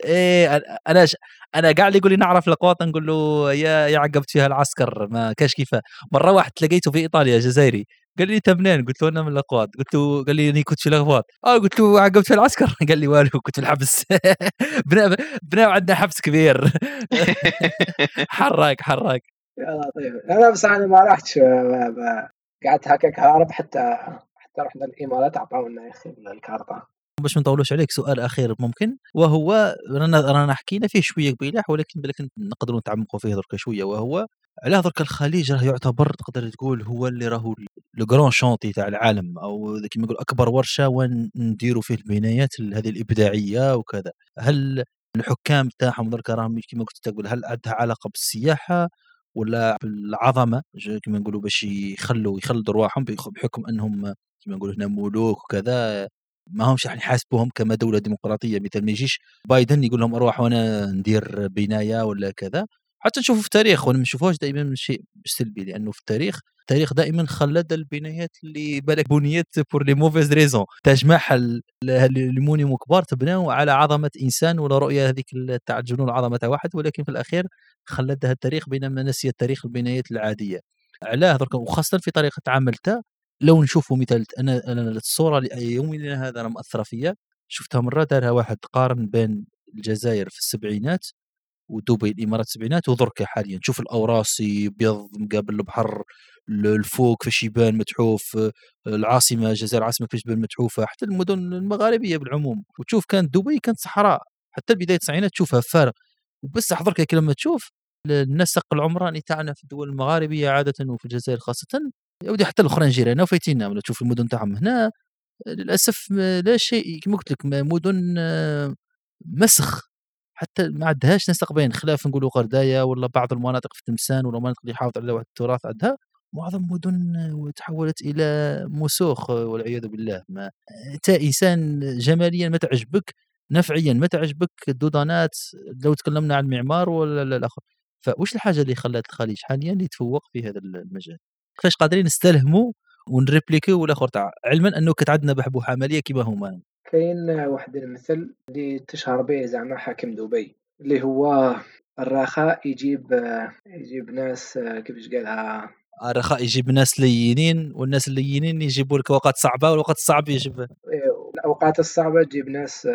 إيه أنا ش... أنا قاعد يقول لي نعرف الاغواط نقول له يا يا عقبت فيها العسكر ما كاش كيفاه. مرة واحد تلاقيته في إيطاليا جزائري. قال لي انت منين؟ قلت له أنا من الاقواط قلت له قال لي إني كنت في الاقواط آه قلت له عقبت في العسكر؟ قال لي والو كنت في الحبس. بنا بنا عندنا حبس كبير. حراك حراك يا لطيف. أنا بس أنا ما رحتش قعدت هكاك هارب حتى حتى رحنا الامارات اعطونا يا أخي الكارطة. باش ما نطولوش عليك سؤال أخير ممكن؟ وهو رانا رانا حكينا فيه شوية قبيلة ولكن بالك نقدروا نتعمقوا فيه درك شوية وهو علاه درك الخليج راه يعتبر تقدر تقول هو اللي راهو لو غران شونتي تاع العالم أو كيما يقول أكبر ورشة وين نديروا فيه البنايات هذه الإبداعية وكذا. هل الحكام تاعهم درك راهم كيما كنت تقول هل عندها علاقة بالسياحة ولا بالعظمة؟ كما نقولوا باش يخلوا يخلدوا رواحهم بحكم أنهم كما نقولوا هنا ملوك وكذا. ما همش راح يحاسبوهم كما دولة ديمقراطية. مثل ما يجيش بايدن يقول لهم أروح وأنا ندير بناية ولا كذا. حتى نشوفوا في التاريخ وأنا ما نشوفوهاش دائما شيء سلبي لأنه في التاريخ التاريخ دائما خلد البنايات اللي بالك بنيت pour les mauvaises raisons محل ال monuments كبار تبناو على عظمة إنسان ولا رؤية هذيك تاع الجنون عظمه واحد. ولكن في الأخير خلدها التاريخ بينما نسي التاريخ البنايات العادية. علاه درك وخاصة في طريقة عملته لو نشوفوا مثال أنا أنا الصورة اللي يومنا هذا أنا مأثرة فيا شفتها مرة دارها واحد قارن بين الجزائر في السبعينات ودبي الإمارات السبعينات ودركا حاليا. تشوف الأوراسي أبيض مقابل البحر الفوق فاش يبان متحوف العاصمة الجزائر العاصمة كيفاش تبان متحوفة حتى المدن المغاربية بالعموم. وتشوف كانت دبي كانت صحراء. حتى بداية التسعينات تشوفها فارغ. وبس حضرك لما تشوف النسق العمراني تاعنا في الدول المغاربية عادة وفي الجزائر خاصة ودي حتى الأخرين جيراننا وفايتينا ولا تشوف المدن تاعهم هنا. للأسف لا شيء كما قلت لك مدن مسخ. حتى ما عندهاش نسق بين خلاف نقولوا غرداية ولا بعض المناطق في تمسان ولا مناطق اللي يحافظ على واحد التراث عندها. معظم المدن تحولت إلى مسوخ والعياذ بالله. ما أنت إنسان جماليا ما تعجبك نفعيا ما تعجبك الدودانات لو تكلمنا عن المعمار ولا الآخر. فوش الحاجة اللي خلات الخليج حاليا يتفوق في هذا المجال؟ كيفاش قادرين نستلهموا ون répliqu يو الآخر تاع علما أنه كانت عندنا بحبوحة عملية كما هما. كاين واحد المثل اللي تشهر به زعما حاكم دبي اللي هو الرخاء يجيب يجيب ناس كيفاش قالها؟ الرخاء يجيب ناس لينين والناس اللينين يجيبوا لك اوقات صعبة والوقت الصعب يجيب. إيه، الأوقات الصعبة تجيب ناس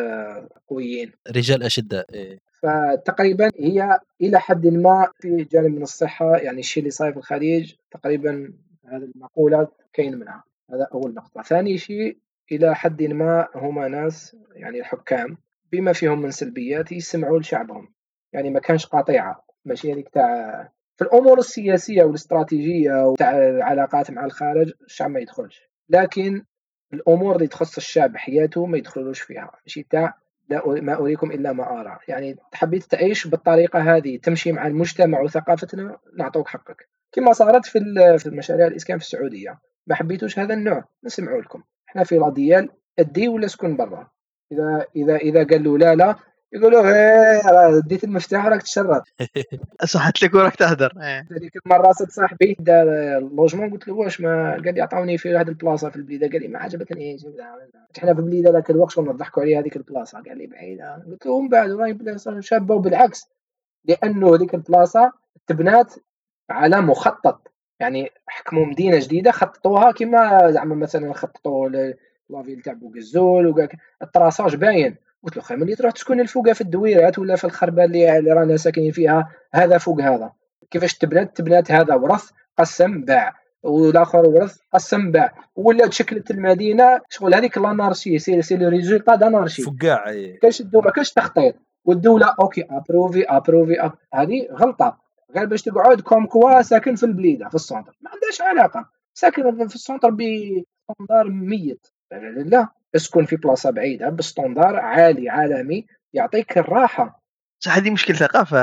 قويين. رجال أشداء إيه. فتقريبا هي إلى حد ما في جانب من الصحة يعني الشيء اللي صاير في الخليج تقريبا هذه المقوله كاين منها. هذا أول نقطة. ثاني شيء إلى حد ما هما ناس يعني الحكام بما فيهم من سلبيات يسمعوا لشعبهم. يعني ما كانش قطيعة. ماشي هذيك تاع في الأمور السياسية والإستراتيجية وتاع العلاقات مع الخارج الشعب ما يدخلش. لكن الأمور اللي تخص الشعب حياته ما يدخلوش فيها. ماشي؟ تاع لا ما أريكم إلا ما أرى. يعني حبيت تعيش بالطريقة هذه تمشي مع المجتمع وثقافتنا نعطوك حقك. كما صارت في في المشاريع الاسكان في السعودية. ما حبيتوش هذا النوع. نسمعوا لكم إحنا في لا ديال ادي ولا سكن برا. إذا إذا إذا قال له لا يقولوا إيه ديت المفتاح راك تشرد. صحت لك وراك تهدر. هذيك المرة صد صاحبي دار اللوجمون قلت له واش ما قال لي عطاوني في واحد البلاصة في البليدة. قال لي ما عجبتني. حنا في البليدة ذاك الوقت كنا نضحكوا عليه هذيك البلاصة؟ قال لي بعيدة. قلت له من بعد راهي بلاصة شابة وبالعكس لأنه هذيك البلاصة تبنات على مخطط. يعني حكموا مدينة جديدة خططوها كما زعما مثلا خططوا la ville تاع بوغزول وكاع ال traçage باين. قلت له خير ملي تروح تسكن الفوقة في الدويرات ولا في الخربه اللي, اللي رانا ساكنين فيها هذا فوق هذا. كيفاش تبنات تبنات هذا ورث قسم باع. والآخر ورث قسم باع. ولا تشكلت المدينة شغل هذيك l'anarchie c'est c'est le résultat d'anarchie فقاع كاش الدولة كاش تخطيط والدولة أوكي ابروفي ابروفي أب... هذه غلطة. غير باش تقعد كوم كوا ساكن في البليدة في السونتر ما عندهاش علاقة. ساكن في السونتر بستاندار ميت. لا. اسكن في بلاصة بعيدة بستاندار عالي عالمي يعطيك الراحة. صح هذه مشكل ثقافة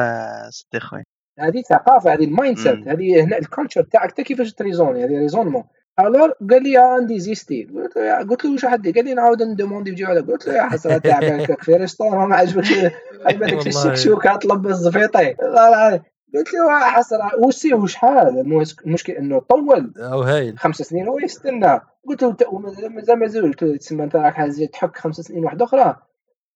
صديق خويا هذه ثقافة هذه المايند سيت هذه هنا الكونتشر تاعك انت كيفاش تريزوني هذه ريزونمون. الور قال لي عندي زيستي قلت له قلت له واش حد قال لي نعاود ندوموندي في جوله قلت له يا حسرة تعبانك في ريستورون ما عجبكش عجبك الشكشوكه اطلب الزفيطي قلت له حسره وسي وشحال المشكل إنه طول. أو هايل. خمس سنين هو يستنى. قلت له مازال ما زلت تسمى إنت راك تحك خمس سنين واحدة أخرى.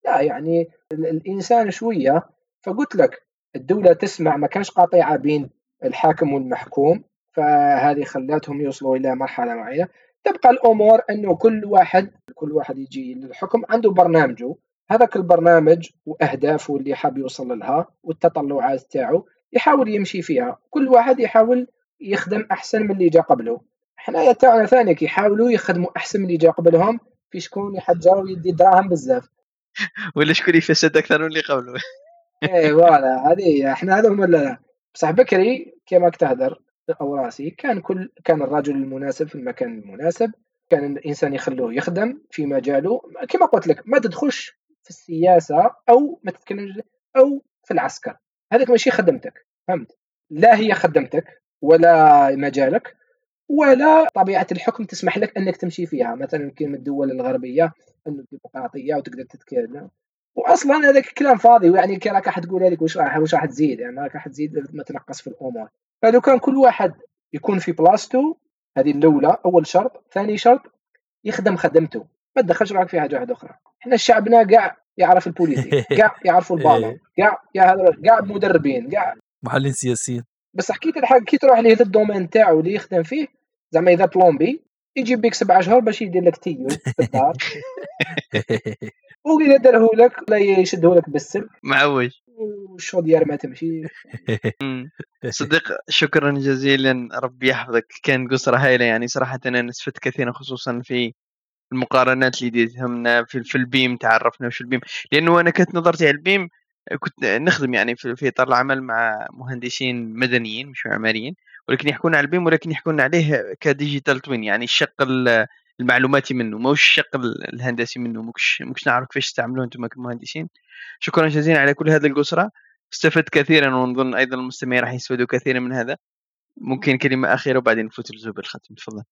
لا يعني الإنسان شوية. فقلت لك الدولة تسمع ما كانش قطيعه بين الحاكم والمحكوم فهذه خلاتهم يوصلوا إلى مرحلة معينة. تبقى الأمور إنه كل واحد كل واحد يجي للحكم عنده برنامجه. هذاك البرنامج وأهدافه اللي حاب يوصل لها والتطلعات تاعو يحاول يمشي فيها. كل واحد يحاول يخدم أحسن من اللي جا قبله. حنايا تاعنا ثاني كيحاولوا يخدموا أحسن من اللي جا قبلهم في شكون يحجر ويدي دراهم بزاف. ولا شكون يفسد أكثر من اللي قبله. إيه فوالا. هذه إحنا هذا هم لا بصح بكري كما تهدر أو راسي كان كل كان الرجل المناسب في المكان المناسب. كان الإنسان يخلوه يخدم في مجاله. كما قلت لك ما تدخلش في السياسة أو ما تتكلمش أو في العسكر. هذاك ماشي خدمتك فهمت؟ لا هي خدمتك ولا مجالك ولا طبيعة الحكم تسمح لك أنك تمشي فيها. مثلا كلمه الدول الغربية أنه الديمقراطية وتقدر تتكلم. واصلا هذاك الكلام فاضي يعني كي راك راح تقول هذيك واش راح واش راح تزيد؟ يعني راك راح تزيد ما تنقص في الأمور. فلو كان كل واحد يكون في بلاصتو هذه الاولى أول شرط. ثاني شرط يخدم خدمته. ما تدخلش روحك في حاجة واحدة أخرى. إحنا شعبنا كاع يعرف ال politique كاع يعرفوا البالون كاع كاع مدربين كاع محللين سياسيين. بس حكيت الحاجة كي تروح ليه ال domaine تاعو اللي يخدم فيه زعما إذا plombier يجيب بيك سبعة شهور باش يدير لك tuyau في الدار وإذا داره لك لا يشده لك بالسلك. معوج. وال chaudière ما تمشي. صديق شكرا جزيلا. ربي يحفظك. كان قصرة هايلة يعني صراحة أنا استفدت كثيرا خصوصا في المقارنات اللي درتهم لنا في, في ال BIM تعرفنا وش ال BIM. لأنه أنا كانت نظرتي على ال BIM كنت نخدم يعني في, في إطار العمل مع مهندسين مدنيين مش معماريين ولكن يحكون على ال BIM ولكن يحكون عليه ك digital twin يعني الشق ال- المعلوماتي منه. ماهوش الشق ال- الهندسي منه. مكش مكش نعرف كيفاش تستعملوه أنتم كمهندسين. شكرا جزيلا على كل هذه القصرة استفدت كثيرا ونظن أيضا المستمعين راح يستفيدوا كثيرا من هذا. ممكن كلمة أخيرة وبعدين نفوت لزوب الختم. تفضل.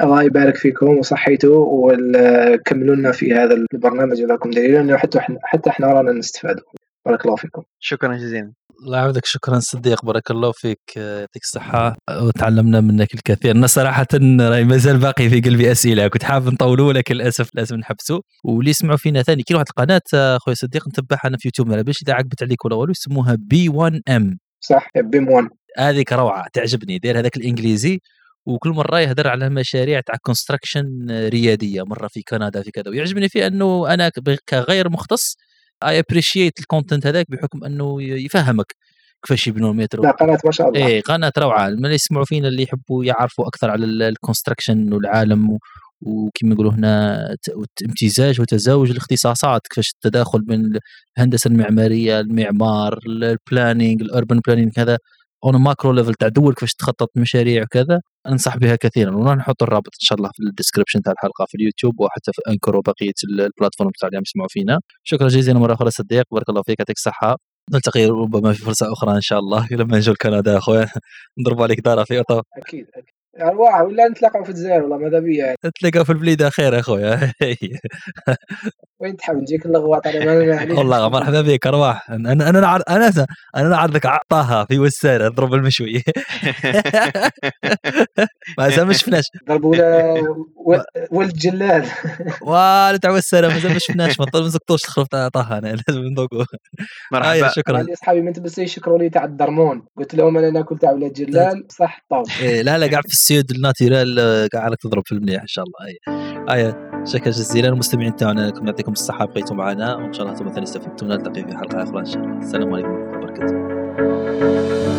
الله يبارك فيكم وصحيتوا وكملوا لنا في هذا البرنامج لكم دليل لأنه حتى إحنا حتى إحنا رانا نستفادوا بارك الله فيكم. شكرا جزيلا. الله يعوضك شكرا صديق. بارك الله فيك. يعطيك الصحة. وتعلمنا منك الكثير. أنا صراحة راهي مازال باقي في قلبي أسئلة. كنت حاب نطولوا ولكن للأسف لازم نحبسوا واللي يسمعوا فينا ثاني كاين واحد القناة خويا صديق نتبعها أنا في يوتيوب. ما باش إذا عقبت عليك ولا والو يسموها B1M صح B1M هذيك روعة تعجبني. داير هذاك الإنجليزي. وكل مرة يهدر على مشاريع تاع construction ريادية مرة في كندا في كذا. ويعجبني في أنه أنا ك- كغير مختص I appreciate ال content هذاك بحكم أنه يفهمك كيفاش يبنوا المترو. لا قناة ما شاء الله. إيه قناة روعة. من اللي يسمعوا فينا اللي يحبوا يعرفوا أكثر على ال- ال construction والعالم وكما يقولوا هنا امتزاج وتزاوج الاختصاصات. كيفاش التداخل بين الهندسة المعمارية المعمار ال planning ال urban planning كذا. on macro level تاع دول كيفاش تخطط مشاريع وكذا أنصح بها كثيرا. وراح نحط الرابط إن شاء الله في ال description تاع الحلقة في اليوتيوب وحتى في Anchor وبقية ال- ال platforms تاع اللي يسمعوا فينا. شكرا جزيلا مرة أخرى صديق. بارك الله فيك. يعطيك الصحة. نلتقي ربما في فرصة أخرى إن شاء الله. لما نجوا لكندا أخويا. نضرب عليك دارة في Ottawa أكيد أكيد. ارواح ولا نتلاقاو في الجزائر والله ماذا بيا يعني. تلقى في البليده خير اخويا وين تحب نجيك اللغواط أنا ما يعني والله مرحبا بك أرواح. أنا أنا نعرض أنا أنا نعرضك طه في وسارة اضرب المشوي ما زال ما شفناش ضربوا ولا ولد جلال. ولا تاع وسارة ما زال ما شفناش ما ما زقطوش الخروف تاع طه؟ أنا لازم نذوقه مرحبا. آه شكرا. أصحابي من تبسي يشكروا لي تاع الدرمون. قلت لهم أنا ناكل تاع ولاد جلال صح طاب إيه لا لا قاعد في السيود الناتيرال قاعد لك تضرب في المليح إن شاء الله. اي اي شكرا جزيلا. المستمعين تاعنا لكم يعطيكم الصحة بقيتوا معنا. وإن شاء الله أنتم مثلا استفدتوا. نلتقي في حلقة أخرى إن شاء الله. السلام عليكم ورحمة الله وبركاته.